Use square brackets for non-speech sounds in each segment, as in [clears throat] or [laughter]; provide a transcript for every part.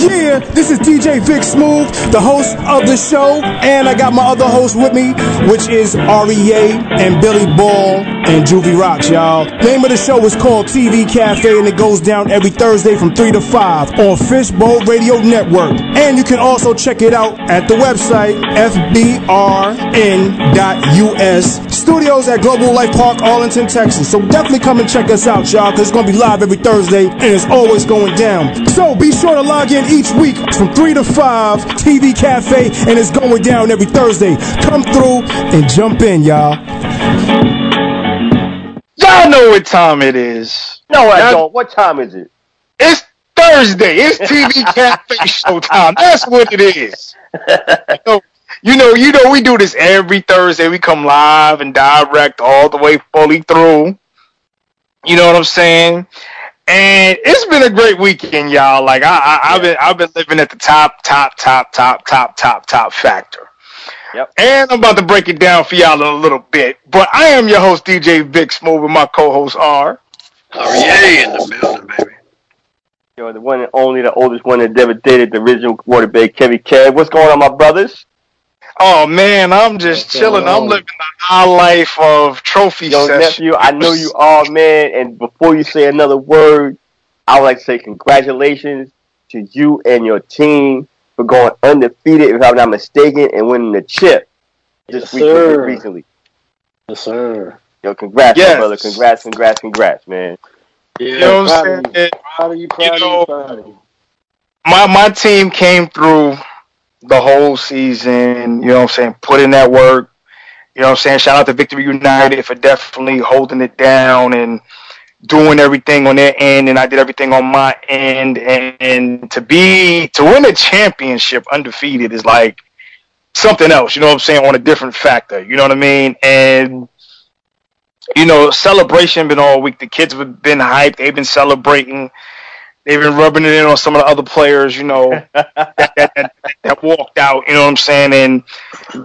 Yeah, this is DJ Vic Smooth, the host of the show, and I got my other host with me, which is REA and Billy Ball and Juvie Rocks, y'all. Name of the show is called TV Cafe, and it goes down every Thursday from 3 to 5 on Fishbowl Radio Network. And you can also check it out at the website fbrn.us. Studios at Global Life Park, Arlington, Texas. So definitely come and check us out, y'all, because it's going to be live every Thursday, and it's always going down. So be sure to log in each week from 3 to 5, TV Cafe, and it's going down every Thursday. Come through and jump in, y'all. Y'all know what time it is. No, I Y'all- don't. What time is it? It's Thursday. It's TV [laughs] Cafe Showtime. That's what it is. [laughs] You know, you know, you know, we do this every Thursday. We come live and direct all the way fully through. You know what I'm saying? And it's been a great weekend, y'all. Like I, I I've been I've been living at the top, top, top, top, top, top, top factor. Yep. And I'm about to break it down for y'all in a little bit. But I am your host, DJ Vic Smooth, and my co-host are. REA in the building, baby. Yo, the one and only, the oldest one that ever dated, the original quarterback, Kevin Kev. What's going on, my brothers? Oh man, I'm just What's chilling. I'm living the high life of trophy Yo, session. nephew, I know you are, man. And before you say another word, I would like to say congratulations to you and your team for going undefeated, if I'm not mistaken, and winning the chip this Yes, week sir. recently. Yes, sir. Yo, congrats, Yes. brother. Congrats, congrats, congrats, man. Yeah, You know what I'm saying? you. Proud of you, proud of know, you, proud of you. My my team came through the whole season. You know what I'm saying? Put in that work. You know what I'm saying? Shout out to Victory United for definitely holding it down and doing everything on their end, and I did everything on my end. And, and to be to win a championship undefeated is like something else. You know what I'm saying? On a different factor. You know what I mean? And you know, celebration been all week. The kids have been hyped. They've been celebrating. They've been rubbing it in on some of the other players. You know, [laughs] that, that, that, that walked out. You know what I'm saying? And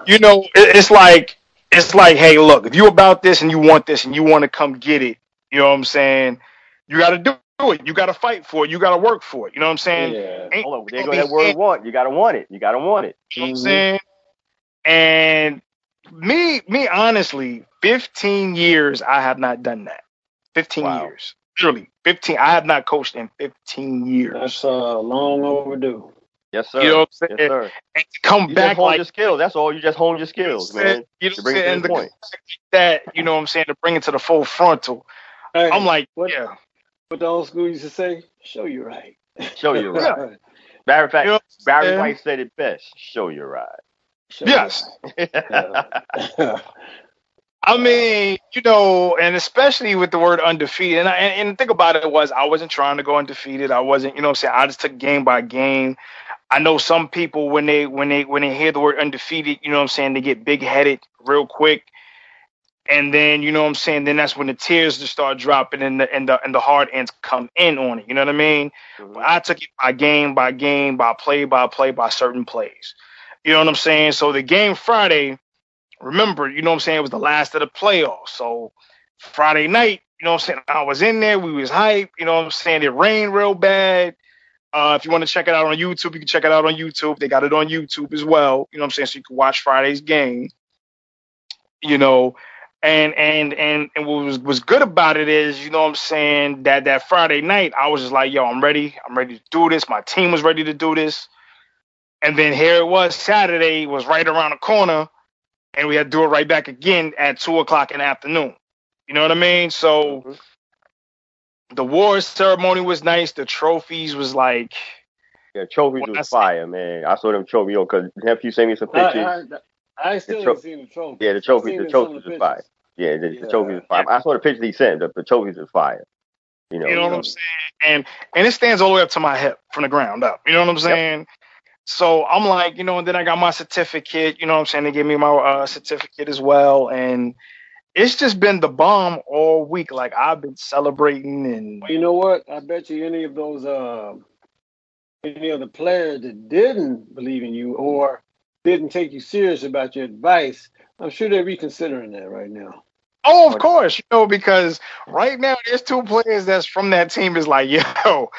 you know, it, it's like it's like, hey, look, if you about this and you want this and you want to come get it, you know what I'm saying? You got to do it. You got to fight for it. You got to work for it. You know what I'm saying? Yeah. Ain't Hold on, there gonna go be that word hand- want. You gotta want it. You gotta want it. You know what I'm saying? And me, me, honestly, 15 years I have not done that. 15 Wow. years, literally 15. I have not coached in 15 years. That's uh, long overdue. Yes, sir. You know what I'm yes, saying? sir. and to come You back honed like your skills. That's all. You just honed your skills, man. You know what I'm bring it saying? the The point. that you know what I'm saying to bring it to the full frontal. Hey, I'm like, what, yeah, what the old school used to say? Show you right. Show you [laughs] Yeah. right. Matter of fact, You know Barry saying? White said it best. Show you right. Show you yes. right. [laughs] [laughs] I mean, you know, and especially with the word undefeated, and, I, and, the thing about it was, I wasn't trying to go undefeated. I wasn't, you know, what I'm saying I just took game by game. I know some people when they when they when they hear the word undefeated, you know, what I'm saying they get big headed real quick, and then you know, what I'm saying then that's when the tears just start dropping and the and the and the hard ends come in on it. You know what I mean? But I took it by game by game, by play by play, by certain plays. You know what I'm saying? So the game Friday, remember, you know what I'm saying, it was the last of the playoffs. So Friday night, you know what I'm saying, I was in there, we was hype, you know what I'm saying? It rained real bad. Uh, if you want to check it out on YouTube, you can check it out on YouTube. They got it on YouTube as well. You know what I'm saying? So you can watch Friday's game. You know, and and and and what was was good about it is, you know what I'm saying, that that Friday night I was just like, yo, I'm ready. I'm ready to do this. My team was ready to do this. And then here it was Saturday was right around the corner, and we had to do it right back again at two o'clock in the afternoon. You know what I mean? So Mhm. the awards ceremony was nice. The trophies was like, Yeah, trophies When I was say- fire, man. I saw them trophies, yo, because nephew sent me some pictures. I, I, I still tro- ain't seen the trophy. yeah, the trophies, the it in some of trophies the was fire. Yeah, the, the trophies was fire. I saw the pictures he sent. The, the trophies was fire. You know, you know what I'm saying? And and it stands all the way up to my hip from the ground up. You know what I'm saying? So I'm like, you know, and then I got my certificate. You know what I'm saying? They gave me my uh, certificate as well, and it's just been the bomb all week. Like I've been celebrating and you know what? I bet you any of those, uh, any of the players that didn't believe in you or didn't take you serious about your advice, I'm sure they're reconsidering that right now. Oh, of course, you know, because right now there's two players that's from that team is like, [laughs] yo,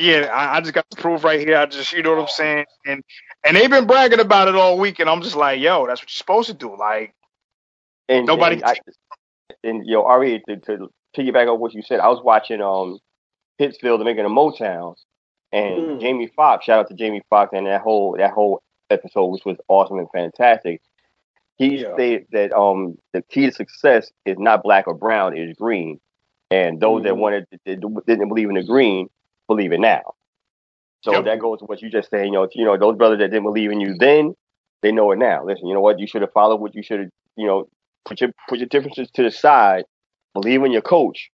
Yeah, I, I just got the proof right here. I just, you know what I'm saying, and and they've been bragging about it all week, and I'm just like, yo, that's what you're supposed to do. Like And nobody. And, I, and yo, Ari, to, to piggyback on what you said, I was watching um Hitsville, the making of Motown, and Mm. Jamie Foxx. Shout out to Jamie Foxx and that whole that whole episode, which was awesome and fantastic. He Yeah. stated that um the key to success is not black or brown, it is green. And those that Mhm. wanted that didn't believe in the green believe it now. So Yep. that goes to what you just saying. You know, you know those brothers that didn't believe in you then, they know it now. Listen, you know what? You should have followed what you should have. You know, put your put your differences to the side. Believe in your coach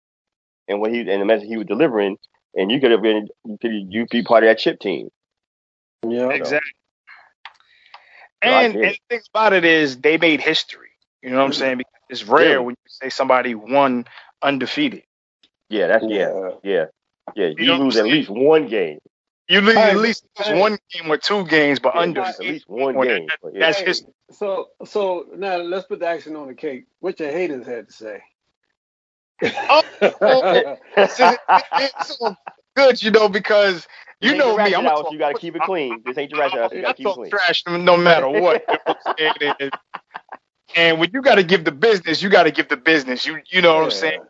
and what he and the message he was delivering, and you could have been you could you be part of that chip team. Yeah. Exactly. So And, get and the thing about it is they made history. You know what I'm mm-hmm. saying? Because it's rare Really? when you say somebody won undefeated. Yeah, that's yeah, yeah, yeah. You, know lose at least one game. You lose Hey, at least hey. one game or two games, but Yeah, at least one well, game. But yeah. That's Hey, history. So so now let's put the action on the cake. What your haters had to say. Oh, oh, oh [laughs] It's, it's so good, you know, because you ain't know me. I'm a house, talk- you gotta keep it clean. This ain't your ratchet house, you gotta keep it talk clean. trash no matter what. You know what I'm saying? And- And when you got to give the business, you got to give the business. You you know what I'm saying?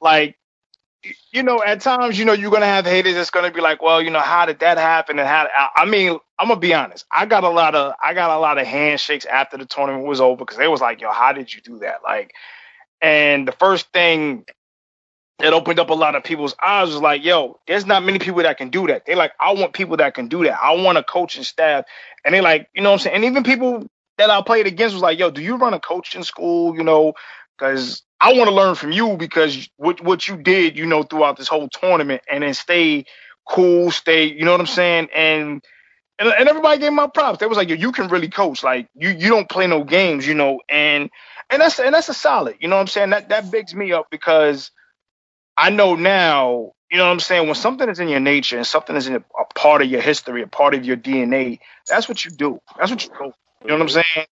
like you know at times you know you're gonna have haters that's gonna be like well you know how did that happen and how I, I mean i'm gonna be honest. I got a lot of i got a lot of handshakes after the tournament was over because they was like yo how did you do that? Like and the first thing that opened up a lot of people's eyes was like yo there's not many people that can do that. They like i want people that can do that. I want a coaching staff. And they like you know what i'm saying? And even people that i played against was like yo do you run a coaching school you know? Because I want to learn from you because what what you did, you know, throughout this whole tournament, and then stay cool, stay, you know what I'm saying, and and, and everybody gave my props. They was like, yo, you can really coach, like you you don't play no games, you know, and and that's and that's a solid, you know what I'm saying. That that bigs me up because I know now, you know what I'm saying, when something is in your nature and something is in a, a part of your history, a part of your DNA, that's what you do. That's what you. For, you know what I'm saying.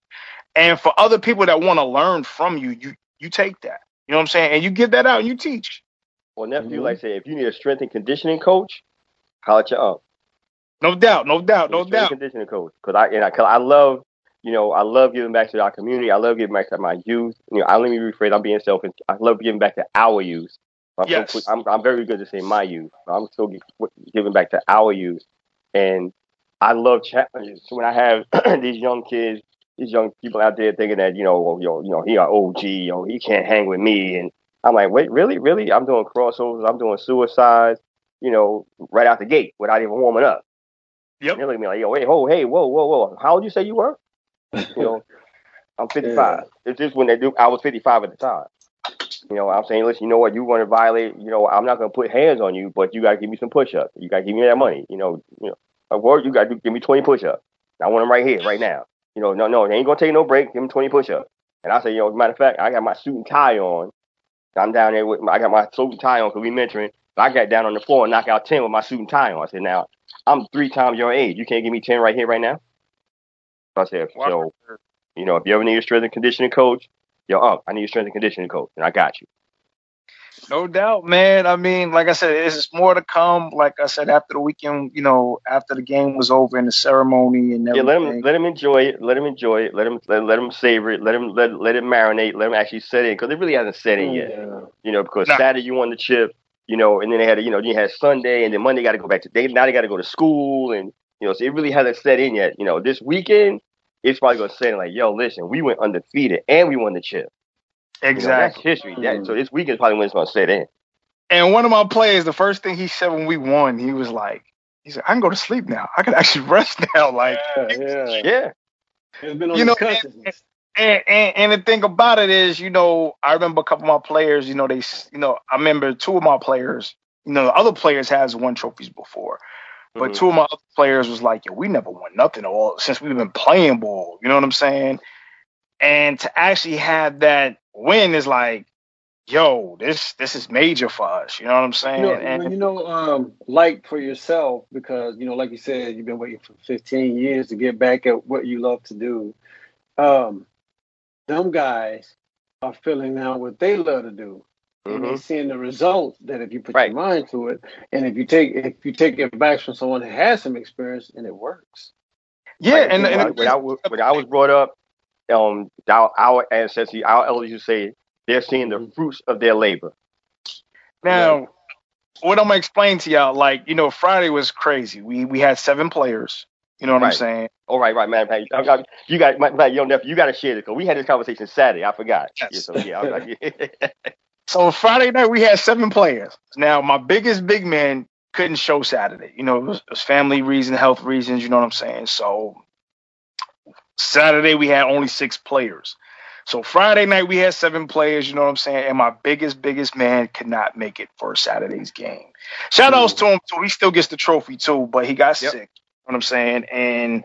And for other people that want to learn from you, you you take that. You know what I'm saying? And you give that out and you teach. Well, nephew, Mhm. like I say, if you need a strength and conditioning coach, holler at your uncle. No doubt, no doubt, no Strength and doubt. Conditioning coach, because I and I, cause I love, you know, I love giving back to our community. I love giving back to my youth. You know, I let me rephrase. I'm being selfish. I love giving back to our youth. I'm, Yes. quick- I'm, I'm very good to say my youth. I'm still giving back to our youth, and I love challenges. So when I have [clears throat] these young kids, these young people out there thinking that you know, well, yo, you know, he an OG, yo, he can't hang with me, and I'm like, wait, really, really? I'm doing crossovers. I'm doing suicides. You know, right out the gate without even warming up. Yep. And they're looking at me like, yo, wait, oh, hey, whoa, whoa, whoa. How old you say you were? You know, I'm [laughs] 55. It's just when they do, I was 55 at the time. You know, I'm saying, listen, you know what? You want to violate, you know, I'm not going to put hands on you, but you got to give me some push ups. You got to give me that money. You know, you know, a word, you got to give me 20 push ups. I want them right here, right now. You know, no, no, they ain't to take no break. Give me 20 push ups. And I say, you know, as a matter of fact, I got my suit and tie on. I'm down there with my, I got my suit and tie on because we mentoring. I got down on the floor and knock out 10 with my suit and tie on. I said, now, I'm three times your age. You can't give me 10 right here, right now? So I said, so, you know, if you ever need a strength and conditioning coach, yo, um, I need a strength and conditioning coach, and I got you. No doubt, man. I mean, like I said, it's more to come. Like I said, after the weekend, you know, after the game was over and the ceremony and Yeah, everything. let him let him enjoy it. Let him enjoy it. Let him let, let him savor it. Let him let let it marinate. Let him actually set in because it really hasn't set in oh, yet. Yeah. You know, because Nah. Saturday you won the chip. You know, and then they had you know you had Sunday and then Monday got to go back to they now they got to go to school and you know so it really hasn't set in yet. You know, this weekend it's probably gonna set in like yo listen we went undefeated and we won the chip. You know, exactly. that's history. That, Mm. so this weekend is probably when it's gonna set in. And one of my players, the first thing he said when we won, he was like, he said, I can go to sleep now. I can actually [laughs] rest now. Like, yeah, yeah. Yeah. It's been on You know, consciousness. and, and and the thing about it is, you know, I remember a couple of my players, you know, they, you know, I remember two of my players, you know, the other players has won trophies before, but Mhm. two of my other players was like, yo, we never won nothing all since we've been playing ball. You know what I'm saying? And to actually have that win is like, yo, this this is major for us. You know what I'm saying? You know, and you know, um, like for yourself, because you know, like you said, you've been waiting for 15 years to get back at what you love to do. Um, them guys are filling out what they love to do. and mm-hmm. seeing the results that if you put right. your mind to it, and if you take if you take advice from someone who has some experience and it works. Yeah, like, and, and, when, I, when I was brought up, um, our, our ancestors, our elders to say they're seeing the mm-hmm. fruits of their labor. Now, what I'm gonna explain to y'all, like you know, Friday was crazy. We we had seven players. You know what right. I'm saying? All right, right, man. I, I, you got, my, my, your nephew, you got to share this because we had this conversation Saturday. I forgot. Yes. Yeah, so, yeah, [laughs] so Friday night we had seven players. Now my biggest big man couldn't show Saturday. You know, it was, it was family reason, health reasons. You know what I'm saying? So Saturday we had only six players. So Friday night we had seven players, you know what I'm saying? And my biggest, biggest man could not make it for Saturday's game. Shout outs to him too. He still gets the trophy too, but he got yep. sick. You know what I'm saying? And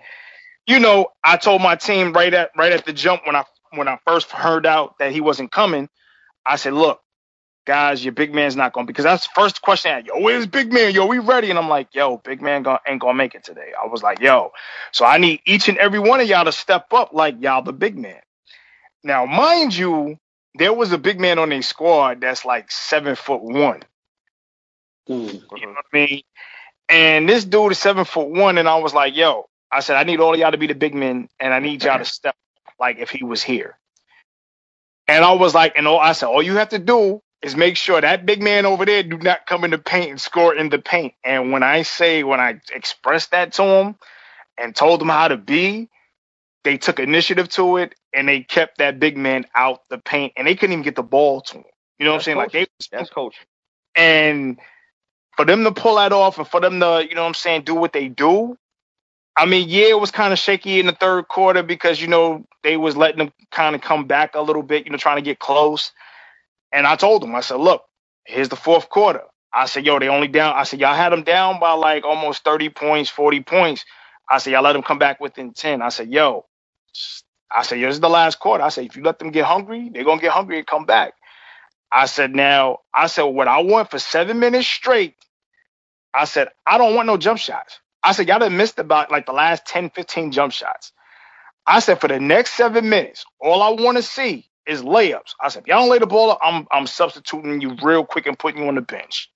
you know, I told my team right at right at the jump when I when I first heard out that he wasn't coming, I said, look, guys, your big man's not going because that's the first question I had, yo, where's big man? Yo, we ready? And I'm like, yo, big man gonna, ain't gonna make it today. I was like, yo, so I need each and every one of y'all to step up like y'all the big man. Now, mind you, there was a big man on a squad that's like seven foot one. Mm-hmm. You know what I mean? And this dude is seven foot one, and I was like, yo, I said, I need all of y'all to be the big men, and I need y'all to step like if he was here. And I was like, and all I said, all you have to do is make sure that big man over there do not come in the paint and score in the paint. And when I say, when I expressed that to him and told him how to be, they took initiative to it and they kept that big man out the paint and they couldn't even get the ball to him. You know what I'm saying? Coaching. Like they that's coaching. And for them to pull that off and for them to, you know what I'm saying, do what they do. I mean, yeah, it was kind of shaky in the third quarter because, you know, they was letting them kind of come back a little bit, you know, trying to get close. And I told them, I said, look, here's the fourth quarter. I said, yo, they only down. I said, y'all had them down by like almost 30 points, 40 points. I said, y'all let them come back within 10. I said, yo, I said, this is the last quarter. I said, if you let them get hungry, they're gonna get hungry and come back. I said, now, I said, what I want for seven minutes straight, I said, I don't want no jump shots. I said, y'all have missed about like the last 10, 15 jump shots. I said, for the next seven minutes, all I want to see is layups. I said, if y'all don't lay the ball up, I'm I'm substituting you real quick and putting you on the bench.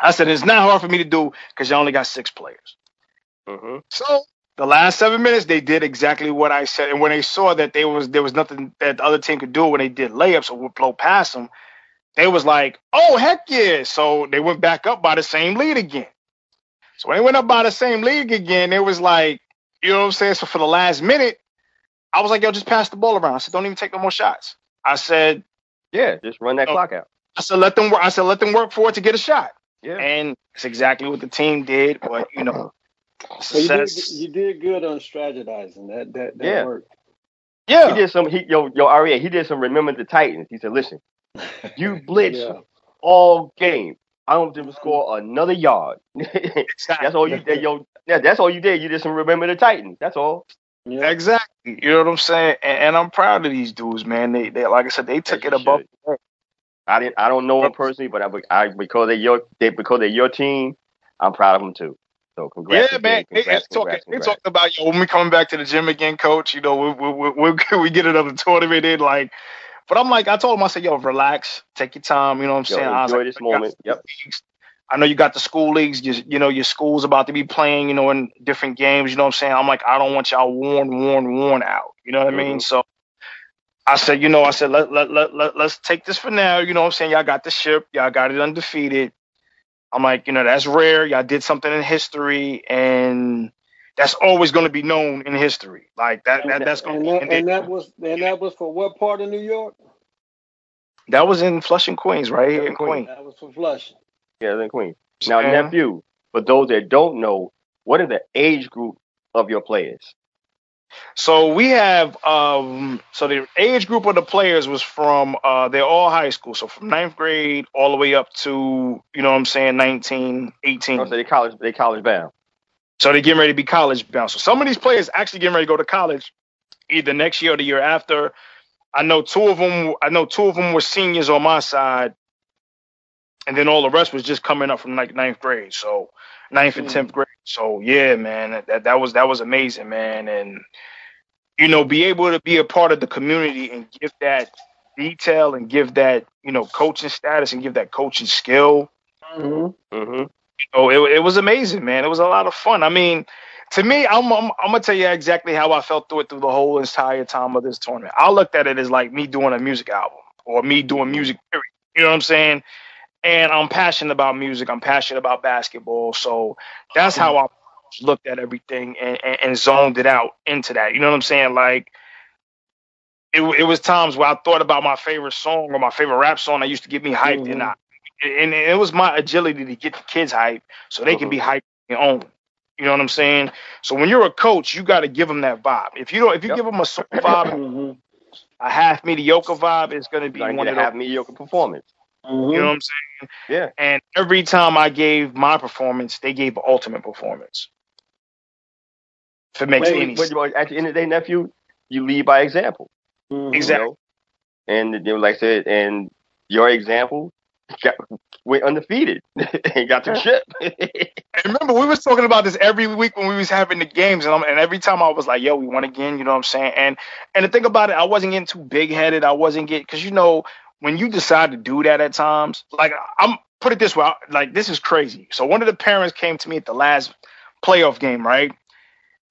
I said, it's not hard for me to do because you only got six players. Mm-hmm. So the last seven minutes, they did exactly what I said. And when they saw that there was there was nothing that the other team could do when they did layups or would blow past them, they was like, "Oh heck yeah!" So they went back up by the same lead again. So when they went up by the same lead again, it was like, you know what I'm saying? So for the last minute, I was like, "Yo, just pass the ball around." I said, "Don't even take no more shots." I said, "Yeah, just run that clock out." I said, "Let them work." I said, "Let them work for it to get a shot." Yeah. And it's exactly what the team did. But you know, so you, did, you did good on strategizing. That that, that yeah. worked. Yeah. He did some he yo yo REA, he did some remember the Titans. He said, Listen, you [laughs] blitz yeah. all game. I don't think score another yard. [laughs] that's all you did, yo. Yeah, that's all you did. You did some remember the Titans. That's all. Yeah. Exactly. You know what I'm saying? And, and, I'm proud of these dudes, man. They, they like I said, they took it above. I didn't. I don't know them personally, but I, I because they're your they because they're your team. I'm proud of them too. So congrats. Yeah, man. Congrats, it's talking. It's talking about yo when we coming back to the gym again, coach. You know, we we we, [laughs] we get another tournament in like. But I'm like, I told him, I said, yo, relax, take your time. You know what I'm yo, saying? Enjoy like, this moment. Yep. I know you got the school leagues. You, you know, your school's about to be playing. You know, in different games. You know what I'm saying? I'm like, I don't want y'all worn, worn, worn out. You know what mm-hmm. I mean? So. I said, you know, I said, let, let, let, let, let's take this for now. You know what I'm saying? Y'all got the ship. Y'all got it undefeated. I'm like, you know, that's rare. Y'all did something in history, and that's always going to be known in history. Like that. that that's going. And, and, and that was and that was for what part of New York? That was in Flushing, Queens, right here in Queens. That was for Flushing. Yeah, in Queens. Now, yeah. nephew, for those that don't know, what is the age group of your players? So we have um so the age group of the players was from uh they're all high school. So from ninth grade all the way up to, you know what I'm saying, 19, 18. Oh, so they college they college bound. So they're getting ready to be college bound. So some of these players actually getting ready to go to college either next year or the year after. I know two of them I know two of them were seniors on my side. And then all the rest was just coming up from like ninth grade. So ninth and hmm. tenth grade. So yeah, man, that that was that was amazing, man, and you know, be able to be a part of the community and give that detail and give that you know coaching status and give that coaching skill. Mm-hmm. Mm-hmm. Oh, it, it was amazing, man. It was a lot of fun. I mean, to me, I'm, I'm I'm gonna tell you exactly how I felt through it through the whole entire time of this tournament. I looked at it as like me doing a music album or me doing music. Period. You know what I'm saying? And I'm passionate about music. I'm passionate about basketball. So that's how I looked at everything and, and, and zoned it out into that. You know what I'm saying? Like it, it was times where I thought about my favorite song or my favorite rap song that used to get me hyped, Mhm. and I and it was my agility to get the kids hyped so they can be hyped on their own. You know what I'm saying? So when you're a coach, you got to give them that vibe. If you don't, if you Yep. give them a [coughs] vibe, Mm-hmm. a half mediocre vibe, it's going to be one of half mediocre performance. Mm-hmm. You know what I'm saying? Yeah. And every time I gave my performance, they gave an ultimate performance. If it makes Wait, any sense. at the end of the day, nephew, you lead by example. Mm-hmm. Exactly. You know? And you know, like I said, and your example got, went undefeated [laughs] and got the chip. Remember, we was talking about this every week when we was having the games, and, I'm, and every time I was like, "Yo, we won again." You know what I'm saying? And and the thing about it, I wasn't getting too big headed. I wasn't getting because you know when you decide to do that at times, like I'm put it this way, like this is crazy. So one of the parents came to me at the last playoff game, right?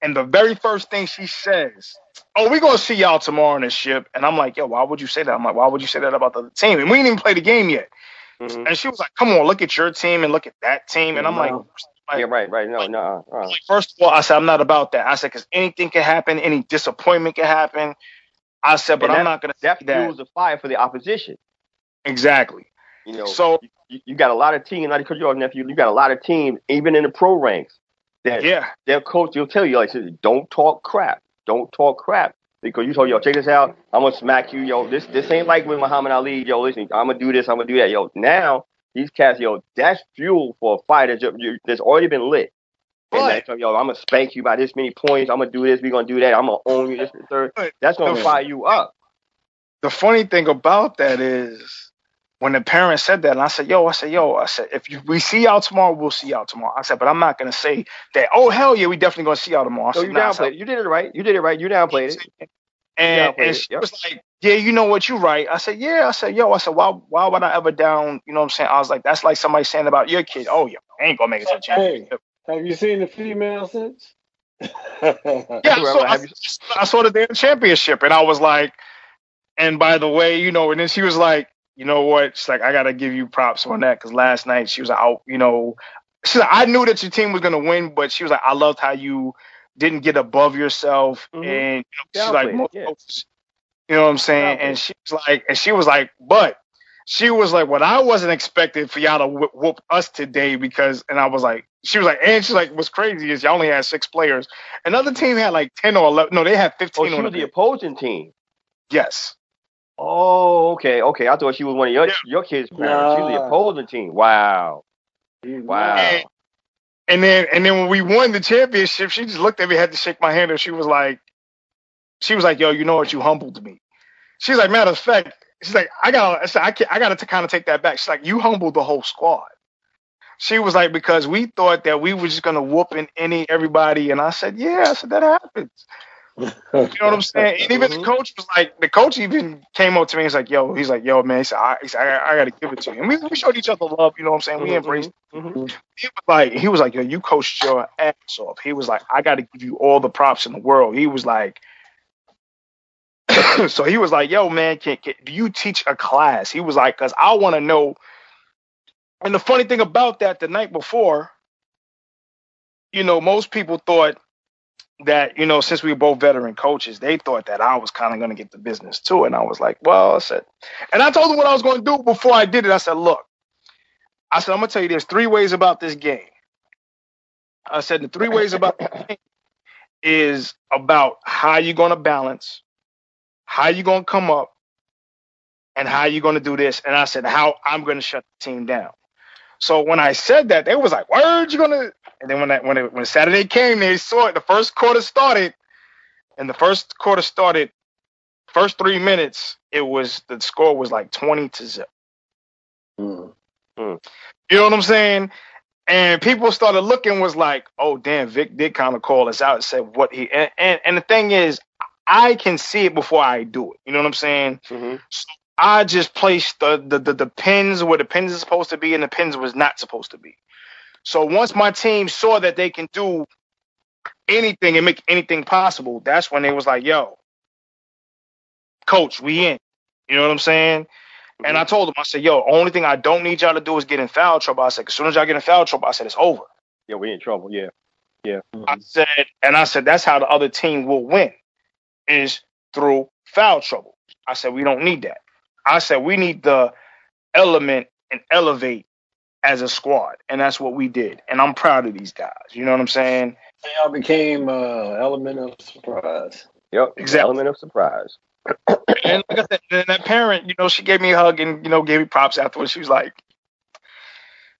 And the very first thing she says, "Oh, we're gonna see y'all tomorrow on the ship." And I'm like, "Yo, why would you say that?" I'm like, "Why would you say that about the team?" And we didn't even play the game yet. Mhm. And she was like, "Come on, look at your team and look at that team." And I'm like, Wow. like, Yeah, right, right. No, no. Uh, like, first of all, I said I'm not about that. I said because anything can happen, any disappointment can happen. I said, but And I'm not gonna that say that fuels the fire for the opposition. exactly. You know, So you, you got a lot of teams, not because you're a nephew, you got a lot of teams, even in the pro ranks, that yeah, their coach will tell you, like, don't talk crap. Don't talk crap. Because you told yo, check this out. I'm gonna smack you, yo. This this ain't like with Muhammad Ali, yo. Listen, I'm gonna do this, I'm gonna do that, yo. Now these cats, yo, that's fuel for a fight that's, that's already been lit. And yo, I'm gonna spank you by this many points. I'm gonna do this. We're gonna do that. I'm gonna own you. This and third. That's gonna the- fire you up. the funny thing about that is when the parents said that, and I said, "Yo," I said, "Yo," I said, "If you, we see y'all tomorrow, we'll see y'all tomorrow." I said, "But I'm not gonna say that. Oh hell yeah, we definitely gonna see y'all tomorrow." I So said, you "Nah," I said. You did it right. You did it right. You downplayed it. [laughs] And, Yeah, and she yep. was like, "Yeah, you know what? You right." I said, "Yeah." I said, "Yo," I said, "Why? Why would I ever down?" You know what I'm saying? I was like, "That's like somebody saying about your kid. Oh, yeah, I ain't gonna make it to the championship." Have you seen the female since? [laughs] Yeah, so I, you- I saw the damn championship, and I was like, and by the way, you know, and then she was like, you know what? She's like, I gotta give you props on that because last night she was out, you know, she's like, I knew that your team was gonna win, but she was like, I loved how you didn't get above yourself, Mhm. and you know, she's like, Downplayed it, yeah. you know what I'm saying? Downplayed And she was like, and she was like, but. She was like, "What I wasn't expecting for y'all to whoop, whoop us today because," and I was like, "She was like, and she's like, what's crazy is y'all only had six players. Another team had like ten or eleven. No, they had Oh, fifteen she on the was the opposing team. Yes. Oh, okay, okay. I thought she was one of your Yeah. your kids' parents. She was the opposing team. Wow, wow. And, and then and then when we won the championship, she just looked at me, had to shake my hand, and she was like, she was like, "Yo, you know what? You humbled me." She's like, matter of fact, she's like, I got, I I, I got to kind of take that back. She's like, you humbled the whole squad. She was like, because we thought that we were just gonna whoop in any everybody, and I said, yeah, I said that happens. You know what I'm saying? And even the coach was like, the coach even came up to me. He's like, yo, he's like, yo, man, he said, I, he said, I, I got to give it to you. And we, we showed each other love. You know what I'm saying? We Mhm, embraced mhm. he was like, he was like, yo, you coached your ass off. He was like, I got to give you all the props in the world. He was like, [coughs] so he was like, yo, man, can, can, do you teach a class? He was like, because I want to know. And the funny thing about that, the night before, you know, most people thought that, you know, since we were both veteran coaches, they thought that I was kind of going to get the business too. And I was like, well, I said, and I told them what I was going to do before I did it. I said, look, I said, I'm going to tell you there's three ways about this game. I said, the three ways about is about how you're going to balance, how you're going to come up, and how you're going to do this. And I said, how I'm going to shut the team down. So when I said that, they was like, "Word, you gonna?" And then when that, when it, when Saturday came, they saw it. The first quarter started, and the first quarter started. First three minutes, it was the score was like twenty to zip. Mm. You know what I'm saying? And people started looking, was like, "Oh, damn, Vic did kind of call us out and said what he." And, and and the thing is, I can see it before I do it. You know what I'm saying? Mhm. I just placed the, the the the pins where the pins are supposed to be and the pins was not supposed to be. So once my team saw that they can do anything and make anything possible, that's when they was like, "Yo, coach, we in." You know what I'm saying? And I mm-hmm. told them, I said, "Yo, only thing I don't need y'all to do is get in foul trouble." I said, "As soon as y'all get in foul trouble, I said it's over." Yeah, we in trouble. Yeah, yeah. I mm-hmm. said, and I said that's how the other team will win, is through foul trouble. I said we don't need that. I said we need the element and elevate as a squad, and that's what we did. And I'm proud of these guys. You know what I'm saying? Y'all became uh, element of surprise. Yep. Exactly. Element of surprise. And like I said, and that parent, you know, she gave me a hug and you know gave me props afterwards. She was like,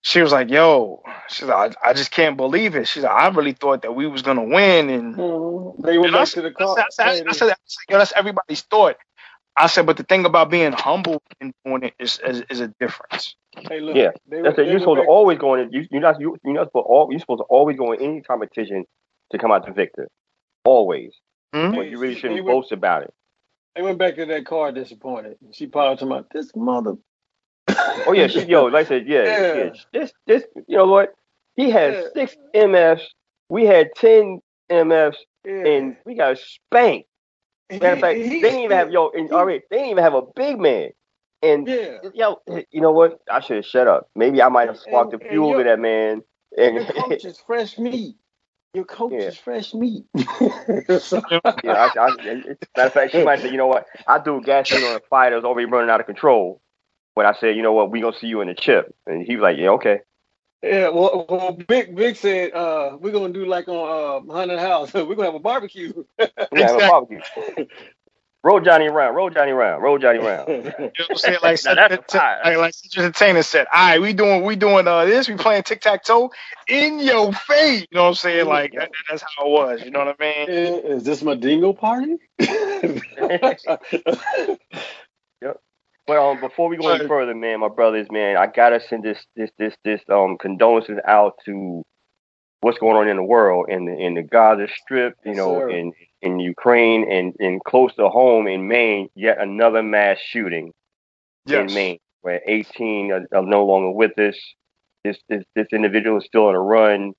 she was like, "Yo," she's like, "I, I just can't believe it." She's like, "I really thought that we was gonna win," and Mhm. They went And I back to the car. I said, I said, I said, I said, yo, that's everybody's thought. I said, but the thing about being humble and doing it is is, is a difference. hey, look, Yeah, they, That's they it. You're supposed to always go in. You, you're not. You, you're not supposed. All, you're supposed to always go in any competition to come out the victor. Always. Hmm? But you really shouldn't went- boast about it. They went back to that car disappointed. She probably talking about this mother. Oh yeah, [laughs] she, yo, like I said, yeah, Yeah. yeah. This, this, you know what? He had Yeah. six MFs. We had ten MFs, Yeah. and we got spanked. Matter of fact, He- they didn't even have yo. And, right, they didn't even have a big man. And Yeah. yo, you know what? I should have shut up. Maybe I might have sparked And- the fuel your- to that man. And Your coach is fresh meat. Your coach Yeah. is fresh meat. So- [laughs] Yeah, I, I, matter of fact, she might say, you know what? I threw gasoline on a fire was already running out of control. When I said, you know what, we gonna see you in the chip, and he was like, yeah, okay. Yeah, well, well Big Big said uh, we're gonna do like on uh, Haunted House. [laughs] we're gonna have a barbecue. [laughs] We gonna have a barbecue. roll Johnny around, roll Johnny around, roll Johnny around. [laughs] You know what Like, Now that's a like, like Cedric Entertainer said, all right, we doing we doing uh this, we playing tic tac toe in your face. You know what I'm saying? Like that, that's how it was. You know what I mean? Is this my dingo party? But um, before we go any further, man, my brothers, man, I gotta send this this this this um condolences out to what's going on in the world in the in the Gaza Strip, you Yes, know, sir. in in Ukraine and and close to home in Maine, yet another mass shooting in Maine, where 18 are, are no longer with us. This this this individual is still on a run,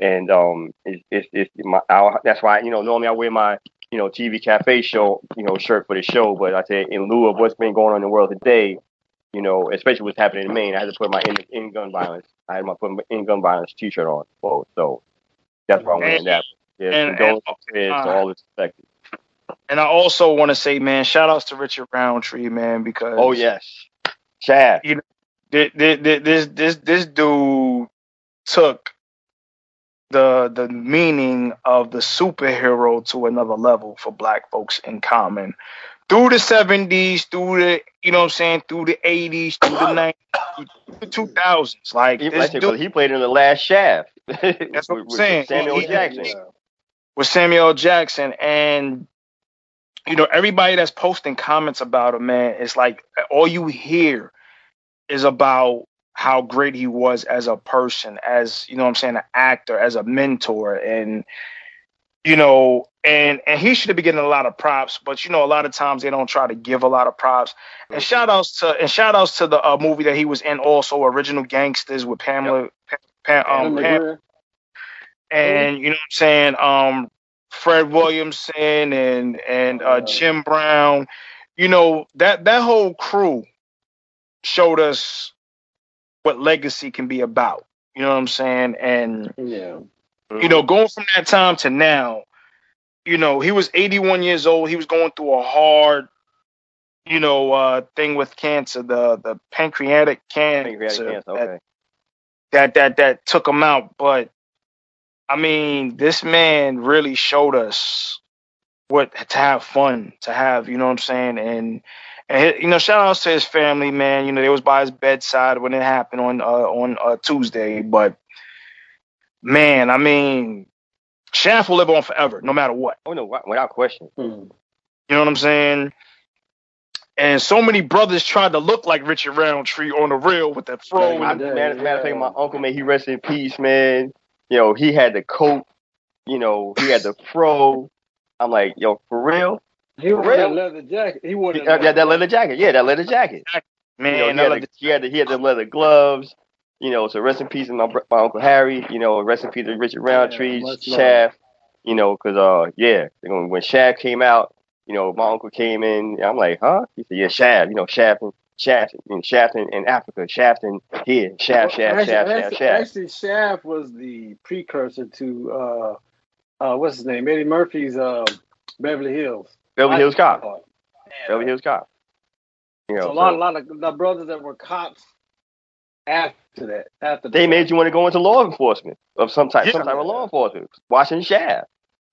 and um, it's it's, it's my I, that's why you know normally I wear my you know TV cafe show you know shirt for the show, but I said in lieu of what's been going on in the world today, you know, especially what's happening in Maine, I had to put my in, in gun violence. I had my put my in gun violence T-shirt on. So that's why I'm wearing that. Yeah, and- and- to uh, all that's affected. And I also want to say, man, shout outs to Richard Roundtree, man, because Oh yes, Chad. thi- thi- thi- this this this dude took the the meaning of the superhero to another level for black folks in common. Through the seventies, through the you know what I'm saying, through the eighties, through the nineties, through the two thousands. Like He, this like I said, dude he played in the last shaft. [laughs] That's what I'm saying. Samuel He- Jackson. with Samuel Jackson and you know everybody that's posting comments about him, man, it's like all you hear is about how great he was as a person, as you know what I'm saying, an actor, as a mentor, and you know, and and he should have been getting a lot of props, but you know, a lot of times they don't try to give a lot of props. And shout outs to and shout outs to the uh, movie that he was in, also Original Gangstas with Pamela, Pa- Pa- um, Pam, and you know what I'm saying, um, Fred Williamson and and Uh, Jim Brown, you know that that whole crew showed us what legacy can be about. You know what I'm saying, and Yeah. you know going from that time to now, you know he was 81 years old. He was going through a hard, you know, uh, thing with cancer, the the pancreatic cancer, Pancreatic cancer, that- okay. that that that took him out. But I mean, this man really showed us what to have fun, to have, you know what I'm saying, and and you know, shout outs to his family, man. You know, they was by his bedside when it happened on uh, on uh, Tuesday. But man, I mean, Shaft will live on forever, no matter what. Oh no, without question. Hmm. You know what I'm saying? And so many brothers tried to look like Richard Roundtree on the real with that fro. I, and man, the, Yeah, matter of fact, my uncle, man, he rest in peace, man. You know, he had the coat. You know, he had the fro. I'm like, yo, for real? He wore Real? that leather jacket. He wore that, Yeah, that, that leather jacket. Yeah, that leather jacket. Yeah, that leather jacket. Man, you know, he had, love the, he had the he had the leather gloves. You know, so rest in peace to my my uncle Harry. You know, rest in peace to Richard Roundtree, much. Shaft. You know, because uh, yeah, when when Shaft came out, you know, my uncle came in. I'm like, huh? He said, yeah, Shaft. You know, Shaft and Shaft and Shaft in, in Africa, Shaft in here, Shaft, Shaft, actually, Shaft, actually, Shaft, Shaft. actually, Shaft was the precursor to uh, uh, what's his name? Eddie Murphy's uh, Beverly Hills. Beverly Hills Cop. Oh, yeah. Beverly Hills Cop. You know, So a lot, so a lot of the brothers that were cops after that. After they that. made you want to go into law enforcement of some type, some Yeah. type of law enforcement. Watching Shaft.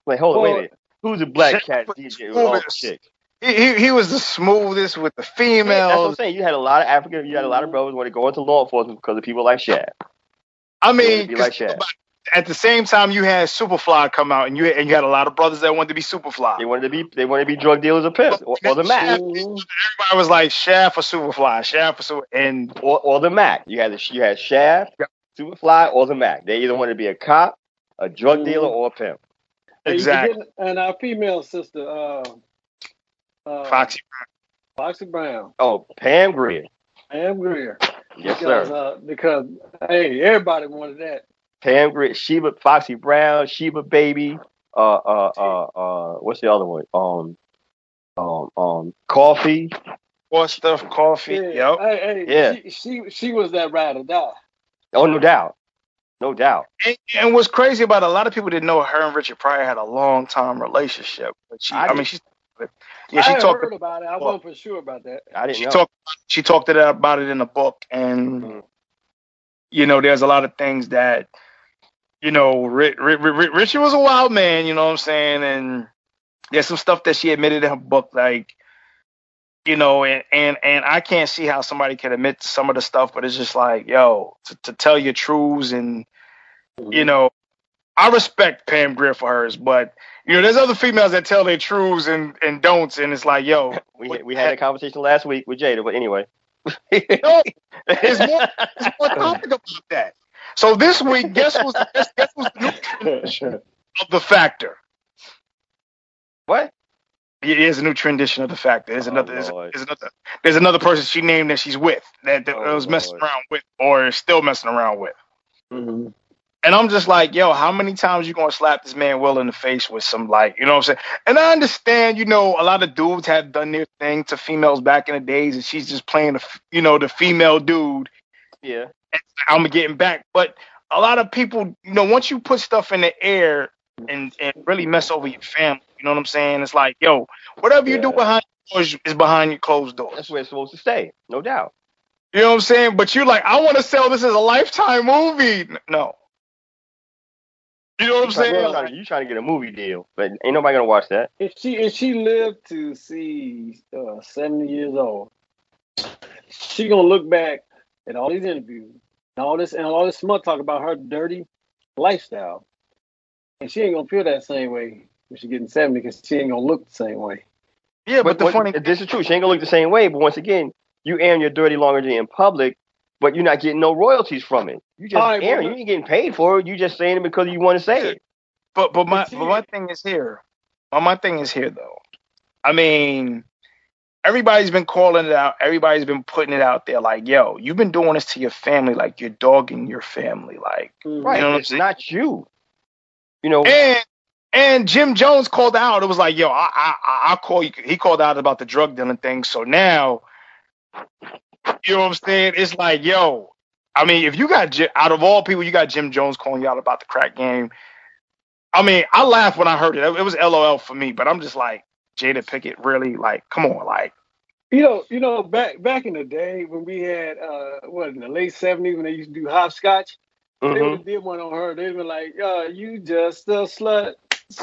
Like, hold on, wait a Well, minute. Who's a black cat DJ with all the smooth. chicks? He, he he was the smoothest with the Yeah, that's what I'm saying. You had a lot of African, you had a lot of brothers want to go into law enforcement because of people like Shaft. I mean, 'cause like think Shaq. About it, at the same time you had Superfly come out, and you and you had a lot of brothers that wanted to be Superfly. They wanted to be, they wanted to be drug dealers or pimps, or, or the Mack, everybody was like Shaft or Superfly, Shaft or Super, and or, or the Mack. You had the, you had Shaft, Yep. Superfly, or the Mack. They either wanted to be a cop, a drug dealer, or a pimp. And exactly And our female sister, uh, uh, Foxy. Foxy Brown, Oh, Pam Grier. Pam Grier. Yes, because, sir. Uh, because hey, everybody wanted that. Pam Grier, Sheba, Foxy Brown, Sheba Baby. Uh, uh, uh, uh, what's the other one? Um, um, um, Coffy. More stuff, coffee. Yeah. Yep. Hey, hey, Yeah. She, she she was that ride or die. Oh, no doubt, no doubt. And, and what's crazy about it, a lot of people didn't know her and Richard Pryor had a long time relationship. But she, I I, mean, did. she, yeah, she I talked. heard about it. I wasn't for sure about that. I didn't She know. talked. She talked about it in the book, and Mhm. you know, there's a lot of things that, you know, Ri- Ri- Ri- Richard was a wild man. You know what I'm saying? And there's some stuff that she admitted in her book, like, you know, and and and I can't see how somebody can admit some of the stuff, but it's just like, yo, to, to tell your truths and mm-hmm. you know, I respect Pam Grier for hers, but you know, there's other females that tell their truths and and don'ts, and it's like, yo, [laughs] We we had a conversation last week with Jada, but anyway. [laughs] No, [laughs] there's more, there's more topic about that. So this week, guess who's guess, guess who's the new tradition [laughs] of the factor? what? It is a new tradition of the factor. There's Oh, another, there's, Lord. there's another, there's another person she named that she's with that, that Oh, was messing Lord. around with or is still messing around with. Mhm. And I'm just like, yo, how many times you gonna slap this man Will in the face with some like, you know what I'm saying? And I understand, you know, a lot of dudes have done their thing to females back in the days, and she's just playing the, f- you know, the female dude. Yeah. I'm getting back, but a lot of people, you know, once you put stuff in the air and and really mess over your family, you know what I'm saying? It's like, yo, whatever you do Yeah. behind doors is behind your closed doors. That's where it's supposed to stay, no doubt. You know what I'm saying? But you're like, I want to sell this as a lifetime movie. No. You know what I'm saying? you, trying to, you trying to get a movie deal, but ain't nobody gonna watch that. If she if she lived to see uh, seventy years old, she gonna look back at all these interviews and all this and all this smut talk about her dirty lifestyle, and she ain't gonna feel that same way when she getting seventy because she ain't gonna look the same way. Yeah, but, the what- funny this is true. She ain't gonna look the same way, but once again, you airing your dirty laundry in public, but you're not getting no royalties from it. You just All right, airing. well, you ain't getting paid for it. You just saying it because you want to say it. But but my But but my thing is here. My my thing is here though. I mean, everybody's been calling it out. Everybody's been putting it out there. Like, yo, you've been doing this to your family. Like you're dogging your family. Like, mm-hmm. Right. You know it's not you. You know. and and Jim Jones called out. It was like, yo, I I I call you. He called out about the drug dealing thing. So now, you know what I'm saying? It's like, yo. I mean, if you got out of all people, you got Jim Jones calling you out about the crack game. I mean, I laughed when I heard it. It was LOL for me, but I'm just like, Jada Pinkett, really? Like, come on, like, You know, you know, back back in the day when we had uh what in the late seventies when they used to do hopscotch, they mhm. would have did one on her. They'd been like, uh, you just a slut.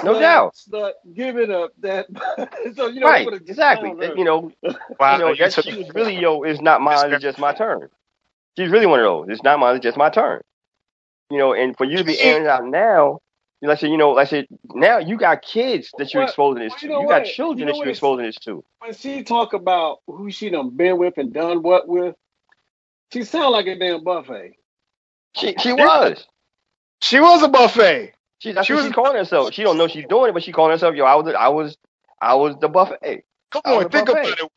No doubt. Slut, give it up. [laughs] That so you know Right. they would've just Exactly. clowned. You know. [laughs] wow, you know, you that took- she was really, yo, it's not mine, it's just my turn. She's really one of those. It's not mine, it's just my turn. You know, and for you to be airing it out now, like I said, you know, like I said, now you got kids that you're exposing this well, to. you You, got what? children You know that what you're it's- exposing this to. when she talk about who she done been with and done what with, she sound like a damn buffet. She she was. she was a buffet. She, that's She what was- she's calling herself. She don't know she's doing it, but she calling herself, yo, I was I was I was the buffet. Come on, think buffet. about it.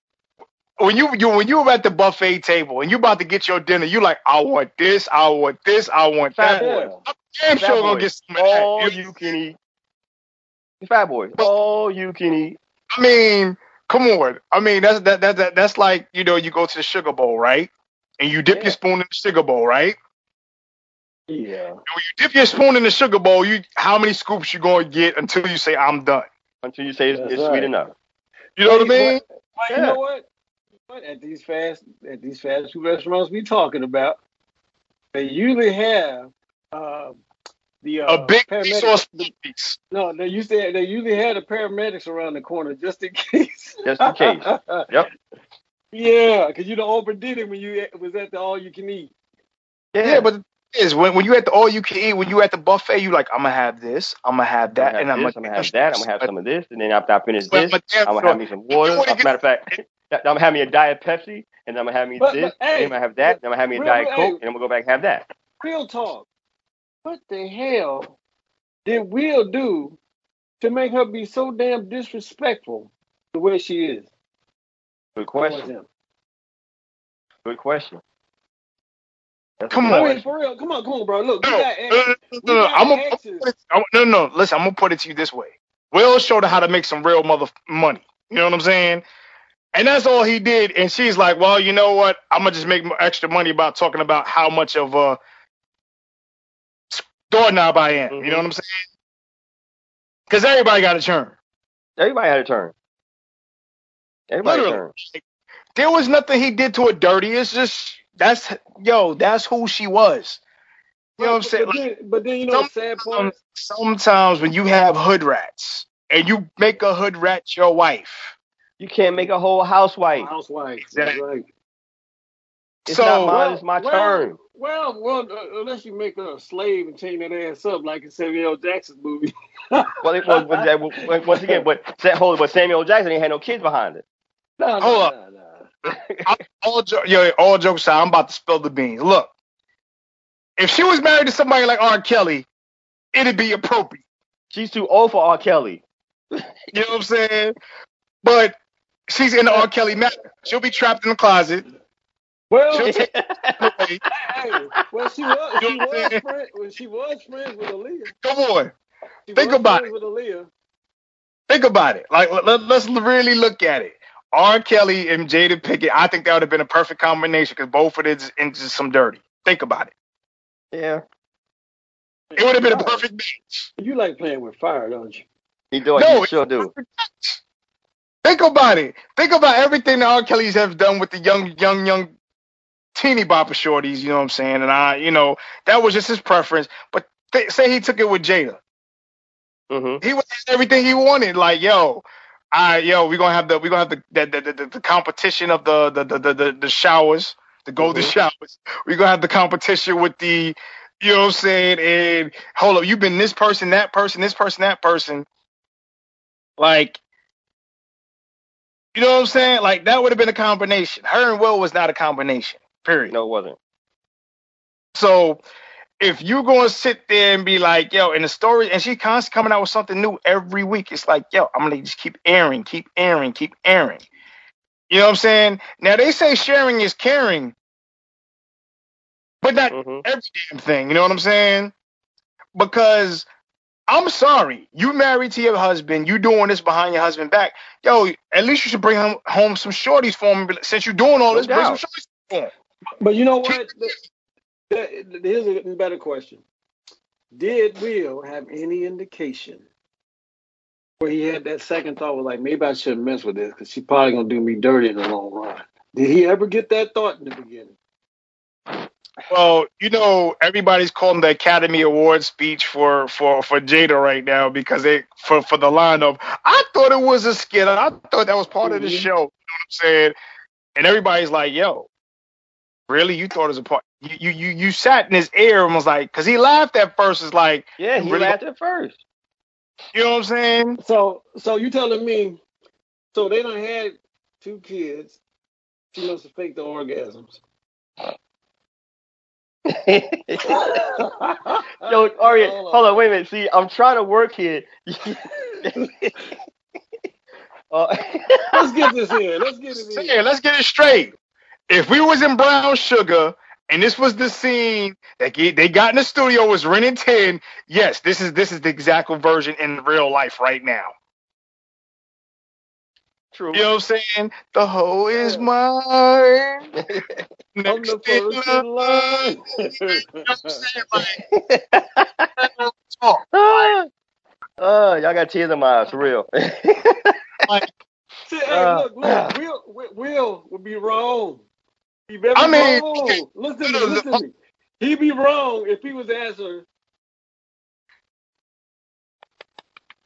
When you, you when you were at the buffet table and you about to get your dinner, you like, I want this, I want this, I want Fat that. Yeah. I'm damn Fat sure gonna get some of that. All You- can eat. Fat boys. But- All you can eat. I mean, come on. I mean, that's that, that that that's like you know, you go to the sugar bowl, right? And you dip Yeah. your spoon in the sugar bowl, right? Yeah. And when you dip your spoon in the sugar bowl, you how many scoops you gonna get until you say I'm done? Until you say it's, it's right. sweet enough. You know what I mean? But Yeah. you know what? But at these fast at these fast food restaurants we talking about, they usually have uh, the uh, A big piece or small piece. No, they used to they usually had the paramedics around the corner just in [laughs] case. Just in case. Yep. Yeah, because you know overdid it when you was at the all you can eat. Yeah, but is when when you at the all you can eat, when you at the buffet, you like, I'm gonna have this, I'm gonna have I'm that, gonna and I'm this, I'm gonna have that. I'm gonna have some of this, and then after I finish Well, this, but damn I'm gonna sure. have me some water. As a matter of fact, I'm gonna have me a diet Pepsi, and I'm gonna have me But- this, but, hey, and I'm gonna have that, then I'm gonna have me a real- diet hey. Coke, and I'm gonna go back and have that. Real talk. What the hell did Will do to make her be so damn disrespectful the way she is? Good question. Good question. That's Come on. I mean, for real. Come on, come on, bro. Look, we No, got no, no, no, no, no. we got I'm gonna, exes. No, no. Listen, I'm gonna put it to you this way. Will showed her how to make some real mother money. You know what I'm saying? And that's all he did. And she's like, well, you know what? I'm gonna just make extra money about talking about how much of a doorknob I am. You know what I'm mm-hmm. saying? Because everybody got a turn. Everybody had a turn. Everybody had a Literally. turn. There was nothing he did to her dirty. It's just that's yo, that's who she was. You know what I'm saying? But then, but then you know the sad part. Sometimes when you have hood rats and you make a hood rat your wife, You can't make a whole housewife. Housewife. Exactly. Right. It's So- not mine. Well, it's my well, turn. Well, well, uh, unless you make a slave and chain that ass up like in Samuel L. Jackson's movie. [laughs] Well, it was, was that, well, once again, but Sa- hold it, but Samuel Jackson ain't had no kids behind it. no, no, Hold up. no, no. [laughs] all jo- yo, all jokes aside, I'm about to spill the beans. Look, if she was married to somebody like R. Kelly, it'd be appropriate. She's too old for R. Kelly. You know what I'm saying? But she's in the R. Kelly matter. She'll be trapped in the closet. Well, She'll [laughs] hey, well, she was, she know what I'm was friend, when she was friends with Aaliyah. Come on, She Think was about it. With Aaliyah. think about it. Like let, let- let's really look at it. R. Kelly and Jada Pinkett, I think that would have been a perfect combination because both of it is into some dirty. Think about it. yeah. It would have been a perfect match. You like playing with fire, don't you? He do. No, he sure do. Think about it. Think about everything that R. Kelly's have done with the young, young, young teeny bopper shorties. You know what I'm saying? And I, you know, that was just his preference. But th- say he took it with Jada, Mm-hmm. he was everything he wanted. Like, yo, I, yo, we're gonna have the, we gonna have the, the, the, the, the competition of the, the, the, the, the, showers, the golden Mhm. showers. We're gonna have the competition with the, you know what I'm saying? And hold up, you've been this person, that person, this person, that person. Like, you know what I'm saying? Like that would have been a combination. Her and Will was not a combination. Period. No, it wasn't. So if you're gonna sit there and be like, yo, in the story, and she constantly coming out with something new every week, it's like, yo, I'm gonna just keep airing, keep airing, keep airing. You know what I'm saying? Now they say sharing is caring, but not Mm-hmm. every damn thing. You know what I'm saying? Because I'm sorry, you married to your husband, you doing this behind your husband back. Yo, at least you should bring home, home some shorties for him. Since you're doing all No this, bring some shorties for him. But you know what? Here's a better question. Did Will have any indication where he had that second thought was like, maybe I shouldn't mess with this because she's probably gonna do me dirty in the long run. Did he ever get that thought in the beginning? Well, you know, everybody's calling the Academy Award speech for for for Jada right now because they for for the line of I thought it was a skit. I thought that was part of the Mhm. show. You know what I'm saying? And everybody's like, "Yo, really? You thought it was a part? You you you, you sat in his ear and was like, because he laughed at first. It's like, Yeah, he Really? laughed at first. you know what I'm saying? So, so you telling me? So they don't had two kids. She must have faked the orgasms. Yo, Aria, hold on, wait a minute. See, I'm trying to work here. [laughs] Uh, Let's get this in. Let's get it in. Yeah, let's get it straight. If we was in Brown Sugar and this was the scene that ge- they got in the studio was Ren and Ten, yes, this is this is the exact version in real life right now. True. You know what I'm saying? The hoe is mine. On [laughs] Next the in first line. in line. You know what I'm saying? [laughs] Like, talk. [laughs] uh, y'all got tears in my eyes, for real. Like, See, hey, Uh, look, look, Will, Will, Will would be wrong. He very I mean, wrong. Listen to me, no, no, listen to me. He'd be wrong if he was asking,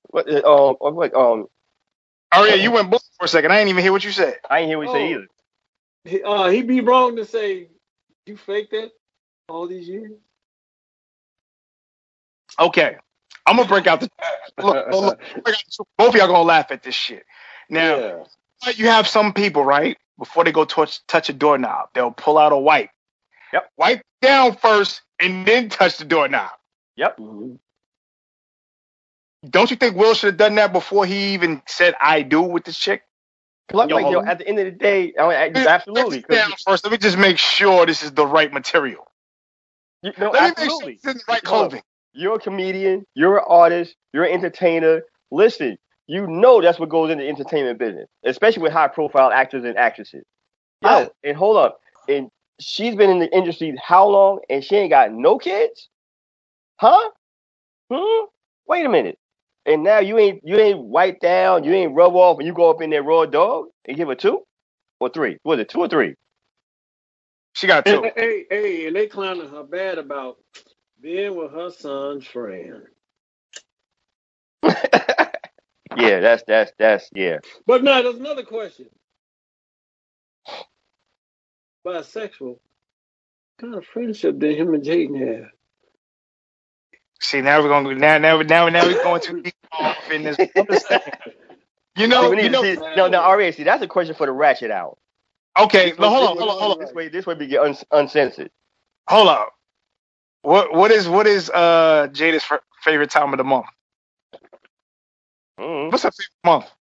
what, uh, um, what, um, oh yeah, you went book for a second. I didn't even hear what you said. I ain't hear what you say Oh. either. he- uh, he'd be wrong to say, you faked that all these years? Okay, I'm gonna break out the. [laughs] Look, look, look, break out the- both of y'all gonna laugh at this shit. Now, yeah. You have some people, right? Before they go touch touch a doorknob, they'll pull out a wipe. Yep. Wipe down first and then touch the doorknob. Yep. Mhm. Don't you think Will should have done that before he even said I do with this chick? Like, Yo, like, yo, at the end of the day, I mean, absolutely. Wipe down 'cause first. Let me just make sure this is the right material. you, no, Let me make absolutely. sure it's in the right clothing. You're a comedian. You're an artist. You're an entertainer. Listen, you know that's what goes into the entertainment business, especially with high profile actors and actresses. Yeah. Yo, and hold up. And she's been in the industry how long and she ain't got no kids? Huh? Hmm? Wait a minute. And now you ain't you ain't wipe down, you ain't rub off, and you go up in there raw dog and give her two or three. Was it two or three? She got And, two. hey, hey, and they clowning her bad about being with her son's friend. [laughs] yeah, that's that's that's yeah. But now there's another question. Bisexual. What kind of friendship did him and Jaden have? See, now we're gonna now now now now we're going deep off in this. I'm just saying. You know, you know. see, no, no, see, that's a question for the ratchet hour. Okay, This no, hold on, hold on, hold on, This way, this way we get un- uncensored. hold on. What what is what is uh Jada's f- favorite time of the month? Mm. What's her favorite month?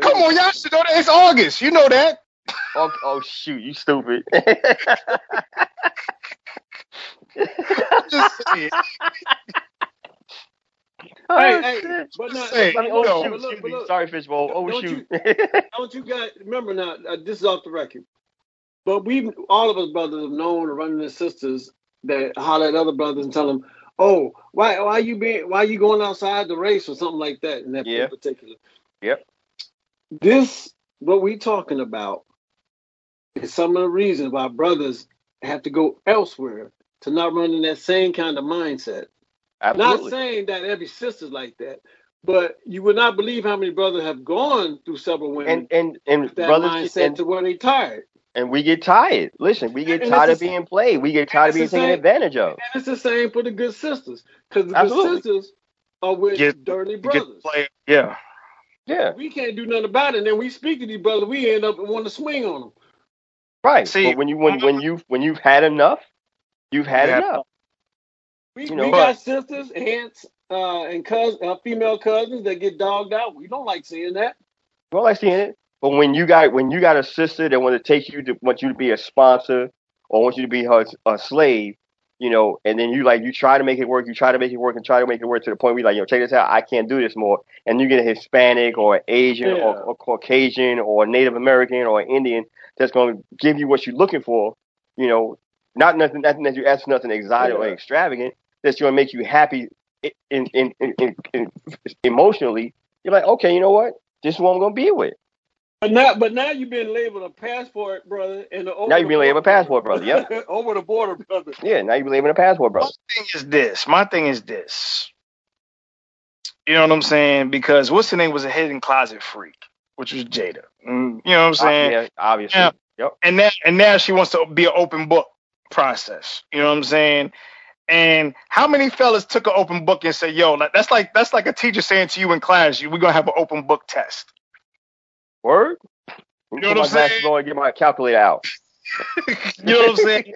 Come on, y'all should know that it's August. You know that. Oh, oh shoot, you stupid. [laughs] I'm just saying. [laughs] Oh, hey, hey, shit. but now, Say, I mean, you oh know, shoot, look, excuse look, Sorry, Fishbowl. Oh Don't shoot. [laughs] don't you got remember now? Uh, this is off the record, but we all of us brothers have known or running as sisters that holler at other brothers and tell them, "Oh, why why you being why you going outside the race or something like that?" In that Yeah. particular. Yep. This what we talking about is some of the reasons why brothers have to go elsewhere to not run in that same kind of mindset. Absolutely. Not saying that every sister's like that, but you would not believe how many brothers have gone through several women And and and with that brothers mindset and, to where they tired. and we get tired. Listen, we get And tired of the- being played. We get tired of being taken same- advantage of. And it's the same for the good sisters. Because the Absolutely. good sisters are with Get- dirty brothers. Yeah. Yeah, We can't do nothing about it. And then we speak to these brothers, we end up wanting to swing on them. right. See, but when you when when you when you've had enough, you've had Yeah. enough. We, You know, we but- got sisters, aunts, uh, and cousins, uh, female cousins that get dogged out. We don't like seeing that. Well, I seen it. But when you got when you got a sister that want to take you to want you to be a sponsor or want you to be her a slave, you know, and then you like you try to make it work, you try to make it work and try to make it work to the point where you're like, yo, check this out, I can't do this more. And you get a Hispanic or Asian or, or Caucasian or Native American or Indian that's going to give you what you're looking for, you know, not nothing, nothing that you ask for nothing exotic or extravagant. That's going to make you happy in, in, in, in, in emotionally. You're like, okay, you know what? This is what I'm going to be with. But now, but now you've been labeled a passport brother, and the Now you've been labeled a passport brother. Yep. [laughs] over the border brother. Yeah, now you believe in a passport, My brother. thing is this. My thing is this. You know what I'm saying? Because what's the name was a hidden closet freak, which was Jada. Mm, you know what I'm Uh, saying? yeah, obviously. Yeah. Yep. and now and now she wants to be an open book process. You know what I'm saying? And how many fellas took an open book and said, "Yo, like, that's like that's like a teacher saying to you in class, we're gonna have an open book test." Word. You know what I'm saying? and get my calculator out. [laughs] you know what I'm saying?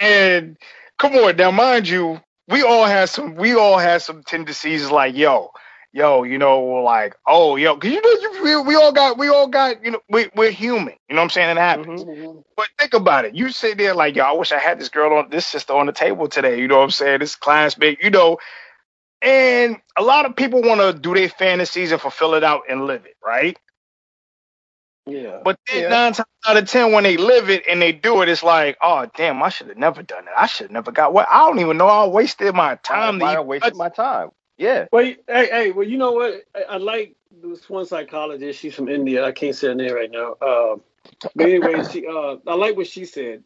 And come on, now mind you, we all have some we all have some tendencies like, yo, yo, you know, like, oh, yo, cause you know, you, we all got, we all got, you know, we, we're human. You know what I'm saying? It happens. Mm-hmm. But think about it. You sit there like, yo, I wish I had this girl on, this sister on the table today. You know what I'm saying? This classmate, you know. And a lot of people want to do their fantasies and fulfill it out and live it, right? Yeah. But then Yeah. nine times out of ten, when they live it and they do it, it's like, oh damn, I should have never done it. I should have never got what. I don't even know. I wasted my time. Why to I wasted my time? Yeah. Well, hey, hey, well, you know what? I, I like this one psychologist. She's from India. I can't say her name right now. Uh, but anyway, she, uh, I like what she said.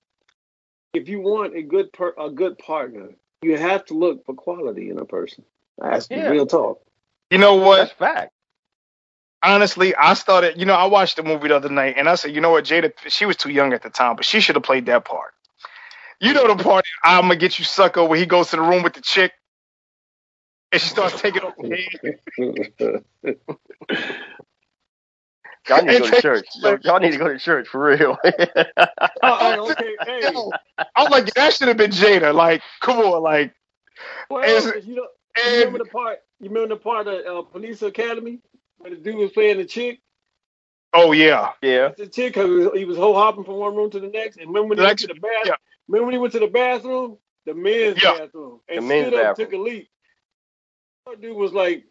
If you want a good per, a good partner, you have to look for quality in a person. That's the Yeah. real talk. You know what? That's fact. honestly, I started, you know, I watched the movie the other night and I said, you know what, Jada, she was too young at the time, but she should have played that part. You know the part, I'm gonna get you sucker, where he goes to the room with the chick and she starts taking off the head. [laughs] Y'all need to go to church. Yo, Y'all need to go to church for real. [laughs] Oh, okay. Hey, I'm like, that should have been Jada. Like, come on, like, well, Is- you know, you and remember the part? You remember the part of uh, Police Academy where the dude was playing the chick? oh yeah, yeah. The chick, 'cause he was, he was whole hopping from one room to the next. And remember when he went to the bath? yeah. Remember when he went to the bathroom? The men's Yeah. bathroom. And The men's stood up, took a leak. That dude was like,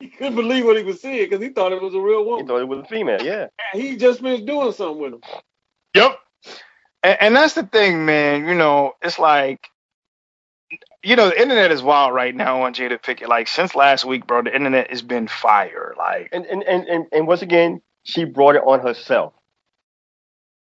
he couldn't believe what he was seeing because he thought it was a real woman. He thought it was a female. Yeah. And he just finished doing something with him. Yep. And, and that's the thing, man. You know, it's like, you know, the internet is wild right now on Jada Pinkett. Like since last week, bro, the internet has been fire. Like, And, and and and and once again, she brought it on herself.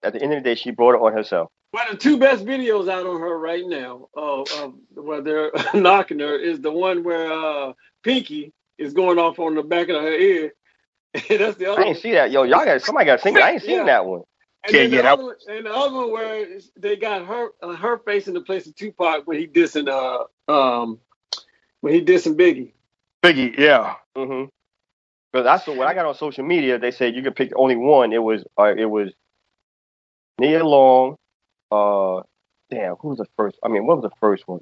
At the end of the day, she brought it on herself. Well, the two best videos out on her right now, uh, uh, where they're [laughs] knocking her, is the one where uh, Pinky is going off on the back of her ear. [laughs] That's the I other didn't see that. Yo, y'all got somebody got to sing it. I ain't seen Yeah. that one. And Yeah, then the yeah, other one, and the other one where they got her uh, her face in the place of Tupac when he dissing uh um when he dissing Biggie. Biggie, yeah. Mm-hmm. Because that's the what I got on social media. They said you could pick only one. It was uh, it was Nia Long. Uh, damn, who was the first? I mean, what was the first one?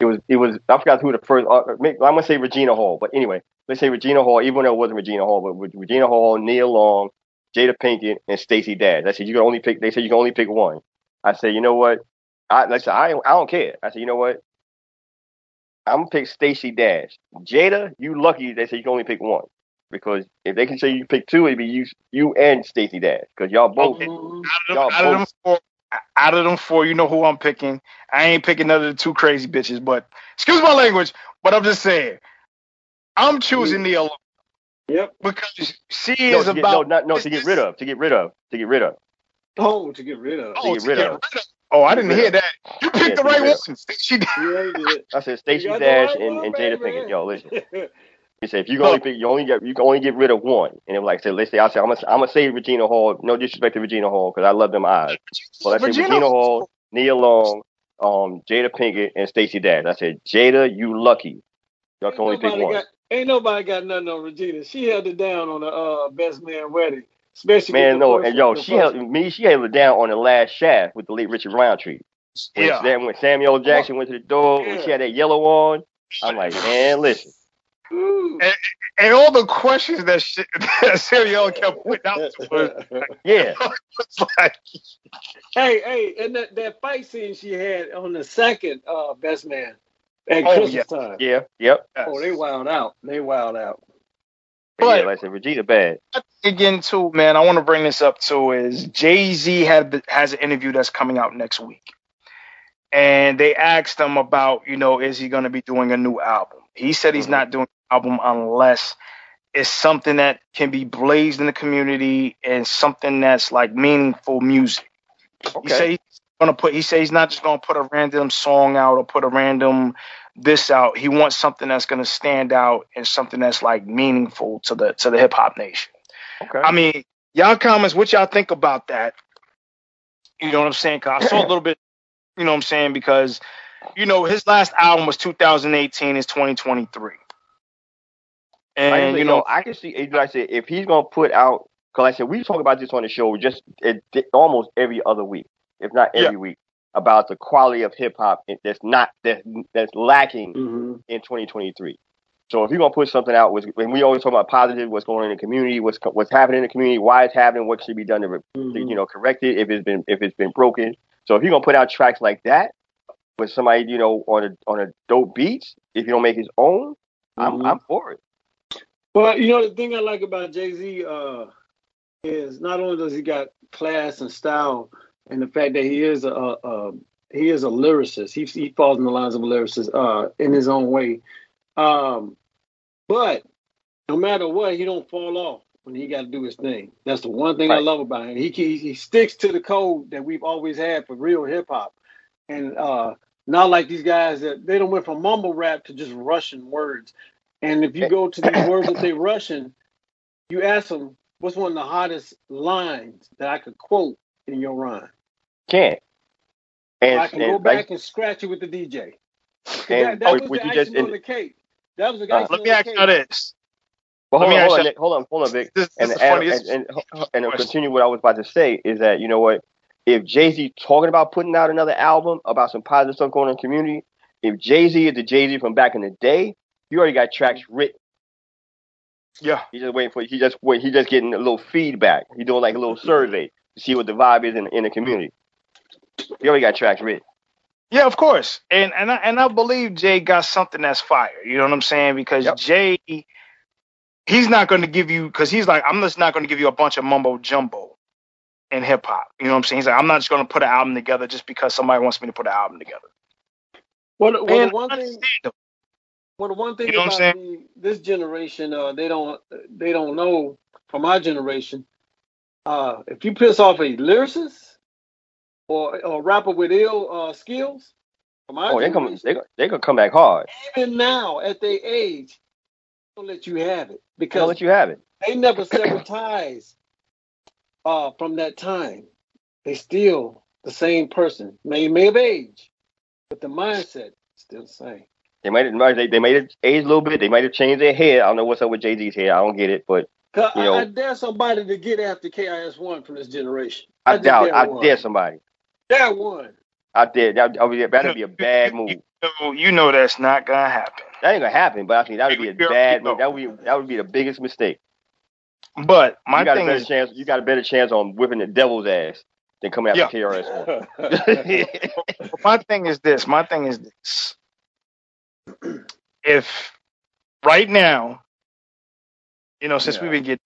It was it was I forgot who the first. Uh, I'm gonna say Regina Hall, but anyway, let's say Regina Hall. Even though it wasn't Regina Hall, but Regina Hall, Nia Long, Jada Pinkett, and Stacey Dash. I said you can only pick. They said you can only pick one. I said you know what? I like I said, I I don't care. I said you know what? I'm gonna pick Stacey Dash. Jada, you lucky they say you can only pick one. Because if they can say you pick two, it'd be you, you and Stacey Dash. Because y'all both, Okay. Mhm. Out Y'all of, them, out, both- four, out of them four, you know who I'm picking. I ain't picking none of the two crazy bitches, but excuse my language, but I'm just saying, I'm choosing Nia Long Yep. because she no, is get, about no, not, no, to get rid of, to get rid of, to get rid of. Oh, to get rid of. Oh, get to rid get rid of. Oh, I didn't hear that. You picked Yeah, the right one. of. She did. Yeah. I said Stacey You got the Dash and, and Jada baby. Pinkett. Yo, listen. [laughs] He said if you only pick, you only get, you can only get rid of one. And it was like, I said, let's say, I said, I'm gonna, I'm gonna say Regina Hall. No disrespect to Regina Hall, because I love them eyes. Well, I said Regina- Regina Hall, Nia Long, um, Jada Pinkett, and Stacey Dash. I said, Jada, you lucky. Y'all can only pick one. got ain't nobody got nothing on Regina. She held it down on the uh, best man wedding, especially Man, no, and yo, she held me. She held it down on the last shaft with the late Richard Roundtree. When, Yeah. When Samuel Jackson went to the door, when she had that yellow on, I'm like, man, listen. Ooh. And all the questions that, she, [laughs] that Samuel kept putting out to her, [laughs] Yeah, [laughs] like, hey, hey, and that, that fight scene she had on the second uh, best man at Oh, Christmas yeah. time. yeah, yep. Oh, they wild out. They wild out. But But- yeah, like I said, Regina bad. again too, man, I want to bring this up too. Is Jay Z had has an interview that's coming out next week, and they asked him about, you know, is he going to be doing a new album? He said he's Mhm. not doing an album unless it's something that can be blazed in the community and something that's like meaningful music. He Okay. say he's gonna put. He say he's not just gonna put a random song out or put a random this out. He wants something that's gonna stand out and something that's like meaningful to the to the hip hop nation. Okay. I mean, y'all comments, what y'all think about that? You know what I'm saying? Cause I saw a little bit, you know what I'm saying? Because, you know, his last album was 2018, is 2023. And, say, you know, I can see. Like I said, if he's gonna put out, because like I said we talk about this on the show just it, almost every other week, if not every week, about the quality of hip hop that's not that that's lacking Mm-hmm. in 2023. So if you're gonna put something out, with, when we always talk about positive, what's going on in the community, what's what's happening in the community, why it's happening, what should be done to, Mhm. you know, correct it if it's been if it's been broken. So if you're gonna put out tracks like that with somebody, you know, on a on a dope beats, if you don't make his own, I'm Mhm. I'm for it. But you know the thing I like about Jay Z uh, is not only does he got class and style, and the fact that he is a, a, he is a lyricist. He he falls in the lines of a lyricist uh, in his own way. Um, but no matter what, he don't fall off when he got to do his thing. That's the one thing I love about him. He, he he sticks to the code that we've always had for real hip hop, and uh, not like these guys that they don't went from mumble rap to just Russian words. And if you go to these words that they Russian, you ask them, what's one of the hottest lines that I could quote in your rhyme? Can't. And, I can and go like- back and scratch it with the DJ. And that, that would- was the you just- on and- the cake. That was the Uh, Let me ask you this. But Let hold me on, ask hold on, Nick, hold on, hold on, Vic. This, this And is and, funny. and, and, and to continue what I was about to say is that you know what, if Jay Z talking about putting out another album about some positive stuff going on in the community, if Jay Z is the Jay Z from back in the day, you already got tracks mm-hmm. written. yeah. He just waiting for he just wait. He just getting a little feedback. He doing like a little mm-hmm. survey to see what the vibe is in in the community. He already got tracks written. Yeah, of course. And and I, and I believe Jay got something that's fire. You know what I'm saying? Because Yep. Jay, he's not going to give you because he's like, I'm just not going to give you a bunch of mumbo jumbo in hip hop. You know what I'm saying? He's like, I'm not just going to put an album together just because somebody wants me to put an album together. Well, well, And the one thing understand. Well, the one thing You know what about I'm the, this generation, uh, they don't they don't know from our generation. Uh, if you piss off a lyricist or or a rapper with ill uh, skills, from our Oh, they come they they gonna come back hard. even now at their age, they'll let you have it They gonna because let you have it. they never severed ties uh, from that time. They still the same person. May may have aged, but the mindset still the same. They might have they, they might have aged a little bit. They might have changed their hair. I don't know what's up with Jay Z's hair. I don't get it, but You I, know- I dare somebody to get after KRS One from this generation. I, just doubt I one. dare somebody. That one. I dare that that would be that'd be a bad move. [laughs] You know, you know that's not gonna happen. That ain't gonna happen. But I think that would be a bad move. That would be that would be the biggest mistake. But my you got a better is, chance. You got a better chance on whipping the devil's ass than coming after Yeah. KRS One. [laughs] [laughs] my thing is this. My thing is this. If right now, you know, since Yeah. we've been getting,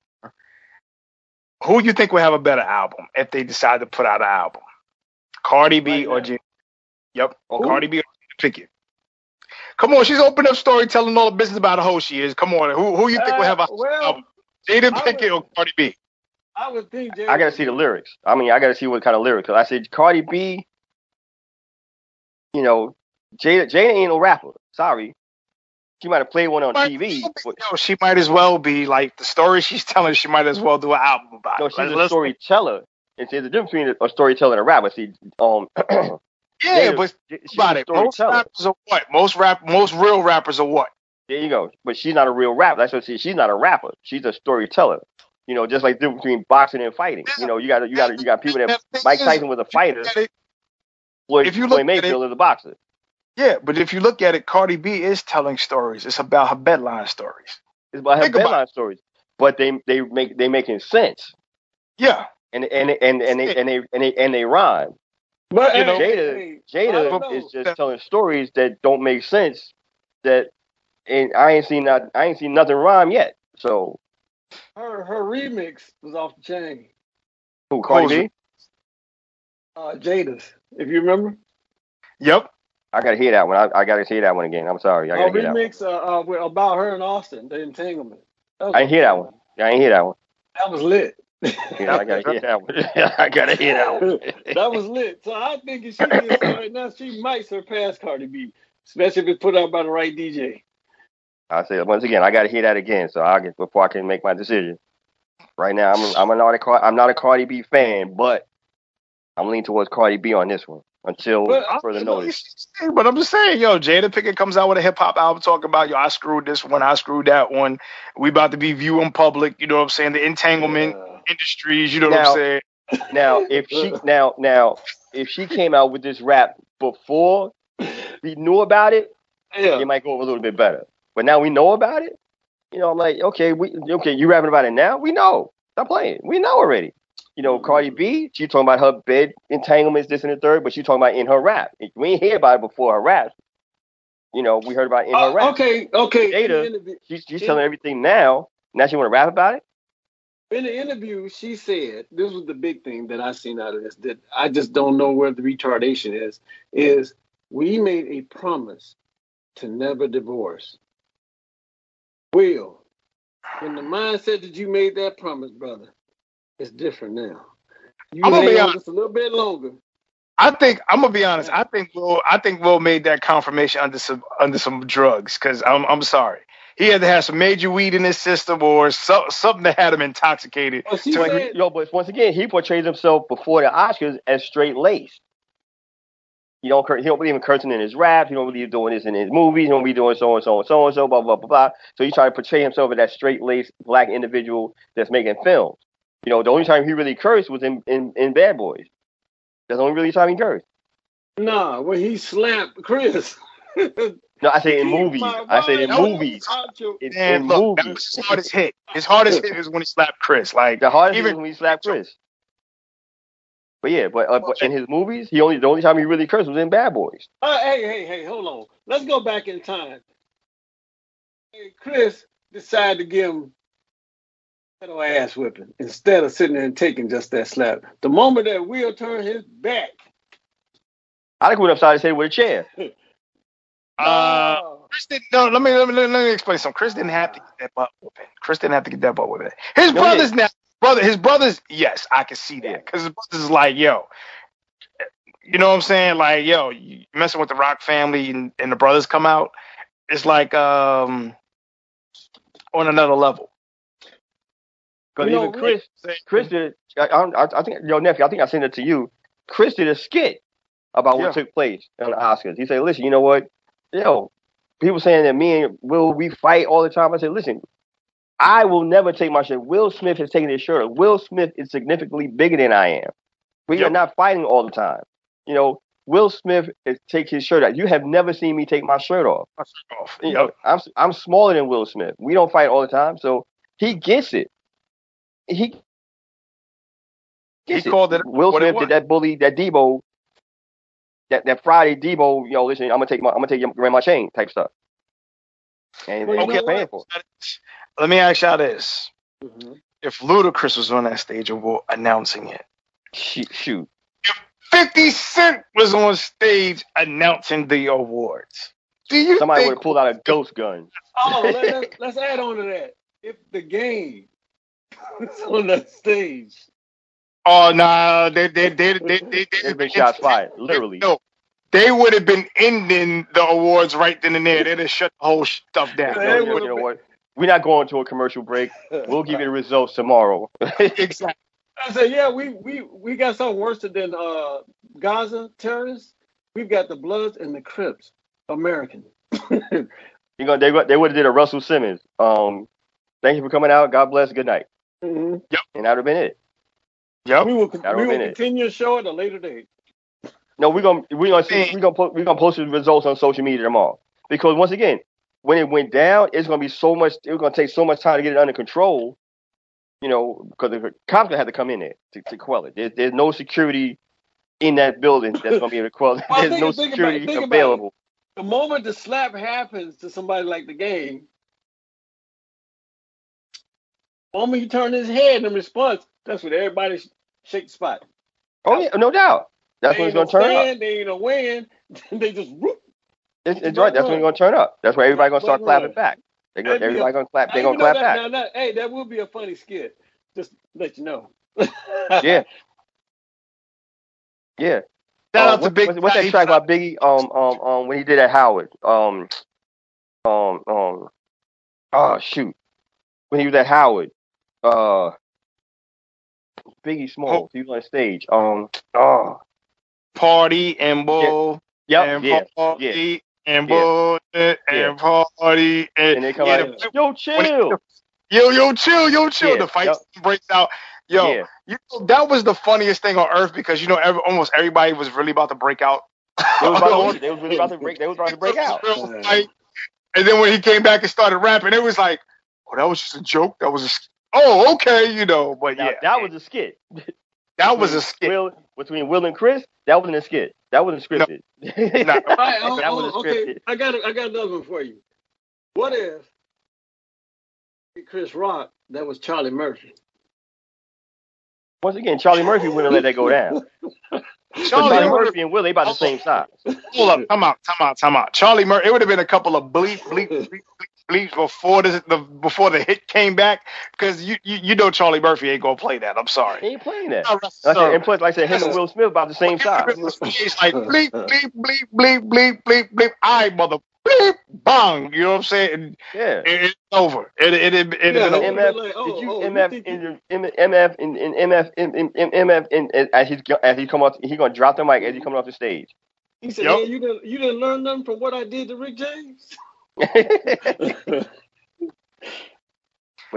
who you think will have a better album if they decide to put out an album? Cardi B Right or now. J? Yep, or Who? Cardi B or Jada Pinkett. Come on, she's opened up story telling all the business about how she is. Come on, who who you think will have a Uh, well, album? Jada I Pickett or Cardi B? I would think. Jay I gotta see the lyrics. I mean, I gotta see what kind of lyrics. 'Cause I said Cardi B. You know, Jada Jada ain't no rapper. Sorry, she might have played one on TV, but yo, she might as well be like the story [laughs] she's telling. She might as well do an album about. no, it. she's Let's- a storyteller. And there's a difference between a storyteller and a rapper. See, um, [clears throat] Yeah, Jada- but she's about a it. Most storyteller. rappers are what? Most rap, most real rappers are what? There you go. But she's not a real rapper. That's what she. She's not a rapper. She's a storyteller. You know, just like the difference between boxing and fighting. You know, you got you got you got people that And the thing Mike Tyson was a fighter. Floyd, if you Floyd look at Mayfield is a boxer. Yeah, but if you look at it, Cardi B is telling stories. It's about her bedline stories. It's about her Think about bedline stories. But they they make they making sense. Yeah, And and and and they and they and they and they rhyme. But You know, Jada- Jada know. is just telling stories that don't make sense. That and I ain't seen that I ain't seen nothing rhyme yet. So her her remix was off the chain. who Cardi B? Uh, Jada's, if you remember. yep. I gotta hear that one. I, I gotta hear that one again. I'm sorry. I gotta hear that one. remix uh, uh, with, about her and Austin, the entanglement. I didn't hear that one. I didn't hear that one. That was lit. Yeah, I gotta hear that one. [laughs] I gotta hear that one. [laughs] that was lit. So I think if she it [coughs] right now, she might surpass Cardi B, especially if it's put out by the right DJ. I said once again, I got to hear that again, so I'll get before I can make my decision. Right now, I'm I'm not a I'm not a Cardi B fan, but I'm leaning towards Cardi B on this one until But further notice. But I'm just saying, yo, Jada Pinkett comes out with a hip hop album talking about, yo, I screwed this one, I screwed that one. We about to be viewing public. You know what I'm saying? The entanglement Uh, industries. You know what I'm saying? Now, if she [laughs] now now if she came out with this rap before we knew about it, yeah. it might go over a little bit better. but now we know about it. You know, I'm like, okay, we okay, you rapping about it now? We know. Stop playing. We know already. You know, Cardi B, she talking about her bed entanglements, this and the third, but she talking about in her rap. We ain't hear about it before her rap. You know, we heard about in her Uh, rap. okay, okay. Jada, In the, She's, she's telling everything now. Now she want to rap about it. in the interview, she said this was the big thing that I seen out of this that I just don't know where the retardation is. Is we made a promise to never divorce. Will, in the mindset that you made that promise, brother, it's different now. You I'm gonna be on honest. just a little bit longer. I think I'm gonna be honest. I think Will. I think Will made that confirmation under some under some drugs. Because I'm I'm sorry, he had to have some major weed in his system or so, something that had him intoxicated. Well, she to said- Yo, but once again, he portrays himself before the Oscars as straight laced. He don't cur- he don't believe in cursing in his rap. He don't believe doing this in his movies. He don't be doing so and so and so and so blah blah blah blah. So he try to portray himself as that straight laced black individual that's making films. You know, the only time he really cursed was in, in, in Bad Boys. That's the only really time he cursed. Nah, when he slapped Chris. [laughs] No, I say in [laughs] movies. I say in movies. And In, in look, that movies. was his hardest hit. His hardest hit is when he slapped Chris. Like The hardest even even when he slapped Chris. But yeah, but, uh, but in his movies, he only the only time he really cursed was in Bad Boys. Uh, hey, hey, hey, hold on. Let's go back in time. Hey, Chris decided to give him a little ass whipping instead of sitting there and taking just that slap. The moment that Will turned his back, I think went upside his head with a chair. [laughs] uh, Chris didn't. No, let me let me let me explain something. Chris didn't have to get that butt whooping. Chris didn't have to get that butt whooping. His No, brothers now, brother, his brothers. Yes, I can see that because his brothers is like, yo, you know what I'm saying? Like, yo, you messing with the Rock family and, and the brothers come out. It's like um on another level. Because You know, even Chris, Chris did. I, I, I think your nephew. I think I sent it to you. Chris did a skit about what Yeah. took place on the Oscars. He said, "Listen, you know what? Yo, people saying that me and Will we fight all the time. I said, listen, I will never take my shirt. Will Smith has taken his shirt. off. Will Smith is significantly bigger than I am. We Yep. are not fighting all the time. You know, Will Smith is take his shirt off. You have never seen me take my shirt off. Off. You know, I'm I'm smaller than Will Smith. We don't fight all the time, so he gets it. He gets He called it Will what it Smith did that bully, that Debo, that that Friday Debo. You know, listen, I'm gonna take my I'm gonna take your grandma chain type stuff. And Well, you and know he's paying for. Let me ask y'all this: Mhm. If Ludacris was on that stage and wa- announcing it, Shoot, shoot. 50 Cent was on stage announcing the awards. Do you Somebody would have pulled out a ghost gun. Oh, let, [laughs] us let's add on to that. If the game was [laughs] on that stage, Oh no, they they they they they They've been shots fired, literally. No, they would have been ending the awards right then and there. They'd have shut the whole stuff down. They No, would've you know what? We're not going to a commercial break. We'll give you the results tomorrow. [laughs] exactly. I said, yeah, we we we got something worse than uh, Gaza terrorists. We've got the Bloods and the Crips, American. [laughs] You know, they they would have did a Russell Simmons. Um, thank you for coming out. God bless. Good night. Mhm. And that would have been it. Yep. We will That'll we will been it. continue to show at a later date. No, we're gonna we're gonna see, we're gonna post, we're gonna post the results on social media tomorrow. Because once again, when it went down, it's gonna be so much. It's gonna take so much time to get it under control. You know, because the cops gonna have to come in there to, to quell it. There's there's no security in that building that's gonna be able to quell it. [laughs] Well, There's think- no think about it, security think about it. available. The moment the slap happens to somebody like the game, moment he turned his head in response, that's when everybody sh- shake the spot. Oh yeah, no doubt. That's when it's gonna no turn up. They ain't no win. [laughs] they just whoop. It's, it's right. That's when it's gonna turn up. That's where everybody gonna start But clapping back. They gonna, That'd everybody a- gonna clap. They Now, gonna clap that- back. now, that- hey, that will be a funny skit. Just let you know. [laughs] Yeah. [laughs] Yeah. Shout Uh, out to Big. what's, what's that Daddy. track by Biggie? Um, um, um, when he did at Howard. Um, um, um. Oh shoot, when he was at Howard. Uh, Biggie Smalls. He was on stage. Um. Oh. Party and bull Yep. and Yeah. party and Yeah. bull and Yeah. party and, And they come yeah, out. the- Yo, chill. yo yo chill yo chill. Yeah, The fight yep. breaks out. Yo, Yeah. you know, that was the funniest thing on earth because you know every, almost everybody was really about to break out. They was [laughs] about to. They was really about to break. They was about to break out. And then when he came back and started rapping, it was like, oh, that was just a joke. That was a, oh, okay, you know. But Now, yeah, that was a skit. [laughs] that was a skit. Will, between Will and Chris, that wasn't a skit. That wasn't scripted. No. [laughs] All right, oh, [laughs] that oh, wasn't oh, okay. scripted. I got I got another one for you. What if Chris Rock that was Charlie Murphy? Once again, Charlie Murphy wouldn't let that go down. Charlie, Charlie Murphy. Murphy and Will, they about the same size. Hold up, come out, come out, come out. Charlie Murphy. It would have been a couple of bleep, bleep, bleep, bleep, bleeps before the, the before the hit came back, because you, you you know Charlie Murphy ain't gonna play that. I'm He sorry. ain't playing that. So, Like I said, and plus, like I said, him and Will Smith about the same size. It's like bleep, bleep, bleep, bleep, bleep, bleep, bleep. I mother bleep, bong. You know what I'm saying? And Yeah. it, it's over. It it it, it, Yeah, it, MF, like, oh, did you oh, MF think in the MF in, in MF in, in, in MF in, in, as he's as he come off he gonna drop the mic as he coming off the stage. He said, Yep. "Man, you didn't you didn't learn nothing from what I did to Rick James." [laughs] [laughs] but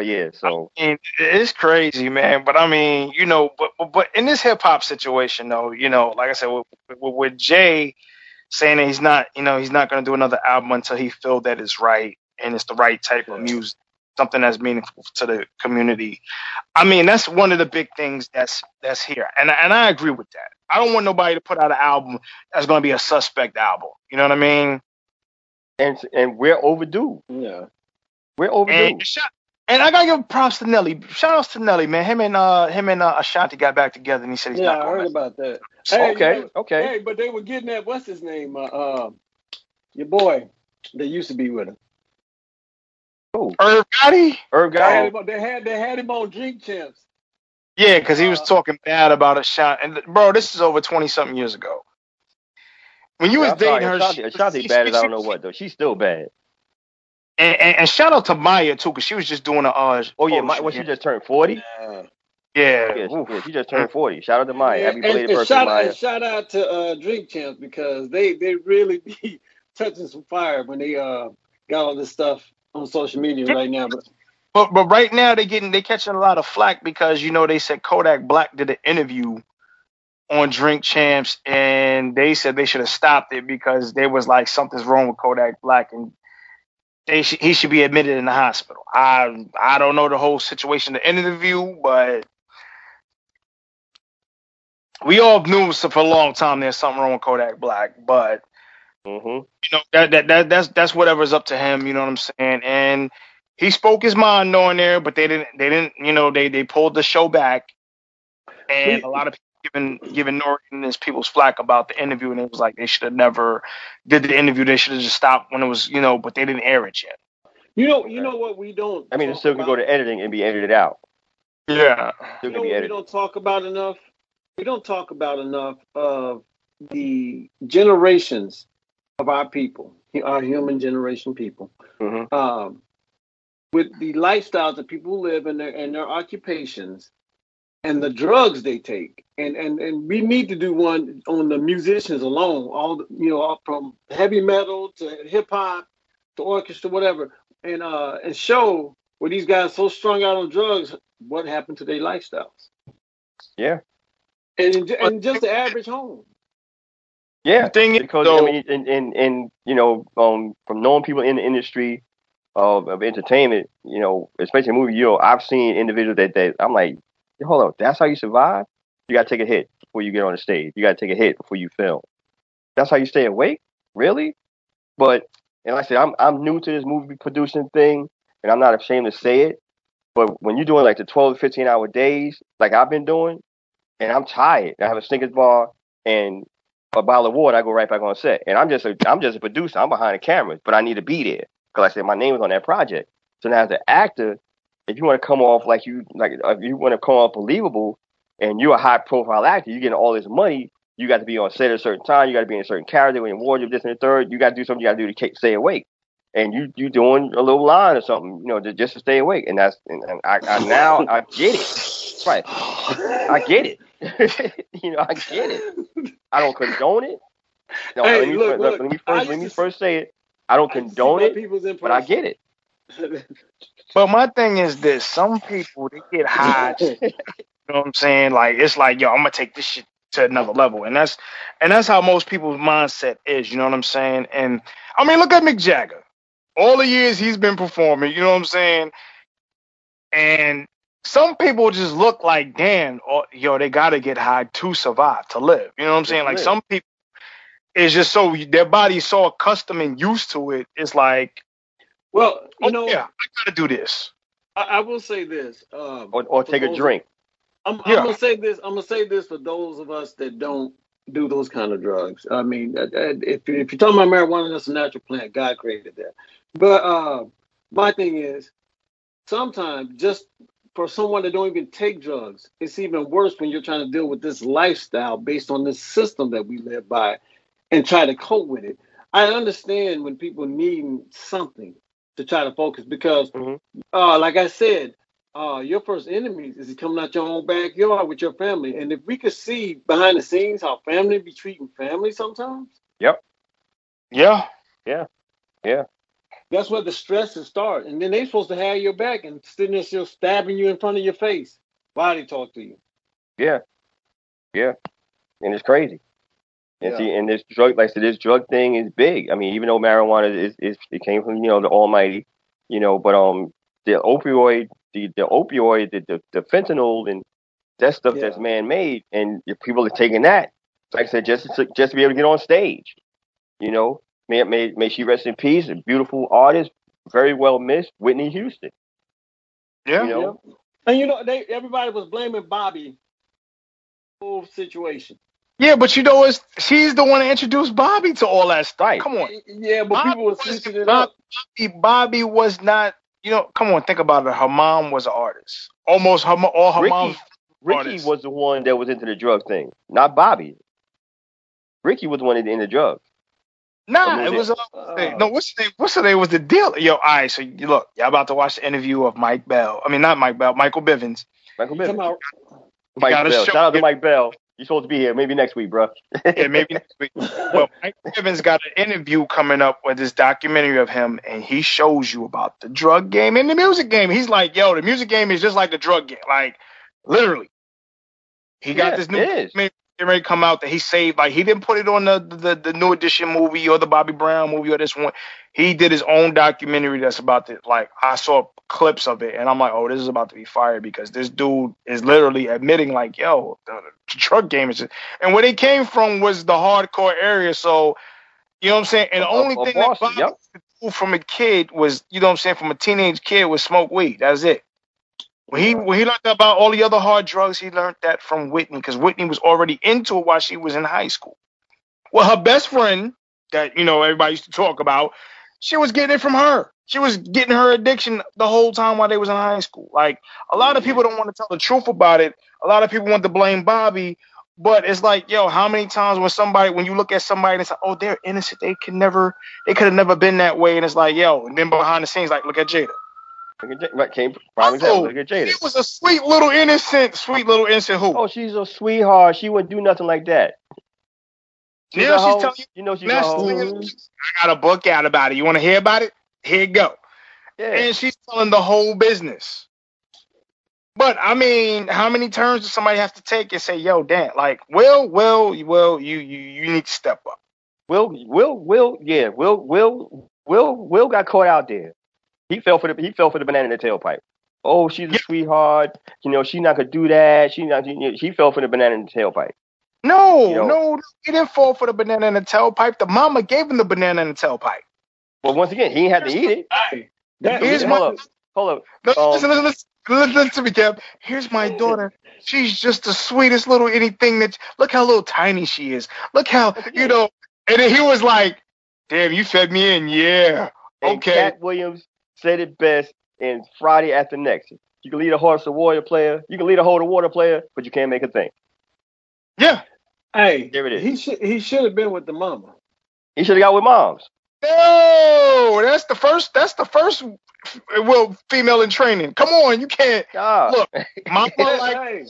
yeah, so mean, it's crazy, man. But I mean, you know, but but, but in this hip hop situation, though, you know, like I said, with, with, with Jay saying that he's not, you know, he's not going to do another album until he feels that it's right and it's the right type of music, something that's meaningful to the community. I mean, that's one of the big things that's that's here, and and I agree with that. I don't want nobody to put out an album that's going to be a suspect album. You know what I mean? And and we're overdue. yeah. We're overdue. And, shout, and I gotta give props to Nelly. Shout outs to Nelly, man. Him and uh him and uh, Ashanti got back together, and he said he's Yeah, not I heard to about that. Hey, okay, you okay. Hey, but they were getting that. What's his name? Uh, uh, your boy that used to be with him. Cool. Irv Gotti? Herb They had, Guy. him, on- they had they had him on Drink Champs. Yeah, because he was Uh, talking bad about a shot. And bro, this is over twenty something years ago. When you was I'm sorry, dating her, Ashanti, she- Ashanti she- bad as I don't know what though. She's still bad. And, and, and shout out to Maya too, because she was just doing a uh. Oh yeah, photo my, shoot well, she just turned forty. Yeah. yeah. Yeah, Oof. yeah, she just turned forty. Shout out to Maya. Happy and, belated birthday, shout, Maya. and shout out to uh, Drink Champs because they they really be [laughs] touching some fire when they uh got all this stuff on social media right now. But But but right now they getting they catching a lot of flack because you know they said Kodak Black did an interview on Drink Champs and they said they should have stopped it because they was like something's wrong with Kodak Black and they sh- he should be admitted in the hospital. I I don't know the whole situation of the interview, but we all knew for a long time there's something wrong with Kodak Black, but Mm-hmm. you know that, that that that's that's whatever's up to him. You know what I'm saying? And he spoke his mind on there, but they didn't they didn't you know they they pulled the show back, and a lot of people giving giving Norton and his people's flack about the interview, and it was like they should have never did the interview. They should have just stopped when it was you know, but they didn't air it yet. you know you know what we don't. I mean, it still can go to editing and be edited out. Yeah, You know what we don't talk about enough? We don't talk about enough of the generations of our people, our human generation people, Mm-hmm. um, with the lifestyles that people live in their and their occupations and the drugs they take. And, and and we need to do one on the musicians alone, all the, you know, all from heavy metal to hip hop to orchestra, whatever, and uh and show where these guys so strung out on drugs, what happened to their lifestyles. Yeah. And and just the average home. Yeah. the thing is because though, I mean, and, and and you know, um, from knowing people in the industry of, of entertainment, you know, especially movie, you know, I've seen individuals that, that I'm like, hold on, that's how you survive. You got to take a hit before you get on the stage. You got to take a hit before you film. That's how you stay awake, really. But and like I said, I'm I'm new to this movie producing thing, and I'm not ashamed to say it. But when you're doing like the 12 to 15 hour days, like I've been doing, and I'm tired, I have a Snickers bar and a bottle of water, I go right back on set. And I'm just a I'm just a producer. I'm behind the cameras, but I need to be there because I said my name is on that project. So now as an actor, if you want to come off like you like if you want to come off believable, and you're a high profile actor, you're getting all this money. You got to be on set at a certain time. You got to be in a certain character, in wardrobe, this and the third. You got to do something. You got to do to stay awake. And you you doing a little line or something, you know, to, just to stay awake. And that's and, and I, I now I get it. Right, I get it. [laughs] you know, I get it. I don't condone it. No, Hey, let me look, fir- look, let me first let me first say it. I don't condone it, but I get it. [laughs] but my thing is this: some people they get high [laughs] You know what I'm saying? Like it's like, yo, I'm gonna take this shit to another level, and that's and that's how most people's mindset is. You know what I'm saying? And I mean, look at Mick Jagger. all the years he's been performing. You know what I'm saying? And some people just look like, damn, oh, yo, they gotta get high to survive, to live. You know what I'm saying? Like some people, it's just so their body's so accustomed and used to it. It's like, well, you oh, know, yeah, I gotta do this. I, I will say this, um, or, or for take a those- drink. I'm, Yeah. I'm gonna say this. I'm gonna say this for those of us that don't do those kind of drugs. I mean, uh, uh, if if you're talking about marijuana, that's a natural plant. God created that. But uh, my thing is, sometimes just for someone that don't even take drugs, it's even worse when you're trying to deal with this lifestyle based on this system that we live by, and try to cope with it. I understand when people need something to try to focus because, Mhm. uh, like I said, uh, your first enemy is coming out your own backyard with your family. And if we could see behind the scenes how family be treating family sometimes, Yep. Yeah. Yeah. Yeah. That's where the stresses start. And then they supposed to have your back and sitting there still stabbing you in front of your face while they talk to you. Yeah, yeah, and it's crazy. And Yeah. see, and this drug, like I said, this drug thing is big. I mean, even though marijuana is, is it came from you know the Almighty, you know, but um, the opioid, the the opioid, the the, the fentanyl, and that stuff Yeah. that's man made, and if people are taking that, like I said, just to, just to be able to get on stage, you know. May, may may she rest in peace. A beautiful artist, very well missed, Whitney Houston. Yeah. You know? Yeah. And you know, they everybody was blaming Bobby whole situation. Yeah, but you know, it's she's the one that introduced Bobby to all that stuff. Right. Come on, Yeah, but Bobby people were was- switching it up. Bobby, Bobby was not. You know, come on, think about it. Her mom was an artist. Almost her, mo- all her Ricky, mom's Ricky artist. was the one that was into the drug thing, not Bobby. Ricky was the one that into drugs. Nah, What it was was. it? Uh, hey, no, what's the name? What's the name? Was the deal? Yo, all right. So you look, y'all about to watch the interview of Mike Bell. I mean, not Mike Bell, Michael Bivins. Michael You talking Bell. about- Mike Bell. show Shout out to. Mike Bell. You're supposed to be here. Maybe next week, bro. Yeah, maybe next week. But [laughs] Mike Bivins got an interview coming up with this documentary of him, and he shows you about the drug game and the music game. He's like, yo, the music game is just like the drug game, like literally. He got Yeah, this new it is. documentary ready to come out that he saved. Like he didn't put it on the, the the new edition movie or the Bobby Brown movie or this one. He did his own documentary that's about the like I saw clips of it and I'm like, oh, this is about to be fire because this dude is literally admitting like, yo, the, the drug game is. Just, and where they came from was the hardcore area, so you know what I'm saying. And the only of thing that Boston, Bobby yep. from a kid was, you know what I'm saying, from a teenage kid was smoke weed. That's it. When he when he learned about all the other hard drugs, he learned that from Whitney because Whitney was already into it while she was in high school. Well, her best friend that you know everybody used to talk about, she was getting it from her. She was getting her addiction the whole time while they was in high school. Like a lot of people don't want to tell the truth about it. A lot of people want to blame Bobby, but it's like, yo, how many times when somebody when you look at somebody and it's like, oh, they're innocent, they can never, they could have never been that way, and it's like, yo, and then behind the scenes, like, look at Jada. Look at J- right, came prime example. Look at Jada. She was a sweet little innocent, sweet little innocent who? Oh, she's a sweetheart. She wouldn't do nothing like that. She's Now she's hoe. telling you you know she's a Next thing I got a book out about it. You want to hear about it? Here you go. Yeah. And she's telling the whole business. But I mean, how many turns does somebody have to take and say, "Yo, Dan, like, Will, Will, Will, you, you, you need to step up." Will, Will, Will, yeah, Will, Will, Will, Will got caught out there. He fell for the he fell for the banana in the tailpipe. Oh, she's a Yeah. sweetheart. You know, she's not gonna do that. She not. You she fell for the banana in the tailpipe. No, Yo. no, he didn't fall for the banana in the tailpipe. The mama gave him the banana in the tailpipe. But once again, he had to eat it. Hey, that, Here's hold my- up, hold up. No, Um, listen, listen, listen, listen, listen to me, Kev. Here's my daughter. She's just the sweetest little anything that. Look how little tiny she is. Look how you know. And then he was like, "Damn, you fed me in, yeah." And Okay. Katt Williams said it best in Friday After Next. You can lead a horse a warrior player. You can lead a hold a water player, but you can't make a thing. Yeah. hey, There it is. he should he should have been with the mama. He should have got with moms. No, that's the first. That's the first. Well, female in training. Come on, you can't. Ah, Look, [laughs] Mama Hey, like hey.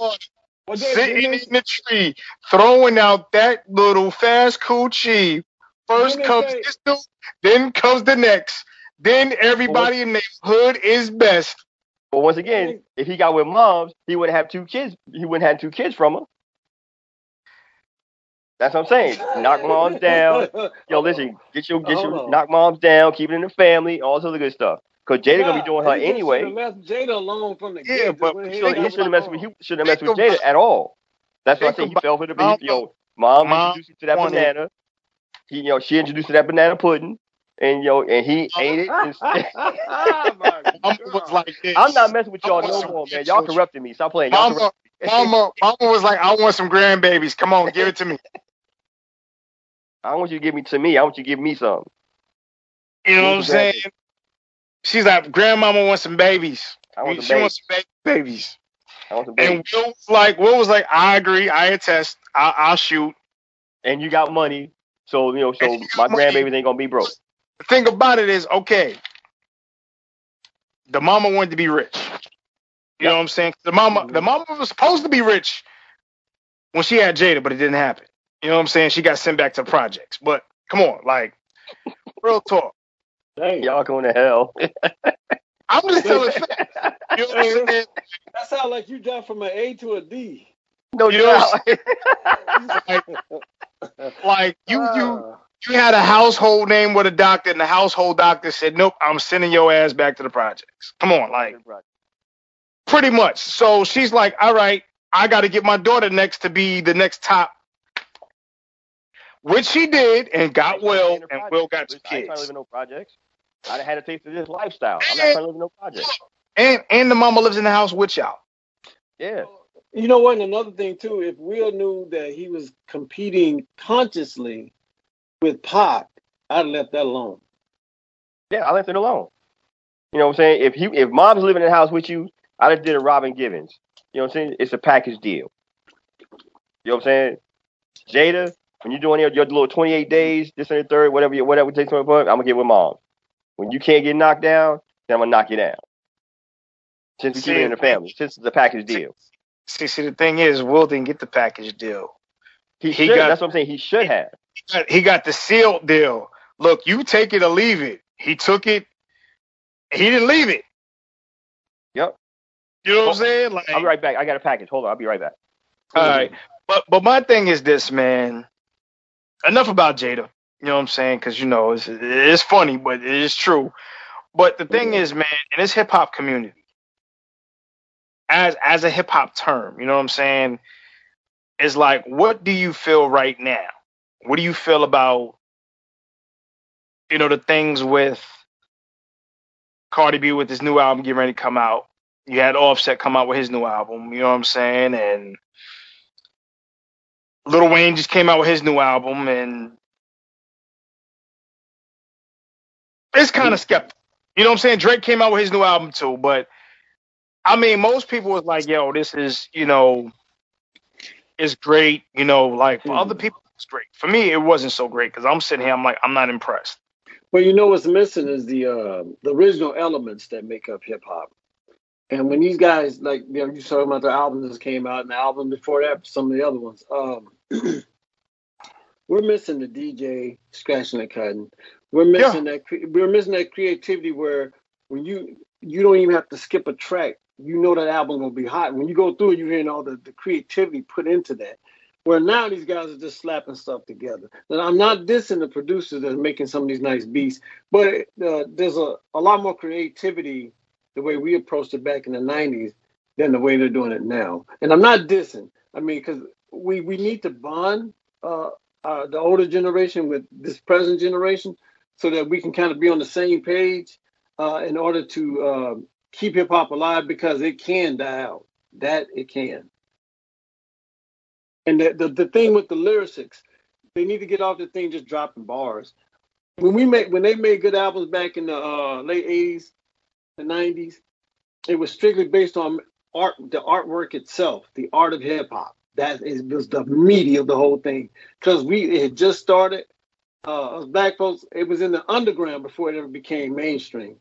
Well, sitting in the tree, throwing out that little fast coochie. First comes say- this dude, then comes the next. Then everybody in the hood is best. but once again, if he got with moms, he wouldn't have two kids. He wouldn't have two kids from her. That's what I'm saying. Knock moms [laughs] down. Yo, listen, get your get Hold your on. knock moms down. Keep it in the family. All this other good stuff. Cause Jada gonna be doing her anyway. should've left Jada alone from the Yeah, but He he shouldn't, he got shouldn't mess with he shouldn't mess with Jada at all. That's why I think say he fell for the Mom- beef. Yo, mom Mom introduced you to that wanted- banana. He, you know, she introduced to that banana pudding, and yo, and he ate it. And, [laughs] [laughs] Mama was like this. I'm not messing with y'all no more, man. Y'all with you. corrupting me. Stop playing. Y'all Mama, mama, mama was like, I want some grandbabies. Come on, give it to me. I don't want you to give me to me. I want you to give me some. You know what I'm saying? She's like, grandmama wants some babies. I want she babies. wants some ba- babies. I want some babies. And Will was like, Will was like, I agree, I attest, I, I'll shoot. and you got money, so you know, so my money. grandbabies ain't gonna be broke. The thing about it is, okay, the mama wanted to be rich. You know what I'm saying? The mama, the mm-hmm. mama was supposed to be rich when she had Jada, but it didn't happen. You know what I'm saying? She got sent back to projects. But come on, like, real talk. Dang. Y'all going to hell. [laughs] I'm just telling facts. You know what I'm saying? That sounds like you jumped from an A to a D. no You know doubt. [laughs] Like, like you, you, you had a household name with a doctor, and the household doctor said, "Nope, I'm sending your ass back to the projects." Come on, like, pretty much. So she's like, "All right, I got to get my daughter next to be the next top," which she did, and got Will, and Will got two I ain't trying to live in no projects. I done had a taste of this lifestyle. I'm not trying to live in no projects. and and the mama lives in the house with y'all. Yeah. You know what? And another thing too, if Will knew that he was competing consciously with Pac, I'd have left that alone. Yeah, I left it alone. You know what I'm saying? If he if mom's living in the house with you, I just did a Robin Givens. You know what I'm saying? It's a package deal. You know what I'm saying? Jada, when you're doing your, your little 28 days, this and the third, whatever you, whatever it takes to I'm gonna get with mom. When you can't get knocked down, then I'm gonna knock you down. Since we keep it in the family, since it's a package deal. See, see, the thing is, Will didn't get the package deal. He, He should. got- that's what I'm saying. He should have. He got, he got the sealed deal. Look, you take it or leave it. He took it. He didn't leave it. Yep. You know what I'm saying? Like, I'll be right back. I got a package. Hold on. I'll be right back. All right. But but my thing is this, man. Enough about Jada. You know what I'm saying? Because you know it's it's funny, but it is true. But the thing is, man, in this hip hop community, as as a hip hop term, you know what I'm saying? It's like, what do you feel right now? What do you feel about you know the things with Cardi B with his new album getting ready to come out? You had Offset come out with his new album. You know what I'm saying? And Lil Wayne just came out with his new album, and it's kind of skeptical. You know what I'm saying? Drake came out with his new album too, but I mean, most people was like, "Yo, this is you know, it's great." You know, like for other people, it's great. For me, it wasn't so great because I'm sitting here, I'm like, I'm not impressed. Well, you know what's missing is the uh, the original elements that make up hip hop. And when these guys, like you know, you talking about the album that came out and the album before that, some of the other ones, um, [clears throat] we're missing the DJ scratching the cutting. We're missing that. We're missing that creativity where when you you don't even have to skip a track. You know that album gonna be hot. When you go through it, you're hearing all the, the creativity put into that. Where now these guys are just slapping stuff together. And I'm not dissing the producers that are making some of these nice beats, but uh, there's a, a lot more creativity the way we approached it back in the 90s than the way they're doing it now. And I'm not dissing. I mean, because we, we need to bond uh, uh, the older generation with this present generation so that we can kind of be on the same page uh, in order to uh, keep hip hop alive because it can die out. That it can. And the, the, the thing with the lyrics, they need to get off the thing just dropping bars. When we make when they made good albums back in the uh, late 80s, the 90s, it was strictly based on art, the artwork itself, the art of hip hop. That is was the media of the whole thing. Because we it had just started. Uh, black folks, it was in the underground before it ever became mainstream.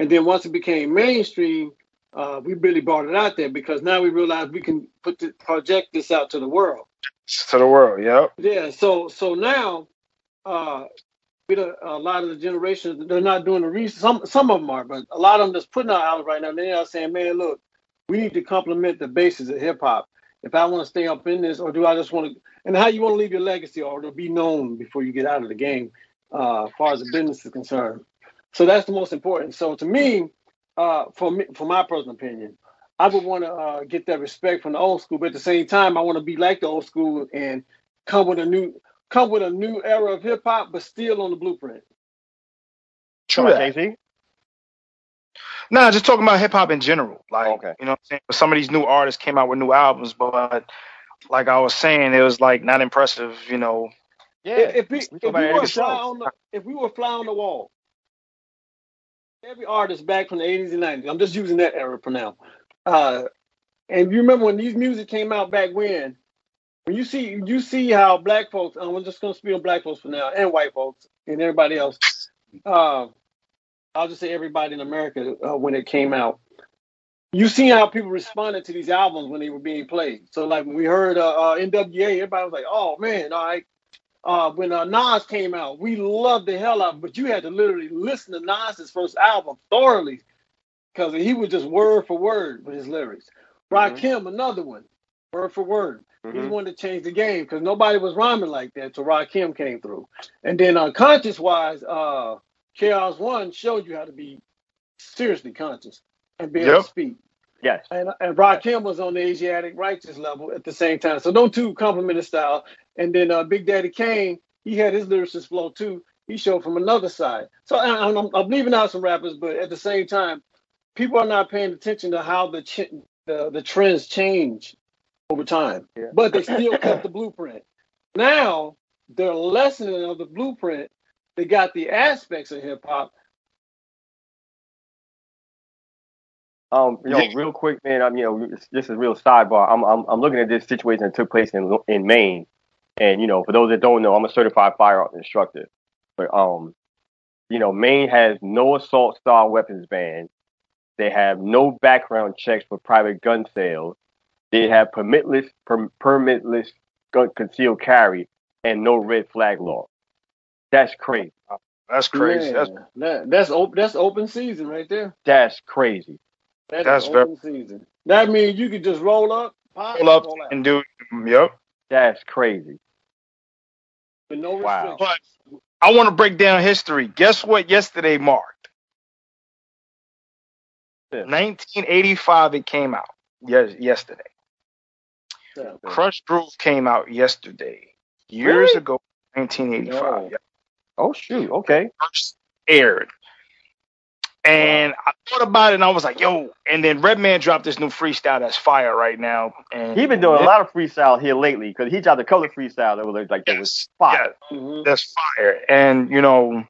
And then once it became mainstream, uh, we really brought it out there because now we realize we can put the, project this out to the world. To the world, yep. Yeah. So so now, uh, with a, a lot of the generations, they're not doing the research. Some some of them are, but a lot of them that's putting out right now. They are saying, man, look, we need to complement the basis of hip hop. If I want to stay up in this, or do I just want to? And how you want to leave your legacy, or to be known before you get out of the game, uh, as far as the business is concerned. So that's the most important. So to me, uh, for me, for my personal opinion, I would want to uh, get that respect from the old school, but at the same time, I want to be like the old school and come with a new come with a new era of hip hop, but still on the blueprint. True, Jay-Z. No, nah, just talking about hip hop in general. Like, Okay. you know what I'm saying? Some of these new artists came out with new albums, but like I was saying, it was like not impressive, you know. Yeah. If, if we, we if we were every a fly on the if we were a fly on the wall, every artist back from the 80s and 90s, I'm just using that era for now. Uh, and you remember when these music came out back when, when you see you see how black folks, I'm just gonna speak on black folks for now, and white folks and everybody else. Uh, I'll just say everybody in America uh, when it came out. You see how people responded to these albums when they were being played. So like when we heard uh, uh, NWA, everybody was like, "Oh man, all right." Uh, when uh, Nas came out, we loved the hell out, of it, but you had to literally listen to Nas's first album thoroughly because he was just word for word with his lyrics. Rakim, another one, word for word. He's Mhm. one that changed the game because nobody was rhyming like that till Rakim came through. And then uh, conscious wise, uh, KRS One showed you how to be seriously conscious and be able Yep. to speak. Yes. And and Rakim was on the Asiatic righteous level at the same time. So don't two complement his style. And then uh, Big Daddy Kane, he had his lyricist flow too. He showed from another side. So I, I'm, I'm leaving out some rappers, but at the same time, people are not paying attention to how the ch- the, the trends change over time. Yeah. But they still kept the blueprint. Now they're lessening of the blueprint. They got the aspects of hip hop. Um, yo, Yeah. real quick, man. I'm, you know, this- this is real sidebar. I'm, I'm, I'm looking at this situation that took place in, in Maine, and you know, for those that don't know, I'm a certified firearms instructor. But um, you know, Maine has no assault style weapons ban. They have no background checks for private gun sales. They have permitless, per, permitless gun concealed carry, and no red flag law. That's crazy. That's crazy. That's that, that's open. That's open season right there. That's crazy. That is That's very- open season. That means you could just roll up, pop, pull up roll out and do. Yep. That's crazy. with no Wow. But I want to break down history. Guess what? Yesterday marked Yeah. 1985. It came out. Yes, yesterday. Yeah. Krush Groove came out yesterday. Years Really? ago, 1985. No. Yeah. Oh shoot. Okay. First aired. And I thought about it and I was like, yo. And then Redman dropped this new freestyle that's fire right now. And He been doing a lot of freestyle here lately because he dropped a color freestyle that was like that was fire. Yeah, Mhm. that's fire. And you know,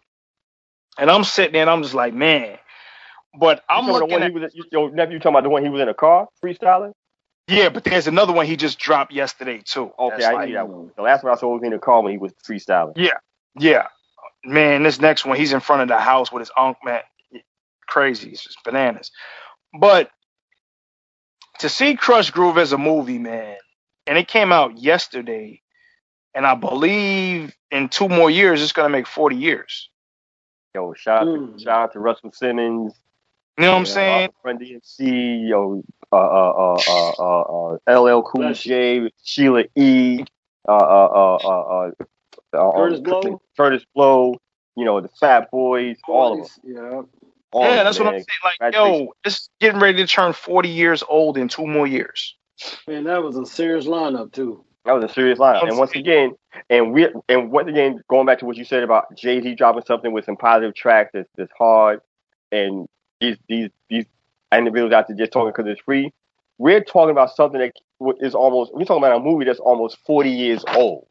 and I'm sitting there and I'm just like, man. But I'm you talking about the one at he was. You, your nephew talking about the one he was in a car freestyling? yeah, but there's another one he just dropped yesterday too. Okay, That's I like- knew that one. The last one I saw was in a car when he was freestyling. Yeah, yeah, man. This next one, he's in front of the house with his uncle. Man, crazy. It's just bananas. But to see Krush Groove as a movie, man, and it came out yesterday, and I believe in two more years it's gonna make 40 years. Yo, shout out, Mm. to, shout out to Russell Simmons, You know what I'm saying? uh, Run DMC, yo, uh, uh, uh, uh, uh, uh, LL Cool J, Sheila E, uh, uh, uh, uh, uh, Kurtis um, Blow. Kurtis Blow, you know, the Fat Boys, all of them. Yeah. All yeah, of them, that's what. I'm saying. Like, Congratulations. yo, it's getting ready to turn 40 years old in two more years. Man, that was a serious lineup too. That was a serious lineup. And once again, and we and once again, going back to what you said about Jay Z dropping something with some positive tracks that's, that's hard, and these these these individuals out there just talking because it's free. We're talking about something that is almost. We're talking about a movie that's almost 40 years old.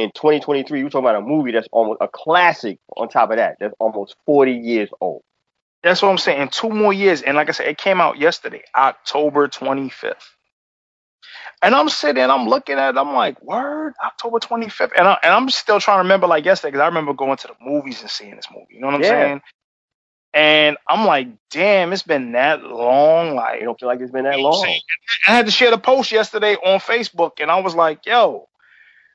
In 2023, you're talking about a movie that's almost a classic. On top of that, that's almost 40 years old. That's what I'm saying. In two more years, and like I said, it came out yesterday, October 25th. And I'm sitting, I'm looking at it, I'm like, word, October 25th, and I, and I'm still trying to remember like yesterday because I remember going to the movies and seeing this movie. You know what I'm Yeah. saying? And I'm like, damn, it's been that long. Like, You don't feel like it's been that long. I had to share the post yesterday on Facebook, and I was like, yo,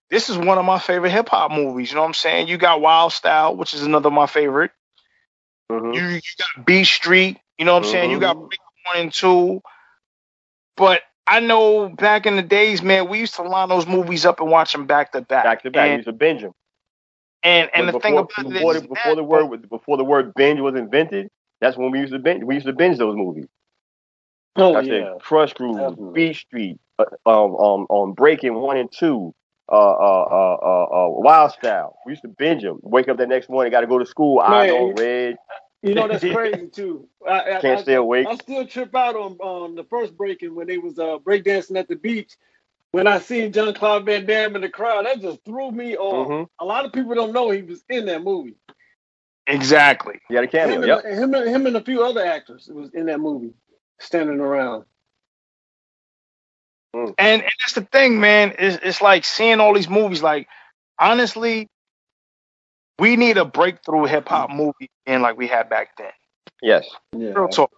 this is one of my favorite hip hop movies. You know what I'm saying? You got Wild Style, which is another of my favorite. Mhm. You, you got Beat Street. You know what I'm saying? You got Mhm. Break One and Two. But I know back in the days, man, we used to line those movies up and watch them back to back. Back to back, And you used to binge them. and, and the before, thing about before, it is the, before the word was- before the word binge was invented, that's when we used to binge. We used to binge those movies. Oh I yeah. said Krush Groove, Beat Street, uh, um, um, um, Breaking One and Two, uh, uh, uh, uh, uh, Wild Style. We used to binge them. Wake up the next morning, got to go to school. Eyes Man, on red, You know that's [laughs] crazy too. I, I, can't I, stay awake. I still trip out on on the first breaking when they was uh breakdancing at the beach. When I seen Jean-Claude Van Damme in the crowd, that just threw me off. Mhm. A lot of people don't know he was in that movie. exactly. Yeah, got a cameo. Him and, Yep. him, and, him and a few other actors was in that movie, standing around. And, and that's the thing, man. It's, it's like seeing all these movies. Like, honestly, we need a breakthrough hip hop movie in like we had back then. Yes. Yeah. Real talk.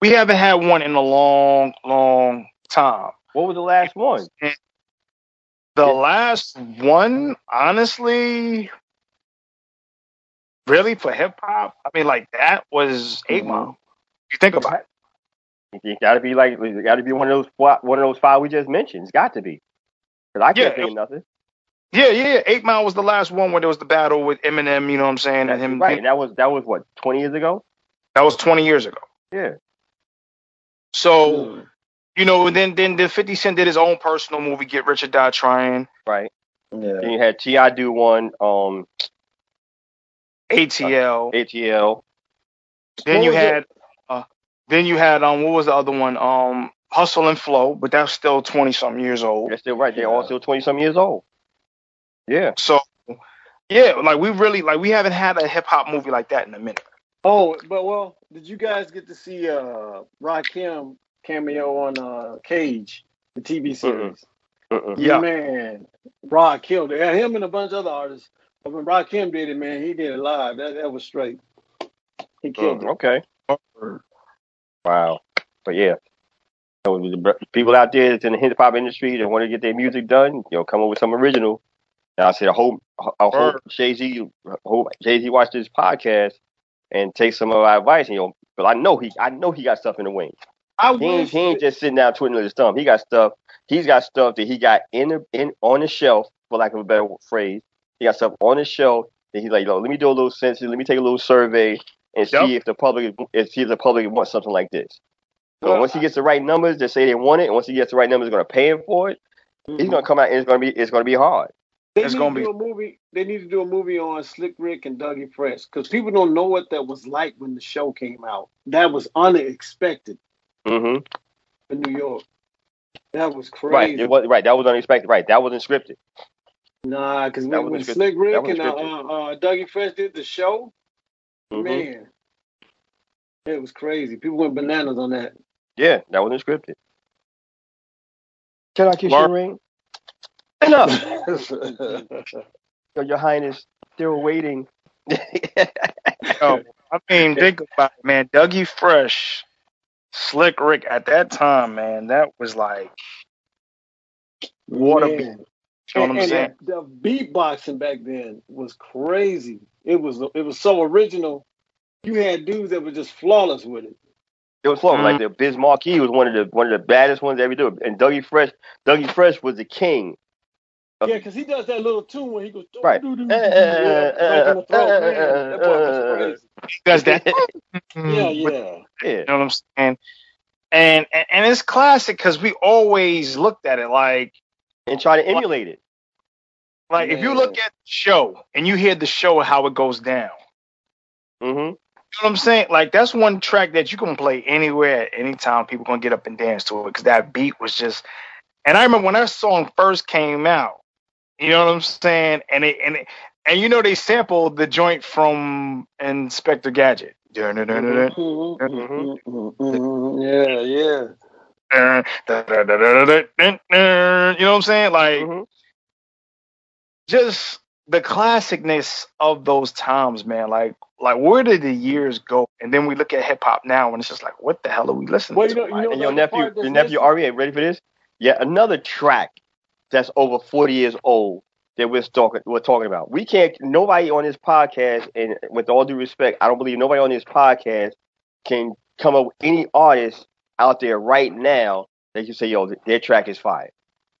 We haven't had one in a long, long time. What was the last one? The Yeah. last one, honestly, really for hip hop, I mean, like that was 8 Mm-hmm. Mile. You think about it. It got to be like it got to be one of those fi- one of those five we just mentioned. It's got to be. Cause I can't Yeah, think of nothing. Yeah, yeah, yeah. Eight Mile was the last one where there was the battle with Eminem. You know what I'm saying? And him, right. And that was that was what twenty years ago. that was 20 years ago. Yeah. So you know, then then the 50 Cent did his own personal movie, Get Rich or Die Trying. Right. Yeah. Then you had T.I. do one. Um. ATL. ATL. then What you had. it? Had, uh, then you had um, what was the other one? Um, Hustle and Flow, but that's still 20 something years old. They're still right. They're all still twenty some years old. Yeah. So yeah, like we really like we haven't had a hip hop movie like that in a minute. Oh, but well, did you guys get to see uh Rakim cameo on uh Cage, the TV series? Mm-mm. Yeah. Man, Rod killed it. And him and a bunch of other artists. But when Rakim did it, man, he did it live. That that was straight. He killed Mm, okay. Wow. But yeah. So people out there that's in the hip hop industry that want to get their music done, you know, come up with some original. And I said, I hope, I hope Jay Z, hope Jay Z watch this podcast and take some of our advice. And, you know, but I know he, I know he got stuff in the wing. I He ain't, he ain't just sitting down twiddling his thumb. He got stuff. He's got stuff that he got in the, in on the shelf, for lack of a better phrase. He got stuff on the shelf that he's like, Yo, let me do a little census, let me take a little survey and Yep. see if the public, if see if the public wants something like this. So Well, once he gets the right numbers, they say they want it. And once he gets the right numbers, they're gonna pay him for it. He's gonna come out and it's gonna be it's gonna be hard. They It's need gonna to do a movie. They need to do a movie on Slick Rick and Dougie Fresh because people don't know what that was like when the show came out. That was unexpected Mm-hmm. in New York. That was Right. crazy. It was right. That was unexpected. Right. That wasn't scripted. Nah, because when, when. Slick Rick and uh, uh, Dougie Fresh did the show, Mhm. man, it was crazy. People went bananas on that. Yeah, that wasn't scripted. Can I kiss Mark- your ring? Enough. Your, Your Highness, still waiting. [laughs] Yo, I mean, think about it, man. Dougie Fresh, Slick Rick at that time, man, that was like, Water Man. beat. you know what I'm and, saying? and the beatboxing back then was crazy. It was it was so original. You had dudes that were just flawless with it. It was flowing. Mm. Like the Biz Markie was one of the one of the baddest ones ever do. And Dougie Fresh, Dougie Fresh was the king. Yeah, because he does that little tune where he goes Right. Man, that part was crazy. Because that, Yeah, yeah. yeah. You know what I'm saying? And and, and it's classic because we always looked at it like And try to emulate it. Like if you look at the show and you hear the show how it goes down. hmm You know what I'm saying? Like that's one track that you can play anywhere, at any time. People gonna get up and dance to it because that beat was just. And I remember when that song first came out. You know what I'm saying? And it and it, and you know they sampled the joint from Inspector Gadget. Mhm, mhm, mhm. Yeah, yeah. [laughs] You know what I'm saying? Like hmm just the classicness of those times, man. Like like where did the years go? And then we look at hip hop now, and it's just like, what the hell are we listening Well, to? you know, you know And your nephew, part that's your nephew missing- Ari, ready for this? Yeah, another track that's over forty years old that we're talking we're talking about. We can't. Nobody on this podcast, and with all due respect, I don't believe nobody on this podcast can come up with any artist out there right now that just say, yo, their track is fire.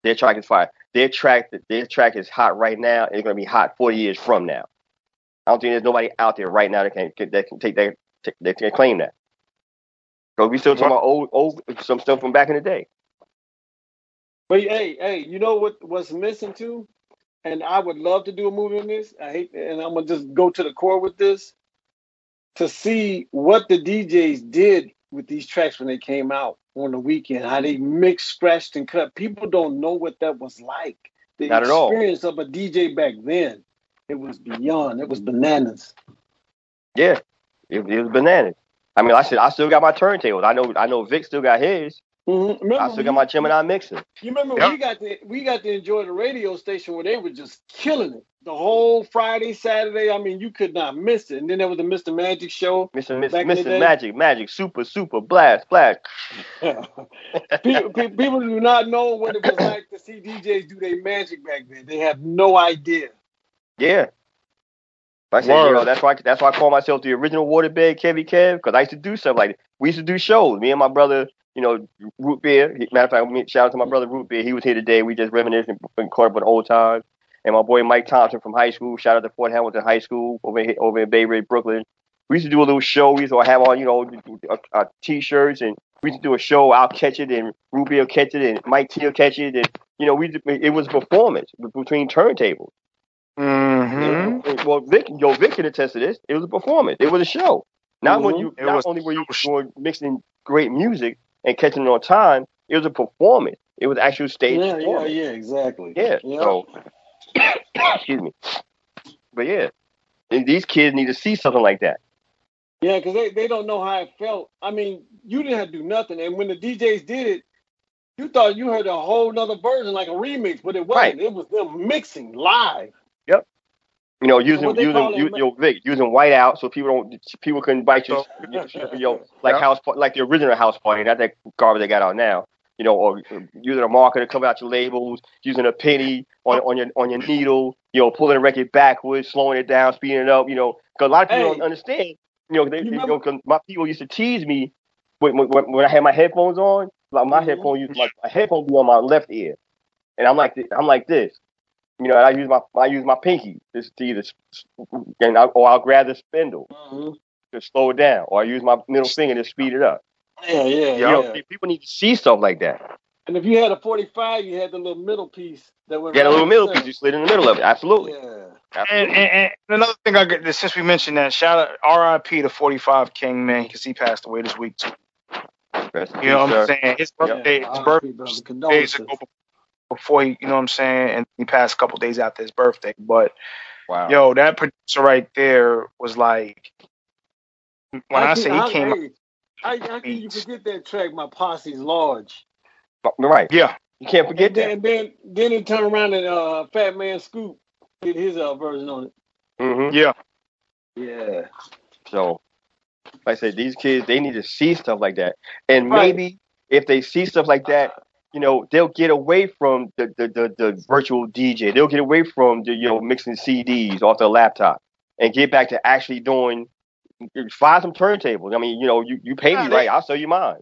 Their track is fire. Their track, their track is hot right now. And it's gonna be hot 40 years from now. I don't think there's nobody out there right now that can that can take that that can claim that. Because we still talking about old old some stuff from back in the day. But hey, hey, you know what what's missing too? And I would love to do a movie on this. I hate and I'm gonna just go to the core with this to see what the DJs did with these tracks when they came out on the weekend, how they mixed, scratched, and cut. People don't know what that was like. The Not at all. experience of a DJ back then, it was beyond. It was bananas. Yeah, it, it was bananas. I mean, I said I still got my turntables. I know I know Vic still got his. Mhm. Remember I still got my Gemini mixer. You remember Yep. we got to we got to enjoy the radio station where they were just killing it the whole Friday, Saturday. I mean, you could not miss it. And then there was the Mr. Magic show. Mr. Mr. Back in the Mr. Magic, Magic, Super, Super, Blast, Blast. [laughs] people, people do not know what it was [coughs] like to see DJs do their magic back then. They have no idea. Yeah. I said, you know, that's why that's why I call myself the original waterbed Kevy Kev, because I used to do stuff like that. We used to do shows. Me and my brother, you know, Root Beer. Matter of fact, me- shout out to my brother Root Beer. He was here today. We just reminiscing and caught up with old times. And my boy Mike Thompson from high school. Shout out to Fort Hamilton High School over here, over in Bay Ridge, Brooklyn. We used to do a little show. We used to have on, you know, our, our t-shirts, and we used to do a show. I'll catch it, and Root Beer will catch it, and Mike T will catch it, and you know, we it was a performance between turntables. Mm-hmm. Well, Vic, yo, Vic can attest to this. It was a performance. It was a show. Not when Mhm. you, It not only were you mixing great music and catching on time. It was a performance. It was actual stage Yeah, yeah, yeah, exactly. Yeah. Yeah. So, [coughs] excuse me. But yeah, and these kids need to see something like that. Yeah, because they, they don't know how it felt. I mean, you didn't have to do nothing. And when the DJs did it, you thought you heard a whole nother version, like a remix, but it wasn't. Right. It was them mixing live. You know, using what using call it, you, ma- Vic, using white out so people don't people couldn't bite you. you know, [laughs] like Yeah. house like the original house party, not that garbage they got out now. You know, or using a marker to cover out your labels, using a penny on on your on your needle. You know, pulling the record backwards, slowing it down, speeding it up. You know, because a lot of people Hey. don't understand. You know, they, You you remember- know, 'cause my people used to tease me when, when, when I had my headphones on. Like my Mhm. headphone, used like my headphone be on my left ear, and I'm like, thi- I'm like this. You know, and I use my I use my pinky just to either, s- s- and I, or I'll grab the spindle Mhm. to slow it down, or I use my middle finger to speed it up. Yeah, yeah, You yeah. know, pe- people need to see stuff like that. And if you had a 45, you had the little middle piece that went You got a little middle the piece, you slid in the middle of it. Absolutely. Yeah. And, absolutely. and, and another thing I get since we mentioned that, shout out R.I.P. to 45 King man because he passed away this week too. Rest You know peace, what I'm sir. saying? His birthday, Yeah, his R.I.P., birthday days ago before he, you know what I'm saying, and he passed a couple days after his birthday. But Wow. yo, that producer right there was like, when I, can- say he came, hey, how, how can you forget that track, My Posse's Large? right. yeah, You can't forget And then, that. and then, then it turned around and uh, Fat Man Scoop did his uh, version on it. hmm yeah, Yeah. So, like I said, these kids they need to see stuff like that, and Right. maybe if they see stuff like that, you know, they'll get away from the the, the, the virtual DJ. They'll get away from the you know mixing CDs off their laptop and get back to actually doing. Find some turntables. I mean, you know, you, you pay Yeah, me they- right, I'll sell you mine.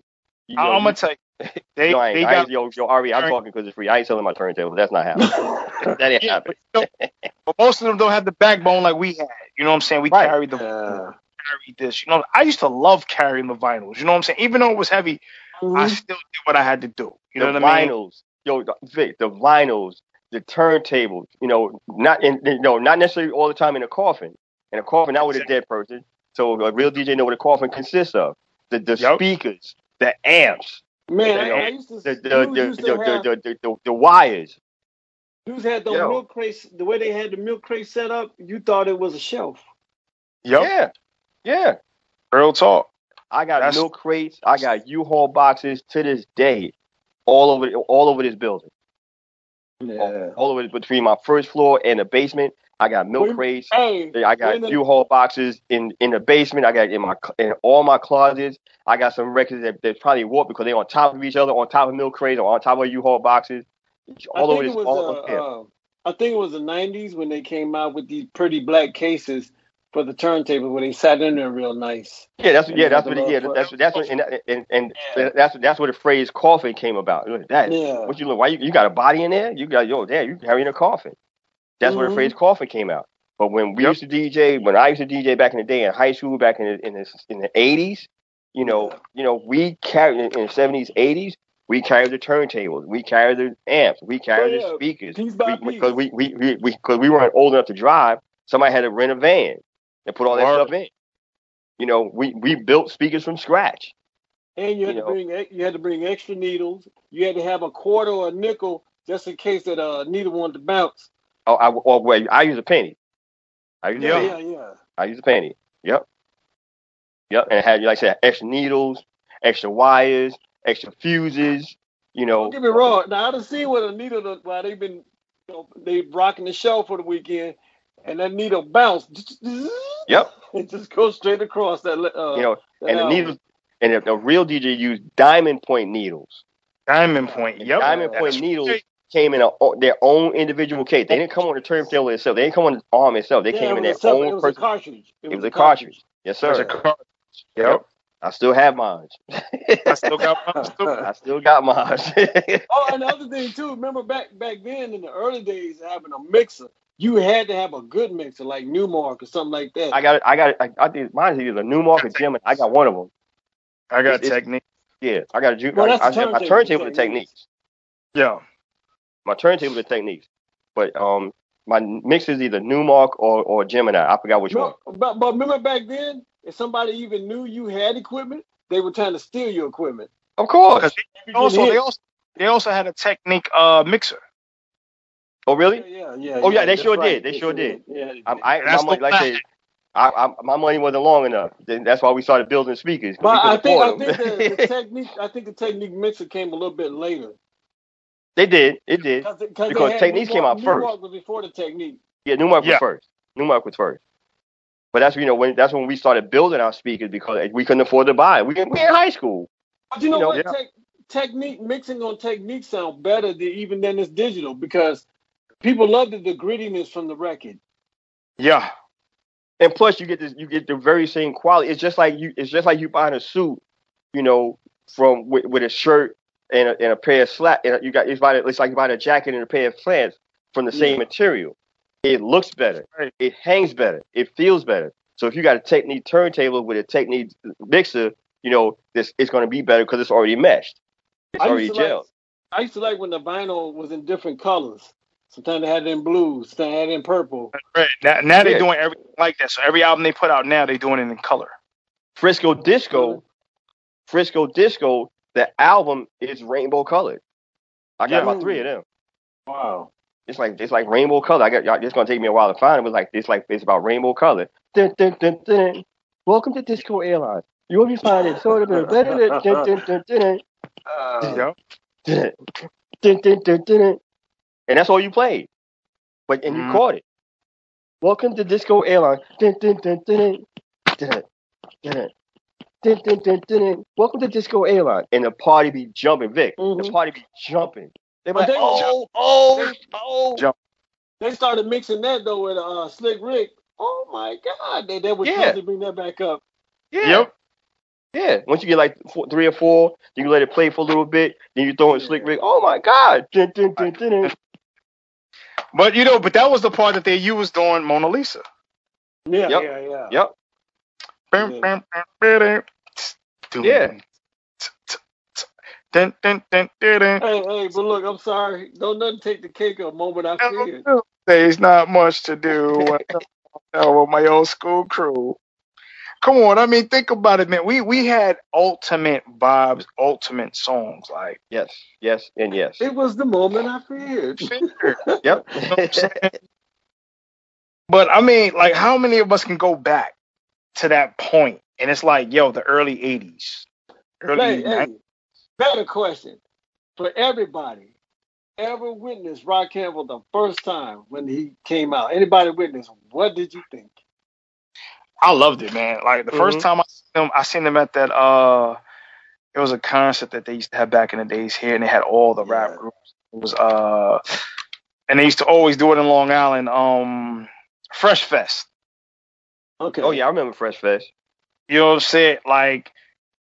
You know, I, am gonna tell you, [laughs] they no, I ain't, they I got ain't, yo, yo, Ari, I'm turn- talking because it's free. I ain't selling my turntable. That's not [laughs] happening. [laughs] that ain't yeah, happening. but, you know, but most of them don't have the backbone like we had. You know what I'm saying? We Right. carried the Yeah. carried this. You know, I used to love carrying the vinyls. You know what I'm saying? Even though it was heavy, I Mhm. still did what I had to do. You know the what I mean? vinyls, yo, the, Vic, the vinyls, the turntables. You know, not in, you know, not necessarily all the time in a coffin. In a coffin, not with a dead person. So a real DJ know what a coffin consists of. The the Yep. speakers, the amps, Man, You know, I used to. the the the, used the, to have, the, the, the, the wires. dudes had those Yo. milk crates. The way they had the milk crate set up, you thought it was a shelf. Yep. Yeah, yeah. Real talk. I got That's- milk crates. I got U-Haul boxes to this day, all over all over this building. Yeah. All over between my first floor and the basement. I got milk crates. Hey, I got U-Haul boxes in, in the basement. I got in my in all my closets. I got some records that, that probably warped because they're on top of each other, on top of milk crates, or on top of U-Haul boxes. I All over it this. was All uh, uh, I think it was the '90s when they came out with these pretty black cases for the turntable where they sat in there real nice. Yeah, that's yeah, that's what yeah, that's foot- that's what and and, and Yeah. that's that's where the phrase coffin came about. That. Yeah. What you look? Why you, you got a body in there? You got yo, there you carrying a coffin. That's where the Mhm. phrase coffin came out. But when we Yep. used to DJ, when I used to DJ back in the day in high school, back in the in the in the eighties, you know, you know, we carried in the seventies, eighties, we carried the turntables, we carried the amps, we carried Oh, the speakers. Piece by We- because we we we we because we weren't old enough to drive. Somebody had to rent a van and put all that Word. stuff in. You know, we we built speakers from scratch. And you had you to know. bring you had to bring extra needles. You had to have a quarter or a nickel just in case that uh needle wanted to bounce. Oh, I, oh wait, I use a penny. I use a Yeah, penny. yeah, yeah. I use a penny. Yep. Yep. And it had, like I said, extra needles, extra wires, extra fuses. You know. Don't get me wrong. Now I done seen what a needle done- while they've been you know, they rocking the show for the weekend, and that needle bounced. [laughs] Yep. It just goes straight across that. Uh, You know, that and the album. needles, and a, a real DJ used diamond point needles. Diamond Point. Yep. Diamond point That's needles right. came in a, their own individual case. They didn't come on the turntable itself. They didn't come on the arm itself. They Yeah, came it in their was a own It was a person. cartridge. It was a cartridge. Yes, There's sir. a car. Yep. Yep. I still have mine. I still got mine. Still. [laughs] I still got mine. Oh, and the other thing too. Remember back back then in the early days, having a mixer, you had to have a good mixer like Numark or something like that. I got it. I got it. I, I think mine is either a Numark or Gemini. I got one of them. I got It's- it's- technique. Yeah, I got a ju- Well, I, that's I, the have my turntable turntable to Technics. Technics. Yeah. My turntable to Technics. But um, my mix is either Numark or or Gemini. I forgot which one. No, but, but remember back then, if somebody even knew you had equipment, they were trying to steal your equipment. Of course. Also, they also they also had a technique uh mixer. Oh really? Yeah, yeah, yeah. Oh, yeah, they sure right. did. They sure did. Yeah, I. I That's my money, the like I said, I, I, my money wasn't long enough. Then That's why we started building speakers. 'cause but we I couldn't think I think the, the [laughs] technique I think the technique mixer came a little bit later. they did. It did. Cause, they- cause Because they had Technics came out first. Numark was before the technique. Yeah, Numark was first. Numark was first. But that's you know when that's when we started building our speakers because we couldn't afford to buy. it. We we in high school. But you know You know, what? yeah. Tech, technique mixing on technique sound better than even than this digital because people loved the, the grittiness from the record. Yeah. And plus, you get this, you get the very same quality. It's just like you, it's just like you buying a suit, you know, from with, with a shirt and a, and a pair of slacks. And you got it's, buying, it's like you buying a jacket and a pair of flats from the same material. It looks better. Right. It hangs better. It feels better. So if you got a Technique turntable with a Technique mixer, you know, this it's going to be better because it's already meshed. It's already to like, gelled. I used to like when the vinyl was in different colors. Sometimes they had it in blue, sometimes they had it in purple. Right. Now, now they're doing everything like that. So every album they put out now, they're doing it in color. Frisco Disco, Really? Frisco Disco, the album is rainbow colored. I got Yeah. about three of them. Wow. It's like it's like rainbow color. I got y'all- it's gonna take me a while to find it, but like it's like it's about rainbow color. Dun, dun, dun, dun. Welcome to Disco Airlines. You will be finding sort of a dun, dun, dun, dun, dun, dun, Uh, Yeah. dun, dun, dun, dun, dun. And that's all you played. But and you Mhm. caught it. Welcome to Disco Airlines. Dun, dun, dun, dun, dun, dun, dun, dun, dun, dun. Welcome to Disco Airlines. And the party be jumping, Vic. The Mhm. party be jumping. They be like, they- oh, oh, oh. Jump. They started mixing that though with uh, Slick Rick. Oh my God, they, they would Yeah. to bring that back up. Yeah. Yep. Yeah. Once you get like four, three or four, you can let it play for a little bit. Then you throw in Slick Rick. Oh my God. Dun, dun, dun, dun, dun. But you know, but that was the part that they used on Mona Lisa. Yeah, Yep. yeah, yeah. Yep. Yeah. Dun, dun, dun. Hey, hey, but look, I'm sorry. Don't nothing take the cake a moment I feared. There's not much to do [laughs] with, with my old school crew. Come on, I mean, think about it, man. We we had ultimate vibes, ultimate songs. Like, Yes. Yes. And yes. It was the moment I feared. [laughs] Yep. but I mean, like, how many of us can go back to that point? And it's like, yo, the early '80s, early Hey, hey, better question for everybody. Ever witnessed Rock Campbell the first time when he came out? Anybody witness? What did you think? I loved it, man. Like the first Mhm. time I seen them, I seen them at that. uh It was a concert that they used to have back in the days here, and they had all the rap groups. It was uh, and they used to always do it in Long Island. Um, Fresh Fest. Okay. Oh yeah, I remember Fresh Fest. You know what I'm saying? Like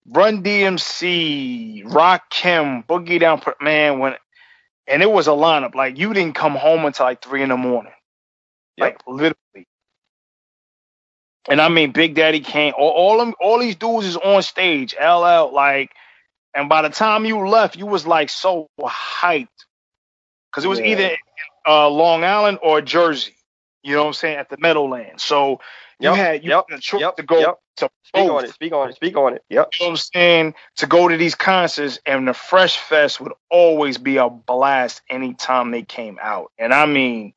Run DMC, Rakim, Boogie Down, man. When and it was a lineup. Like you didn't come home until like three in the morning. Like literally. And I mean, Big Daddy Kane. All, all them, all these dudes is on stage. LL, like, and by the time you left, you was like so hyped because it was Yeah. either uh, Long Island or Jersey. You know what I'm saying? At the Meadowlands. So you Yep, had you yep, had a choice yep, to go yep. to Speak on it. Speak on it. Speak on it. Yep. You know what I'm saying? To go to these concerts and the Fresh Fest would always be a blast anytime they came out. And I mean,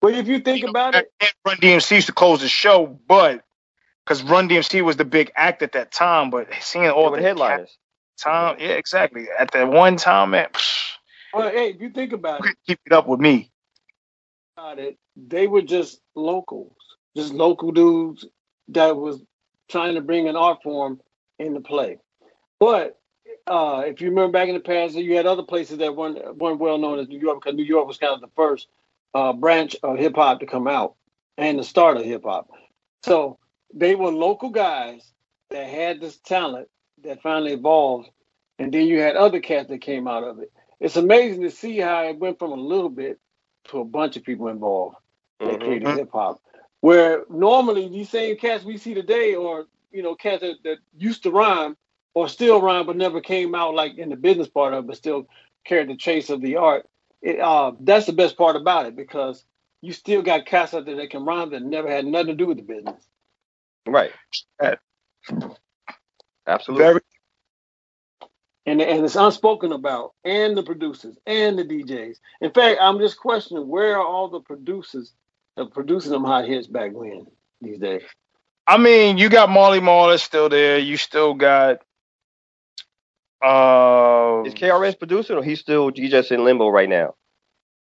But if you think about it, Run DMC used to close the show, but because Run DMC was the big act at that time, but seeing all All the the headliners. time, yeah, exactly. At that one time, man, psh, well, hey, if you think about you it, keep it up with me. about it, they were just locals, just local dudes that was trying to bring an art form into play. But uh, if you remember back in the past, you had other places that weren't, weren't well known as New York because New York was kind of the first uh, branch of hip hop to come out and the start of hip hop. So they were local guys that had this talent that finally evolved, and then you had other cats that came out of it. It's amazing to see how it went from a little bit to a bunch of people involved that Mhm. created hip hop. Where normally these same cats we see today, or you know, cats that, that used to rhyme or still rhyme but never came out like in the business part of it, but still carried the trace of the art. It, uh, that's the best part about it because you still got cats out there that can rhyme that never had nothing to do with the business. Right. Right. Absolutely. Very and and it's unspoken about, and the producers and the DJs. In fact, I'm just questioning where are all the producers of producing them hot hits back when these days. I mean, you got Marley Marl that's still there. You still got uh Is KRS producing or he's still he's just in limbo right now?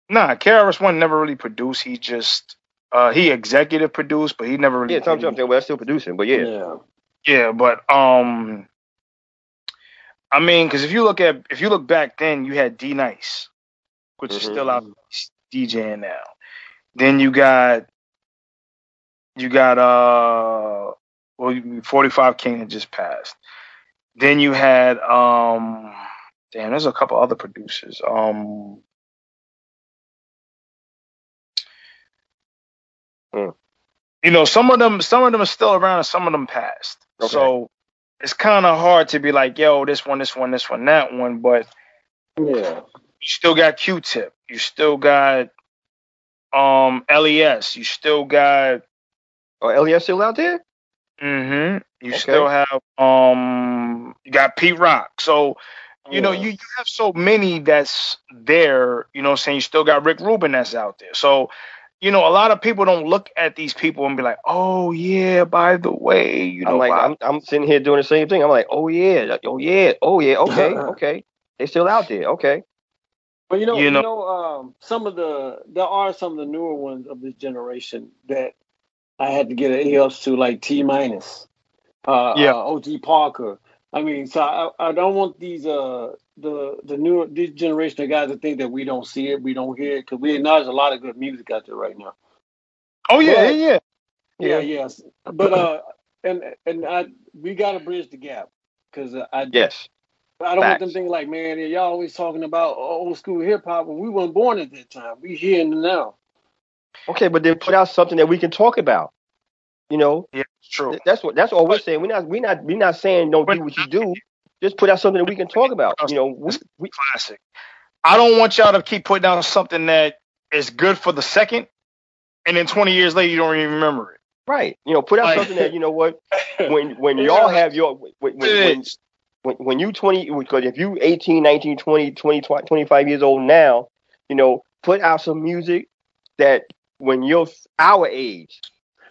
nah, KRS One never really produced. He just uh he executive produced, but he never really Yeah, Tom did Tom, well, still producing, but yeah. yeah. Yeah, but um, I mean, because if you look at if you look back then, you had D Nice, which is Mhm. still out DJing now. Then you got you got uh, well, Forty Five King had just passed. Then you had um, damn, there's a couple other producers. Um. Hmm. You know, some of them, some of them are still around, and some of them passed. Okay. So it's kind of hard to be like, yo, this one, this one, this one, that one. But Yeah. you still got Q-Tip. You still got um LES. You still got Oh, LES still out there? Mm-hmm. You Okay. still have um you got Pete Rock. So you know you, you have so many that's there. You know, what I'm saying you still got Rick Rubin that's out there. So you know, a lot of people don't look at these people and be like, "Oh yeah, by the way, you know." I'm like, I- I'm, I'm sitting here doing the same thing. I'm like, oh yeah, oh yeah, oh yeah, [laughs] okay, okay. They still out there, okay. But you know, You you know- know, um, some of the there are some of the newer ones of this generation that I had to get an ears to, like T minus, uh, Yeah. uh, OG Parker. I mean, so I, I don't want these uh the the newer this generation of guys to think that we don't see it, we don't hear it, because we acknowledge a lot of good music out there right now. oh yeah, But- yeah, yeah. Yeah, yes, but uh, and and I we got to bridge the gap because I Yes. I don't want them Facts. thinking like, man, y'all always talking about old school hip hop when we weren't born at that time. We here and now. Okay, but then put out something that we can talk about. You know, Yeah, it's true. Th- that's what that's all we're saying. We're not we're not we're not saying don't do what you do. Just put out something that we can talk about. You know, we, we Classic. I don't want y'all to keep putting out something that is good for the second, and then 20 years later you don't even remember it. right. You know, put out Like- something that you know what [laughs] when when y'all have your when when, when, when, when you 20 because if you 18 19 20 20 25 years old now you know put out some music that when you're our age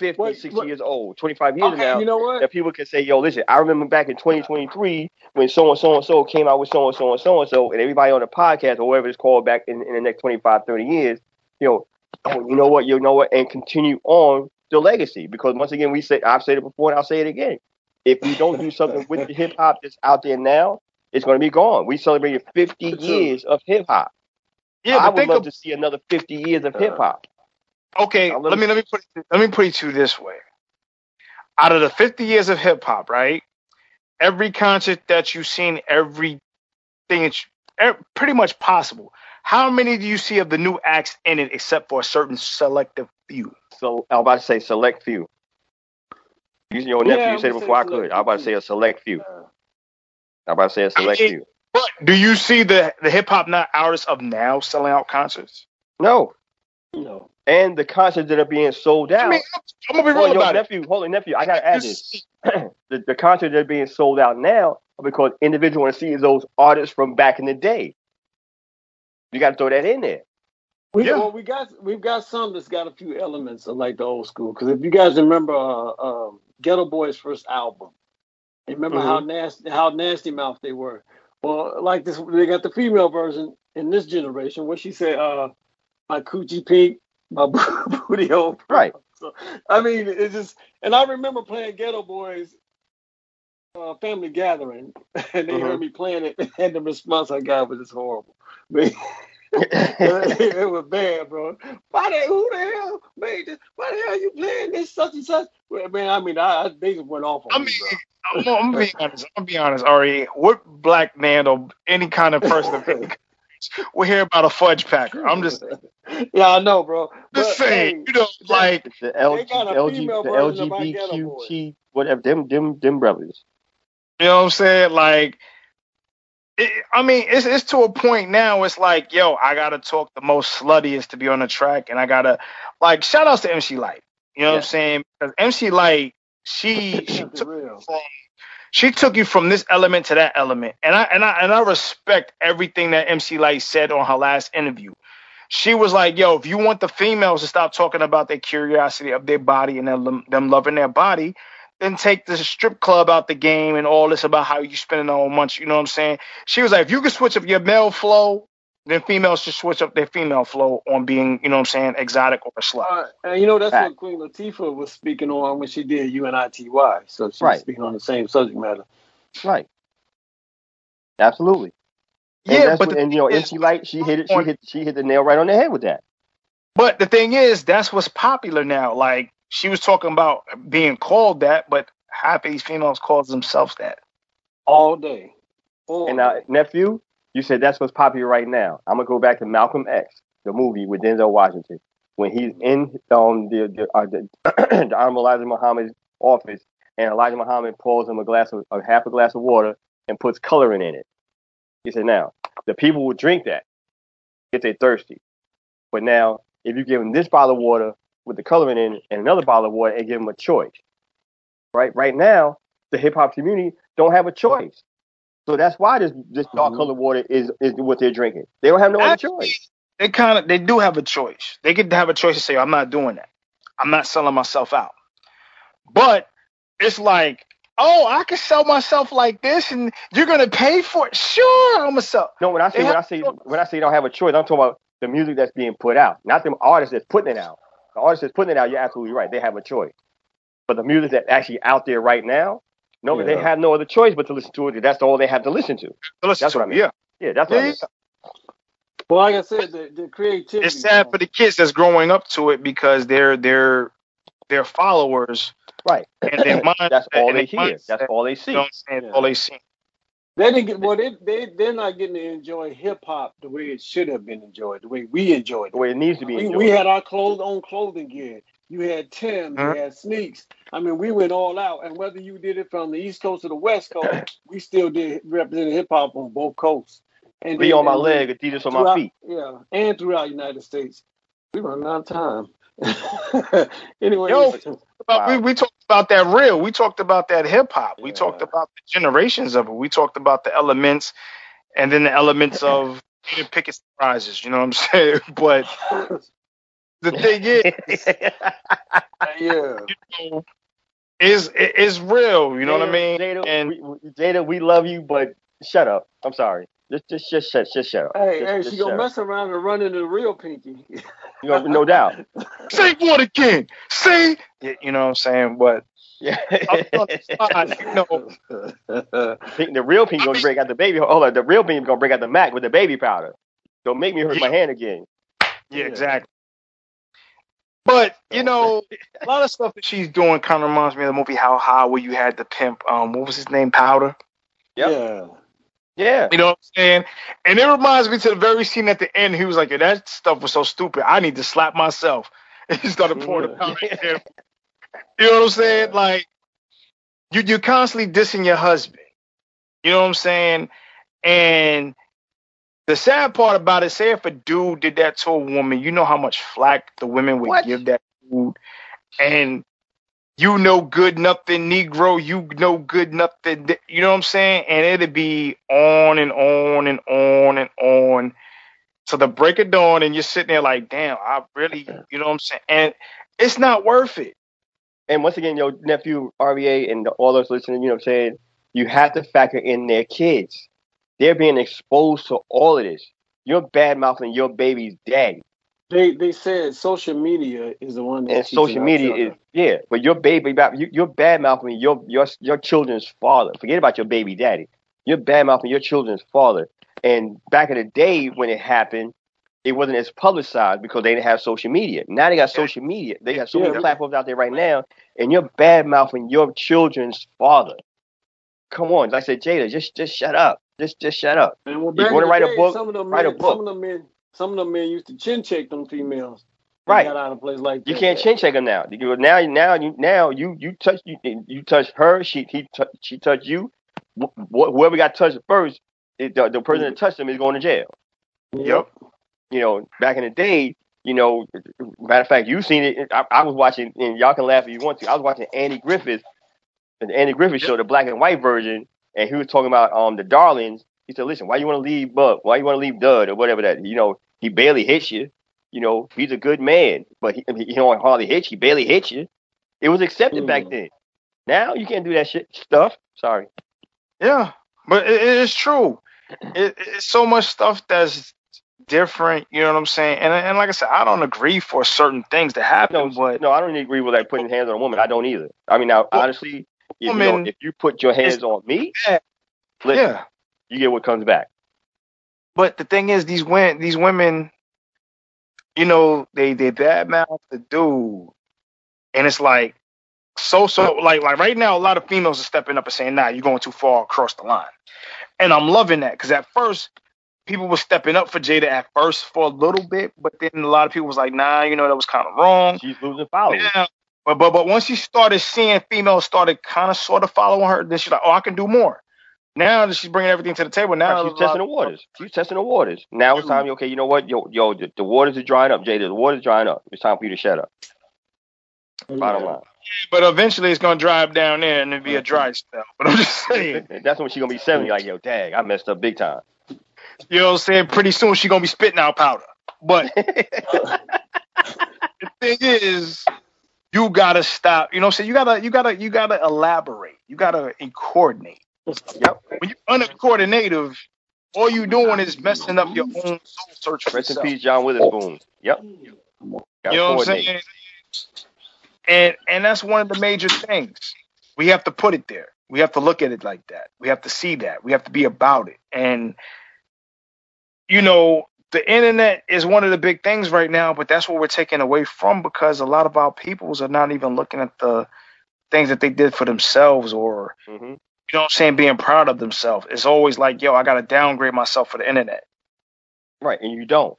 50 What- 60 what- years old 25 years Okay, now you know what? that people can say yo listen i remember back in 2023 when so and so and so came out with so and so and so and so and everybody on the podcast or whatever it's called back in, in the next 25 30 years you know oh, you know what you know what and continue on the legacy because once again we say i've said it before and i'll say it again if we don't do something with the [laughs] hip hop that's out there now, it's going to be gone. We celebrated 50 years of hip hop. yeah, I would love of, to see another 50 years of uh, hip hop. Okay. Let Let me let me put it, let me put it to you this way. out of the 50 years of hip hop, right? Every concert that you've seen, everything it's pretty much possible. How many do you see of the new acts in it, except for a certain selective few? So I was about to say select few. You, your nephew, Yeah, you said it before I could. I was about to say a select few. Uh, I was about to say a select mean- few. But do you see the the hip hop not artists of now selling out concerts? No. no. And the concerts that are being sold out. I mean, I'm gonna be hold real on, your about it. nephew, hold on, nephew. I gotta add this. [clears throat] the, the concerts that are being sold out now are because individuals want to see those artists from back in the day. You got to throw that in there. We, Yeah. well, we got we've got some that's got a few elements of like the old school. Because if you guys remember uh, um Geto Boys' first album, you remember how nasty how nasty mouth they were. Well, like this, they got the female version in this generation where she said, uh, "My coochie pink, my [laughs] booty hole." Right. So, I mean, it's just, and I remember playing Geto Boys. Uh, family gathering, [laughs] and they heard me playing it, [laughs] and the response I got was just horrible. But it was bad, bro. Why the who the hell made this? Why the hell are you playing this such and such? Well, man, I mean, I, I they just went off on I me, mean, bro. I'm, gonna- I'm gonna be honest. I'm gonna be honest, Ari. What black man or any kind of person will hear about a fudge packer? I'm just, [laughs] yeah, I know, bro. just But, saying. hey, You know, like the LG, got LG, the version of my Geto Boys. LGBTQ, whatever, them, them, them brothers. you know what I'm saying. Like, it, I mean, it's it's to a point now. It's like, yo, I gotta talk the most sluttiest to be on the track, and I gotta like shout outs to MC Lyte. You know what I'm saying? Because MC Lyte, she [laughs] she took real. from she took you from this element to that element, and I and I and I respect everything that MC Lyte said on her last interview. She was like, "Yo, if you want the females to stop talking about their curiosity of their body and them, them loving their body, then take the strip club out the game and all this about how you spending all money." You know what I'm saying? She was like, "If you can switch up your male flow, then females should switch up their female flow on being, you know what I'm saying, exotic or a slut." Uh, and you know that's Fact. what Queen Latifah was speaking on when she did UNITY. So she Right. was speaking on the same subject matter. Right. Absolutely. And yeah, but what, the and you know, thing is- MC Lyte, she hit it, she hit, she hit the nail right on the head with that. But the thing is, that's what's popular now. Like she was talking about being called that, but half of these females calls themselves that. all day. All And now, nephew, you said that's what's popular right now. I'm gonna go back to Malcolm X, the movie with Denzel Washington, when he's in um, the the, uh, the, [clears throat] the Honorable Elijah Muhammad's office, and Elijah Muhammad pours him a glass of a half a glass of water and puts coloring in it. He said, now the people will drink that if they're thirsty, but now if you give them this bottle of water with the coloring in it and another bottle of water and give them a choice, right? Right now, the hip hop community don't have a choice. So that's why this this dark Mhm. colored water is is what they're drinking. They don't have no other choice. They kind of they do have a choice. They could have a choice to say, I'm not doing that. I'm not selling myself out. But it's like, oh, I can sell myself like this, and you're gonna pay for it. Sure, I'm gonna sell. No, when I say They when I say when I say you don't have a choice, I'm talking about the music that's being put out, not the artist that's putting it out. The artist that's putting it out, you're absolutely right. They have a choice. But the music that's actually out there right now, no, they Yeah. have no other choice but to listen to it. That's all they had to listen to. So listen That's to what I mean. Yeah, Yeah, that's what I mean. Well, like I said, the, the creativity. It's sad for the kids that's growing up to it because they're they're they're followers Right. and their mind. [coughs] That's all and they their hear. That's all they You see. know what I'm? Yeah. All they see. They didn't get well. They they they're not getting to enjoy hip hop the way it should have been enjoyed, the way we enjoyed it, The way it needs to be We, enjoyed. we had our clothes on clothing gear. You had Tim, you had sneaks. I mean, we went all out, and whether you did it from the East Coast or the West Coast, [laughs] we still did represent hip hop on both coasts. And be on my leg, Adidas on my feet. Yeah, and throughout the United States, we run out of time. [laughs] anyway, Yo, But we, Wow. we talked about that real. We talked about that hip hop. We Yeah. talked about the generations of it. We talked about the elements and then the elements [laughs] of Peter Pickett surprises. You know what I'm saying? But the thing is, yeah, you know, is is real. You know what I mean? Jada, And we, we- Jada, we love you, but shut up. I'm sorry. Just, just, just, just, just shut up. hey, Just- hey, just she gonna shut up. mess around and run into the real Pinky. You know, no doubt. [laughs] say what again? Say, Yeah, you know what I'm saying? But Yeah. [laughs] I'm the you know, the real pink gonna break out the baby. Hold on, the real pink gonna break out the Mac with the baby powder. Don't make me hurt my hand again. yeah, Yeah. exactly. But you know, [laughs] a lot of stuff that she's doing kind of reminds me of the movie How High, where you had the pimp. Um, what was his name? Powder. Yep. Yeah. Yeah. You know what I'm saying? And it reminds me to the very scene at the end. He was like, yeah, "That stuff was so stupid. I need to slap myself." And [laughs] he started pouring the powder. in him. [laughs] You know what I'm saying? Like, you you're constantly dissing your husband. You know what I'm saying? And the sad part about it, say if a dude did that to a woman, you know how much flack the women would What? give that dude. And you know good nothing, Negro, you know good nothing. You know what I'm saying? And it'd be on and on and on and on. So the break of dawn, and you're sitting there like, damn, I really, you know what I'm saying? And it's not worth it. And once again, your nephew RBA and all those listening, you know what I'm saying? You have to factor in their kids. They're being exposed to all of this. You're bad mouthing your baby's daddy. They they said social media is the one that And social media is yeah, but your baby you, you're bad mouthing your your your children's father. Forget about your baby daddy. You're bad mouthing your children's father. And back in the day when it happened, it wasn't as publicized because they didn't have social media. Now they got social media. They got so many Yeah. platforms out there right now, and you're bad mouthing your children's father. Come on, like I said, Jada, just just shut up. Just just shut up. And well, You in the write a book? Some of them Write a men, book. Some of them men, some of them men used to chin check them females. Right. Got out of place like You that. can't chin check them now. You Now, now, you now you you touch you you touch her. She he tou- she touched you. Wh- wh- Whoever got touched first, it, the, the person that touched them is going to jail. Yep. You know, back in the day, you know, matter of fact, you've seen it. I, I was watching, and y'all can laugh if you want to. I was watching Andy Griffith, the Andy Griffith show, the black and white version, and he was talking about um the Darlings. He said, "Listen, why you want to leave Bub? Why you want to leave Dud or whatever that? You know, he barely hits you. You know, he's a good man, but he, he don't hardly hit you. He barely hits you. It was accepted back Mm. then. Now you can't do that shit stuff. Sorry. Yeah, but it, it is true. It, it's so much stuff that's different. You know what I'm saying? And and like I said, I don't agree for certain things to happen, No, but no, I don't agree with like putting hands on a woman. I don't either. I mean, now Well, honestly, if you, know, if you put your hands on me, Yeah. listen, yeah. you get what comes back. But the thing is, these women, these women, you know, they they badmouth the dude, and it's like so so like like right now, a lot of females are stepping up and saying, "Nah, you're going too far across the line," and I'm loving that because at first people were stepping up for Jada at first for a little bit, but then a lot of people was like, "Nah, you know, that was kind of wrong." She's losing followers. Yeah. But but but once she started seeing females started kind of sort of following her, then she's like, "Oh, I can do more." Now that she's bringing everything to the table, now Right, she's testing the waters. She's testing the waters. Now it's time. Okay, you know what? Yo, yo, the, the waters are drying up, Jada. The waters drying up. It's time for you to shut up. Bottom line. But eventually, it's gonna drive down there and it'll be a mm-hmm. dry spell. But I'm just [laughs] saying, That's when she's gonna be seventy. Like, yo, dang, I messed up big time. you know what I'm saying? Pretty soon, she's gonna be spitting out powder. But [laughs] the thing is, you gotta stop. You know what I'm saying? You gotta, you gotta, you gotta elaborate. You gotta coordinate. yep. When you're uncoordinative, all you doing is messing up your own soul search Rest in peace, John Witherspoon. Yep. You know what I'm saying? And and that's one of the major things. We have to put it there. We have to look at it like that. We have to see that. We have to be about it. And you know, the internet is one of the big things right now, but that's what we're taking away from because a lot of our peoples are not even looking at the things that they did for themselves or hmm you know what I'm saying, being proud of themselves. It's always like, yo, I gotta downgrade myself for the internet. Right, and you don't.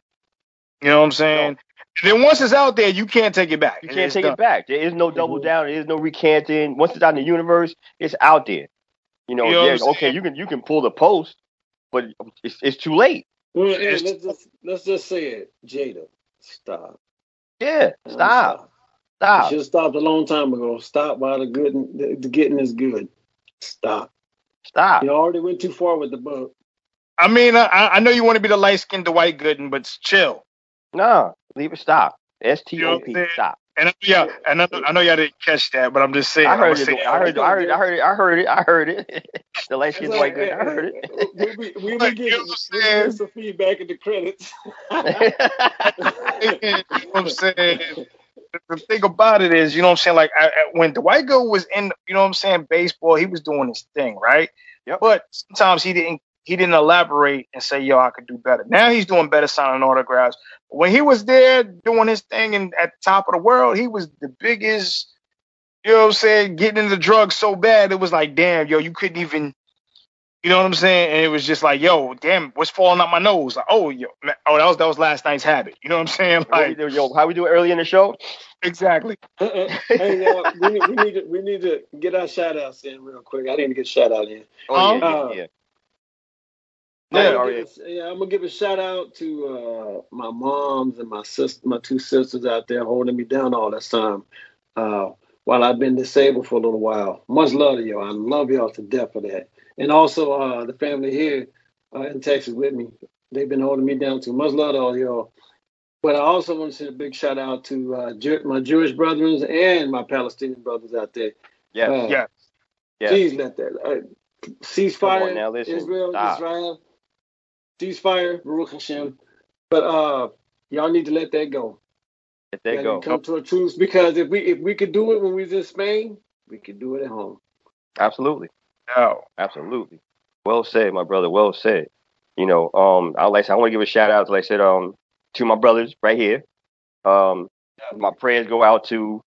You know what I'm saying? Then once it's out there, you can't take it back. You can't take done. it back. There is no double down. There is no recanting. Once it's out in the universe, it's out there. You know, You know yeah, okay, you can you can pull the post, but it's it's too late. Well, hey, let's just let's just say it, Jada. Stop. Yeah, stop, You stop. should have stopped a long time ago. Stop while the good the, the getting is good. Stop. Stop. You already went too far with the book. I mean, I, I know you want to be the light skinned Dwight Gooden, but chill. No, leave it. Stop. S T You know O what I'm P. saying? Stop. And I- yeah, and I know, I know y'all didn't catch that, but I'm just saying. I heard gonna it. say- I heard. I heard. I heard it. I heard it. I heard it. the light skin It's white like, good. I heard it. Uh, we'll be, we'll Like, be you getting, we'll getting some feedback in the credits. [laughs] you know what I'm saying? The thing about it is, you know what I'm saying? Like, I, I- when Dwight Gooden was in, you know what I'm saying, baseball, he was doing his thing, right? Yep. But sometimes he didn't he didn't elaborate and say, "Yo, I could do better." Now he's doing better signing autographs. When he was there doing his thing and at the top of the world, he was the biggest. You know what I'm saying? Getting into drugs so bad, it was like, damn, yo, you couldn't even. You know what I'm saying? And it was just like, yo, damn, what's falling out my nose? Like, oh, yo, man, oh, that was that was last night's habit. You know what I'm saying? Like, yo, how we do it early in the show? Exactly. Uh-uh. hey, yo, we, need, we need to we need to get our shout outs in real quick. I need to get shout out in. Oh, yeah, Uh, yeah, yeah. I'm gonna give a- yeah, I'm gonna give a shout out to uh, my moms and my sis, my two sisters out there holding me down all this time. Uh, while I've been disabled for a little while. Much love to y'all. I love y'all to death for that. And also uh, the family here uh, in Texas with me. They've been holding me down too. Much love to all y'all. But I also want to send a big shout out to uh, Jew- my Jewish brothers and my Palestinian brothers out there. Yes, Uh, yeah. yes. Please let that uh, ceasefire. on now, listen. Israel, Stop. Israel, ceasefire, Baruch Hashem. But uh, y'all need to let that go. Let that Let go. it come to a truce because if we if we could do it when we was in Spain, we could do it at home. Absolutely. No. Absolutely. Well said, my brother. Well said. You know, um, I like I want to give a shout out, like I said, um, to my brothers right here. Um, my prayers go out to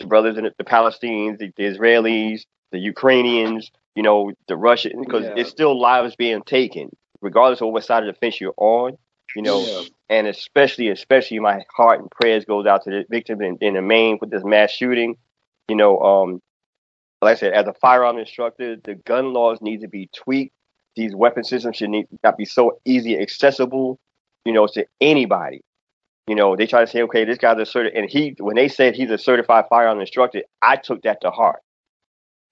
the brothers in the, the Palestinians, the, the Israelis, the Ukrainians, you know, the Russians, because Yeah. it's still lives being taken, regardless of what side of the fence you're on. You know, Yeah. and especially, especially my heart and prayers goes out to the victims in, in the Maine with this mass shooting. You know, um, like I said, as a firearm instructor, the gun laws need to be tweaked. These weapon systems should need, not be so easy accessible, you know, to anybody. You know, they try to say, okay, this guy's a certi and he, when they said he's a certified firearm instructor, I took that to heart.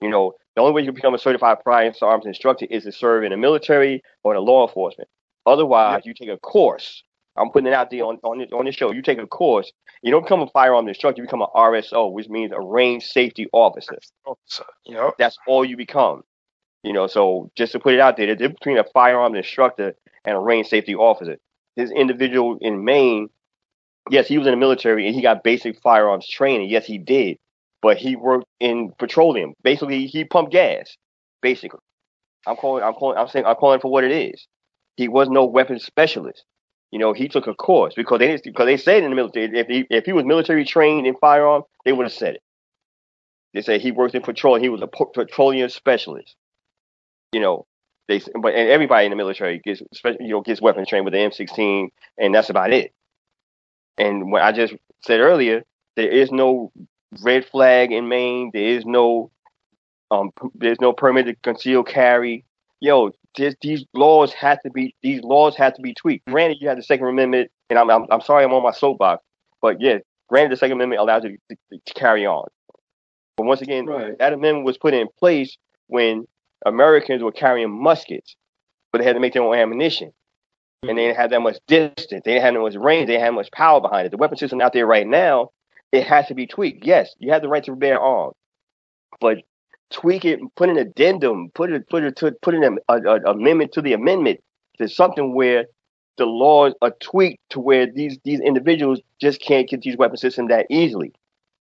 You know, the only way you can become a certified firearms instructor is to serve in the military or in law enforcement. Otherwise, you take a course. I'm putting it out there on on this, on this show. You take a course. You don't become a firearm instructor. You become an RSO, which means a range safety officer. So, you know, That's all you become. You know, so just to put it out there, the difference between a firearm instructor and a range safety officer. This individual in Maine, yes, he was in the military and he got basic firearms training. Yes, he did. But he worked in petroleum. Basically, he pumped gas. Basically. I'm calling I'm calling I'm saying I'm calling for what it is. He was no weapons specialist. You know, he took a course because they because they said in the military if he if he was military trained in firearm, they would have said it. They said he worked in petroleum. He was a petroleum specialist. You know, they but and everybody in the military gets you know gets weapons trained with the M16, and that's about it. And what I just said earlier, there is no red flag in Maine. There is no um there's no permit to conceal carry. Yo, this, these laws have to be these laws have to be tweaked. Granted, you have the Second Amendment, and I'm I'm, I'm sorry I'm on my soapbox, but yeah, granted the Second Amendment allows you to, to, to carry on. But once again, Right. that amendment was put in place when Americans were carrying muskets, but they had to make their own ammunition. And they didn't have that much distance. They didn't have that much range. They didn't have much power behind it. The weapon system out there right now, it has to be tweaked. Yes, you have the right to bear arms, but tweak it, put an addendum, put it, put it, to, put an a, a, amendment to the amendment to something where the laws are tweaked to where these these individuals just can't get these weapon systems that easily.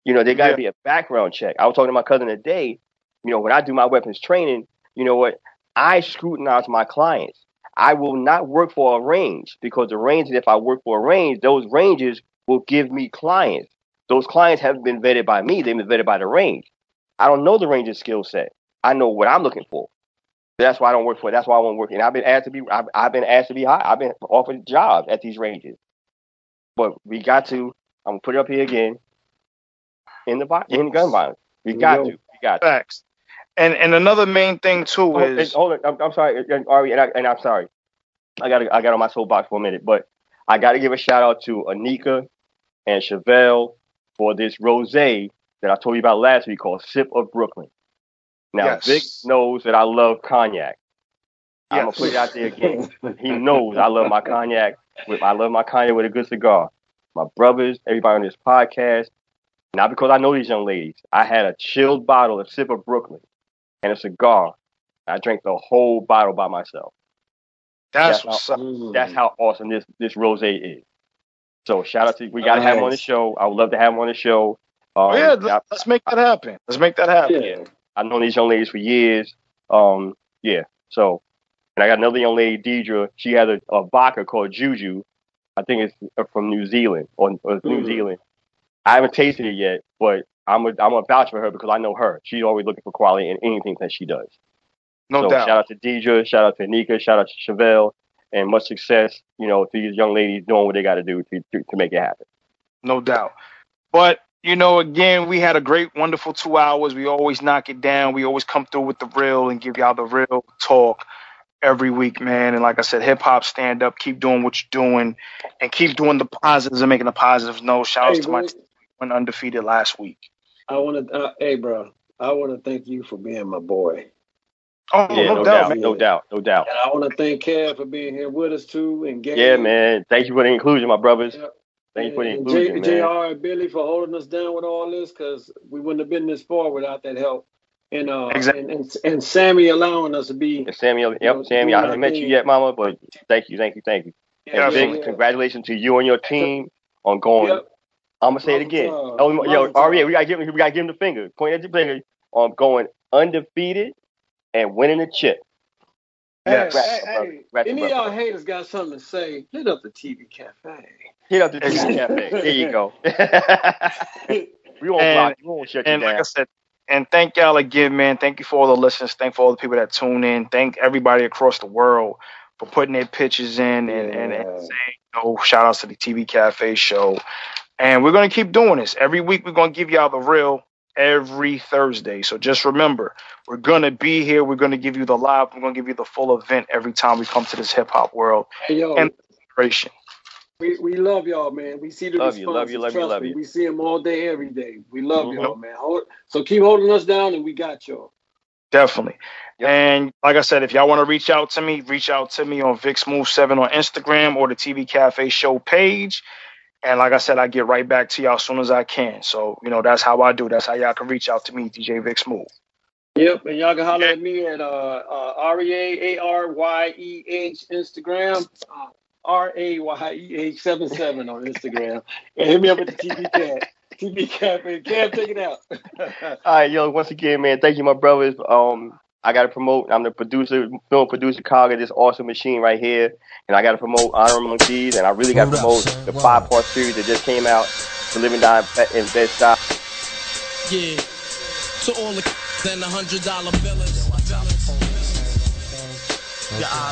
You know, there got to Yeah. be a background check. I was talking to my cousin today. You know, when I do my weapons training, you know what? I scrutinize my clients. I will not work for a range because the range, if I work for a range, those ranges will give me clients. Those clients haven't been vetted by me; they've been vetted by the range. I don't know the ranger's skill set. I know what I'm looking for. That's why I don't work for. it. That's why I won't work. And I've been asked to be. I've, I've been asked to be high. I've been offered jobs at these ranges. But we got to. I'm gonna put it up here again. In the vi- in gun violence, we got go. to. We got to. facts. And and another main thing too Oh, is hold on. I'm, I'm sorry, and- Ari, and, I, and I'm sorry. I got I got on my soapbox for a minute, but I got to give a shout out to Anika and Chevelle for this rosé that I told you about last week called Sip of Brooklyn. Now Yes. Vic knows that I love cognac. I'm gonna put it out there again. [laughs] He knows I love my cognac. With I love my cognac with a good cigar. My brothers, everybody on this podcast, not because I know these young ladies. I had a chilled bottle of Sip of Brooklyn and a cigar. I drank the whole bottle by myself. that's that's what's up. Mm. That's how awesome this this rosé is. So shout out to we got to have him on the show. I would love to have him on the show. Um, Oh, yeah, let's, let's make that happen. Let's make that happen. Yeah. I've known these young ladies for years. Um, yeah. So And I got another young lady, Deidre. She has a, a vodka called Juju. I think it's from New Zealand or, or mm-hmm. New Zealand. I haven't tasted it yet, but I'm a, I'm a vouch for her because I know her. She's always looking for quality in anything that she does. No so doubt. Shout out to Deidre. Shout out to Anika. Shout out to Chevelle. And much success, you know, to these young ladies doing what they got to do to, to make it happen. No doubt. But you know, again, we had a great, wonderful two hours. We always knock it down. We always come through with the real and give y'all the real talk every week, man. And like I said, hip hop stand up, keep doing what you're doing, and keep doing the positives and making the positives. No, shout hey, to my team went undefeated last week. I want to, uh, hey, bro, I want to thank you for being my boy. Oh, yeah, no, no doubt, doubt no doubt, no doubt. And I want to thank Kev for being here with us too, and Gary. Yeah, man. Thank you for the inclusion, my brothers. Yep. Thank you for the inclusion, J- JR and Billy for holding us down with all this because we wouldn't have been this far without that help. And uh, exactly. and, and, and Sammy allowing us to be. And Sammy, yep, know, Sammy. I haven't met you yet, Mama, but thank you, thank you, thank you. Yeah, and big yeah. congratulations to you and your team on going. Yep. I'm gonna say it again. Uh, oh, yo, Aria, we gotta give him, we gotta give him the finger. Point at your finger on going undefeated and winning the chip. Hey, hey, hey, any of y'all haters got something to say? Hit up the TV cafe. Hit up the TV cafe. There you go. [laughs] [laughs] we won't and, block. We won't shut you and down. like I said, and thank y'all again, man. Thank you for all the listeners. Thank for all the people that tune in. Thank everybody across the world for putting their pitches in and, yeah. and, and saying, you know, shout outs to the TV Cafe show. And we're gonna keep doing this. Every week we're gonna give y'all the real every Thursday. So just remember, we're gonna be here. We're gonna give you the live. We're gonna give you the full event every time we come to this hip hop world hey, yo, and celebration. We, we love y'all, man. We see the love response. You, love you, love you, love me, you. We see them all day, every day. We love mm-hmm. y'all, man. So keep holding us down, and we got y'all. Definitely. Yep. And like I said, if y'all want to reach out to me, reach out to me on Vic Smooth Seven on Instagram or the TV Cafe Show page. And like I said, I get right back to y'all as soon as I can. So, you know, that's how I do. That's how y'all can reach out to me, DJ Vic Smooth. Yep, and y'all can holler at me at uh, uh, R-E-A-A-R-Y-E-H Instagram, uh, R-A-Y-E-H 77 on Instagram. and hit me up at the TV Cat. TV Cafe. Cam, take it out. [laughs] All right, yo, once again, man, thank you, my brothers. Um, I got to promote. I'm the producer, film producer, cog of this awesome machine right here, and I got to promote Honor Among Thieves, and I really got to promote up, the five part series that just came out, The Living Die in Bed Stop. Yeah, to all the and the hundred dollar billers.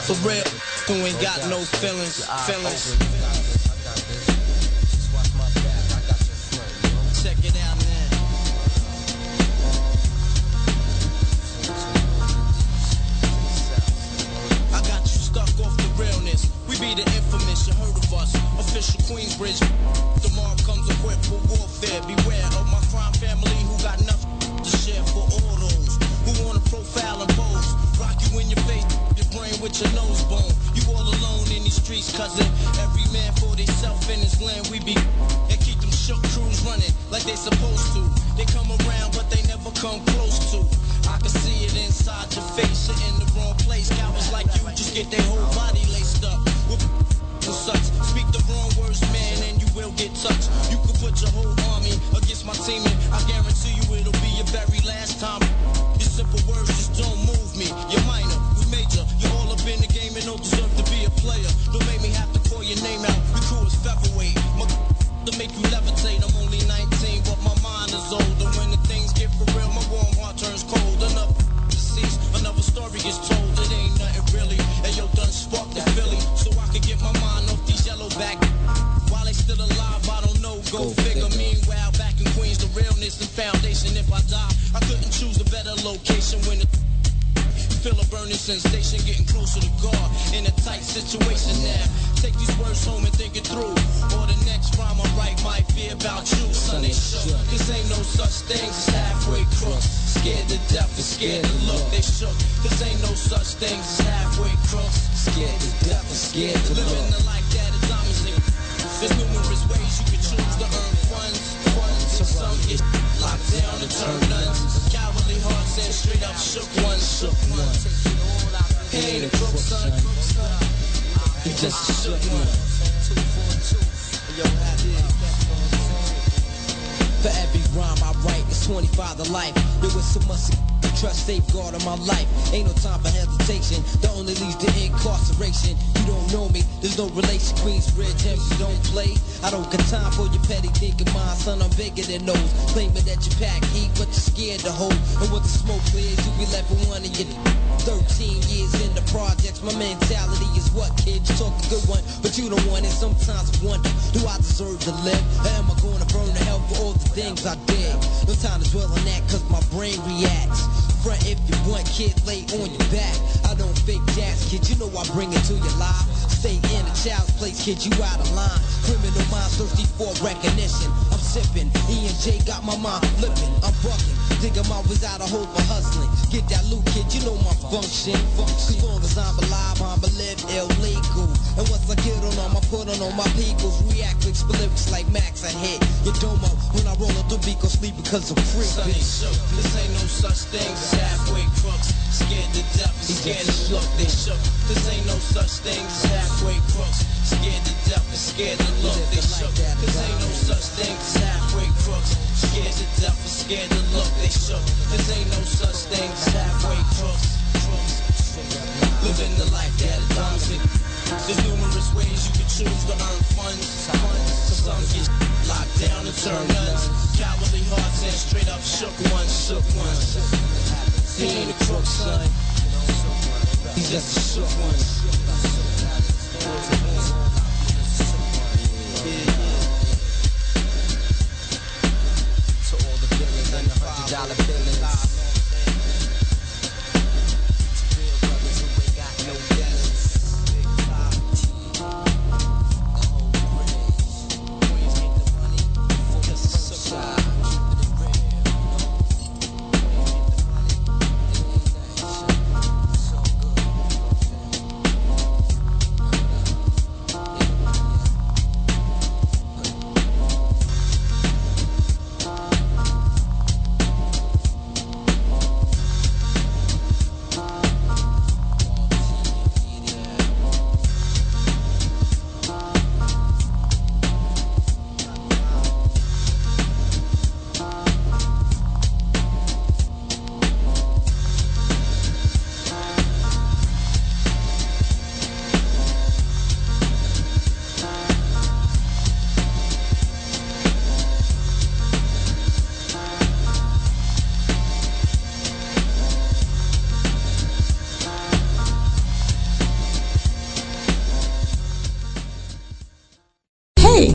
For real, who ain't got no feelings, feelings. Be the infamous, you heard of us. Official Queensbridge. Tomorrow comes equipped for warfare. Beware of my crime family who got nothing to share for all those who wanna profile and pose. Rock you in your face, your brain with your nose bone. You all alone in these streets, cousin. Every man for theyself in his land. We be and keep them shook crews running like they supposed to. They come around, but they never come close to. I can see it inside your face. You're in the wrong place. Cowards like you just get their whole body laced up and such. Speak the wrong words, man, and you will get touched. You could put your whole army against my team, and I guarantee you it'll be your very last time. Your simple words just don't move me. You're minor, we major. You're all up in the game and don't deserve to be a player. Don't make me have to call your name out. Your crew is featherweight. My to make you levitate. I'm only 19, but my mind is older. When the things get for real, my warm heart turns cold. Another deceased, another story gets told. It ain't nothing really. And yo, done sparked the Go, figure. Meanwhile, back in Queens, the realness and foundation. If I die, I couldn't choose a better location when the feel a burning sensation, getting closer to God in a tight situation now. Take these words home and think it through. Or the next rhyme I write might be about you, son. They shook. This ain't no such thing as halfway crooks. Scared to death and scared to look. They shook. This ain't no such thing as halfway crooks. Scared to death and scared to look. Living the life that is there's numerous ways you can choose to earn funds. funds. Some get locked down and turn nuns. Cowardly hearts and straight up shook ones. Shook ones. He ain't a crook, son. He just a shook one. For every rhyme I write, it's 25 to life. There was so much trust safeguard of my life. Ain't no time for hesitation. The only leads to incarceration. You don't know me, there's no relation. Queensbridge, you don't play. I don't got time for your petty thinking, my son. I'm bigger than those. Claiming that you pack heat, but you're scared to hold. And what the smoke clears, you be left with one of your 13 years in the projects. My mentality is what, kid? You talk a good one, but you don't want it. Sometimes I wonder, do I deserve to live? Or am I going to burn to hell for all the things I did? No time to dwell on that, cause my brain reacts. Front if you want, kid, lay on your back. I don't fake jazz, kid, you know I bring it to your life. Stay in a child's place, kid, you out of line. Criminal minds thirsty for recognition. I'm sipping, E and J got my mind flipping. I'm bucking, digging my ways out of hope for hustling. Get that loot, kid, you know my function. As long as I'm alive, I'm a live illegal. And once I get on them, I put on all my peoples. React with lyrics like Max, I hit your domo. When I roll up the beat, go sleep because I'm free. Shook. This ain't no such thing as halfway crooks. Scared to death scared to look. They shook. This ain't no such thing as halfway crooks. Scared to death and scared to look. They shook. This ain't no such thing as halfway crooks. Scared to death and scared to look. They shook. This ain't no such thing as halfway crooks. Living the life that it. There's numerous ways you can choose to earn funds. So some get locked down and turn guns. Cowardly hearts and straight up shook ones, shook ones. He ain't a crook, son. He's just a shook one dollar billing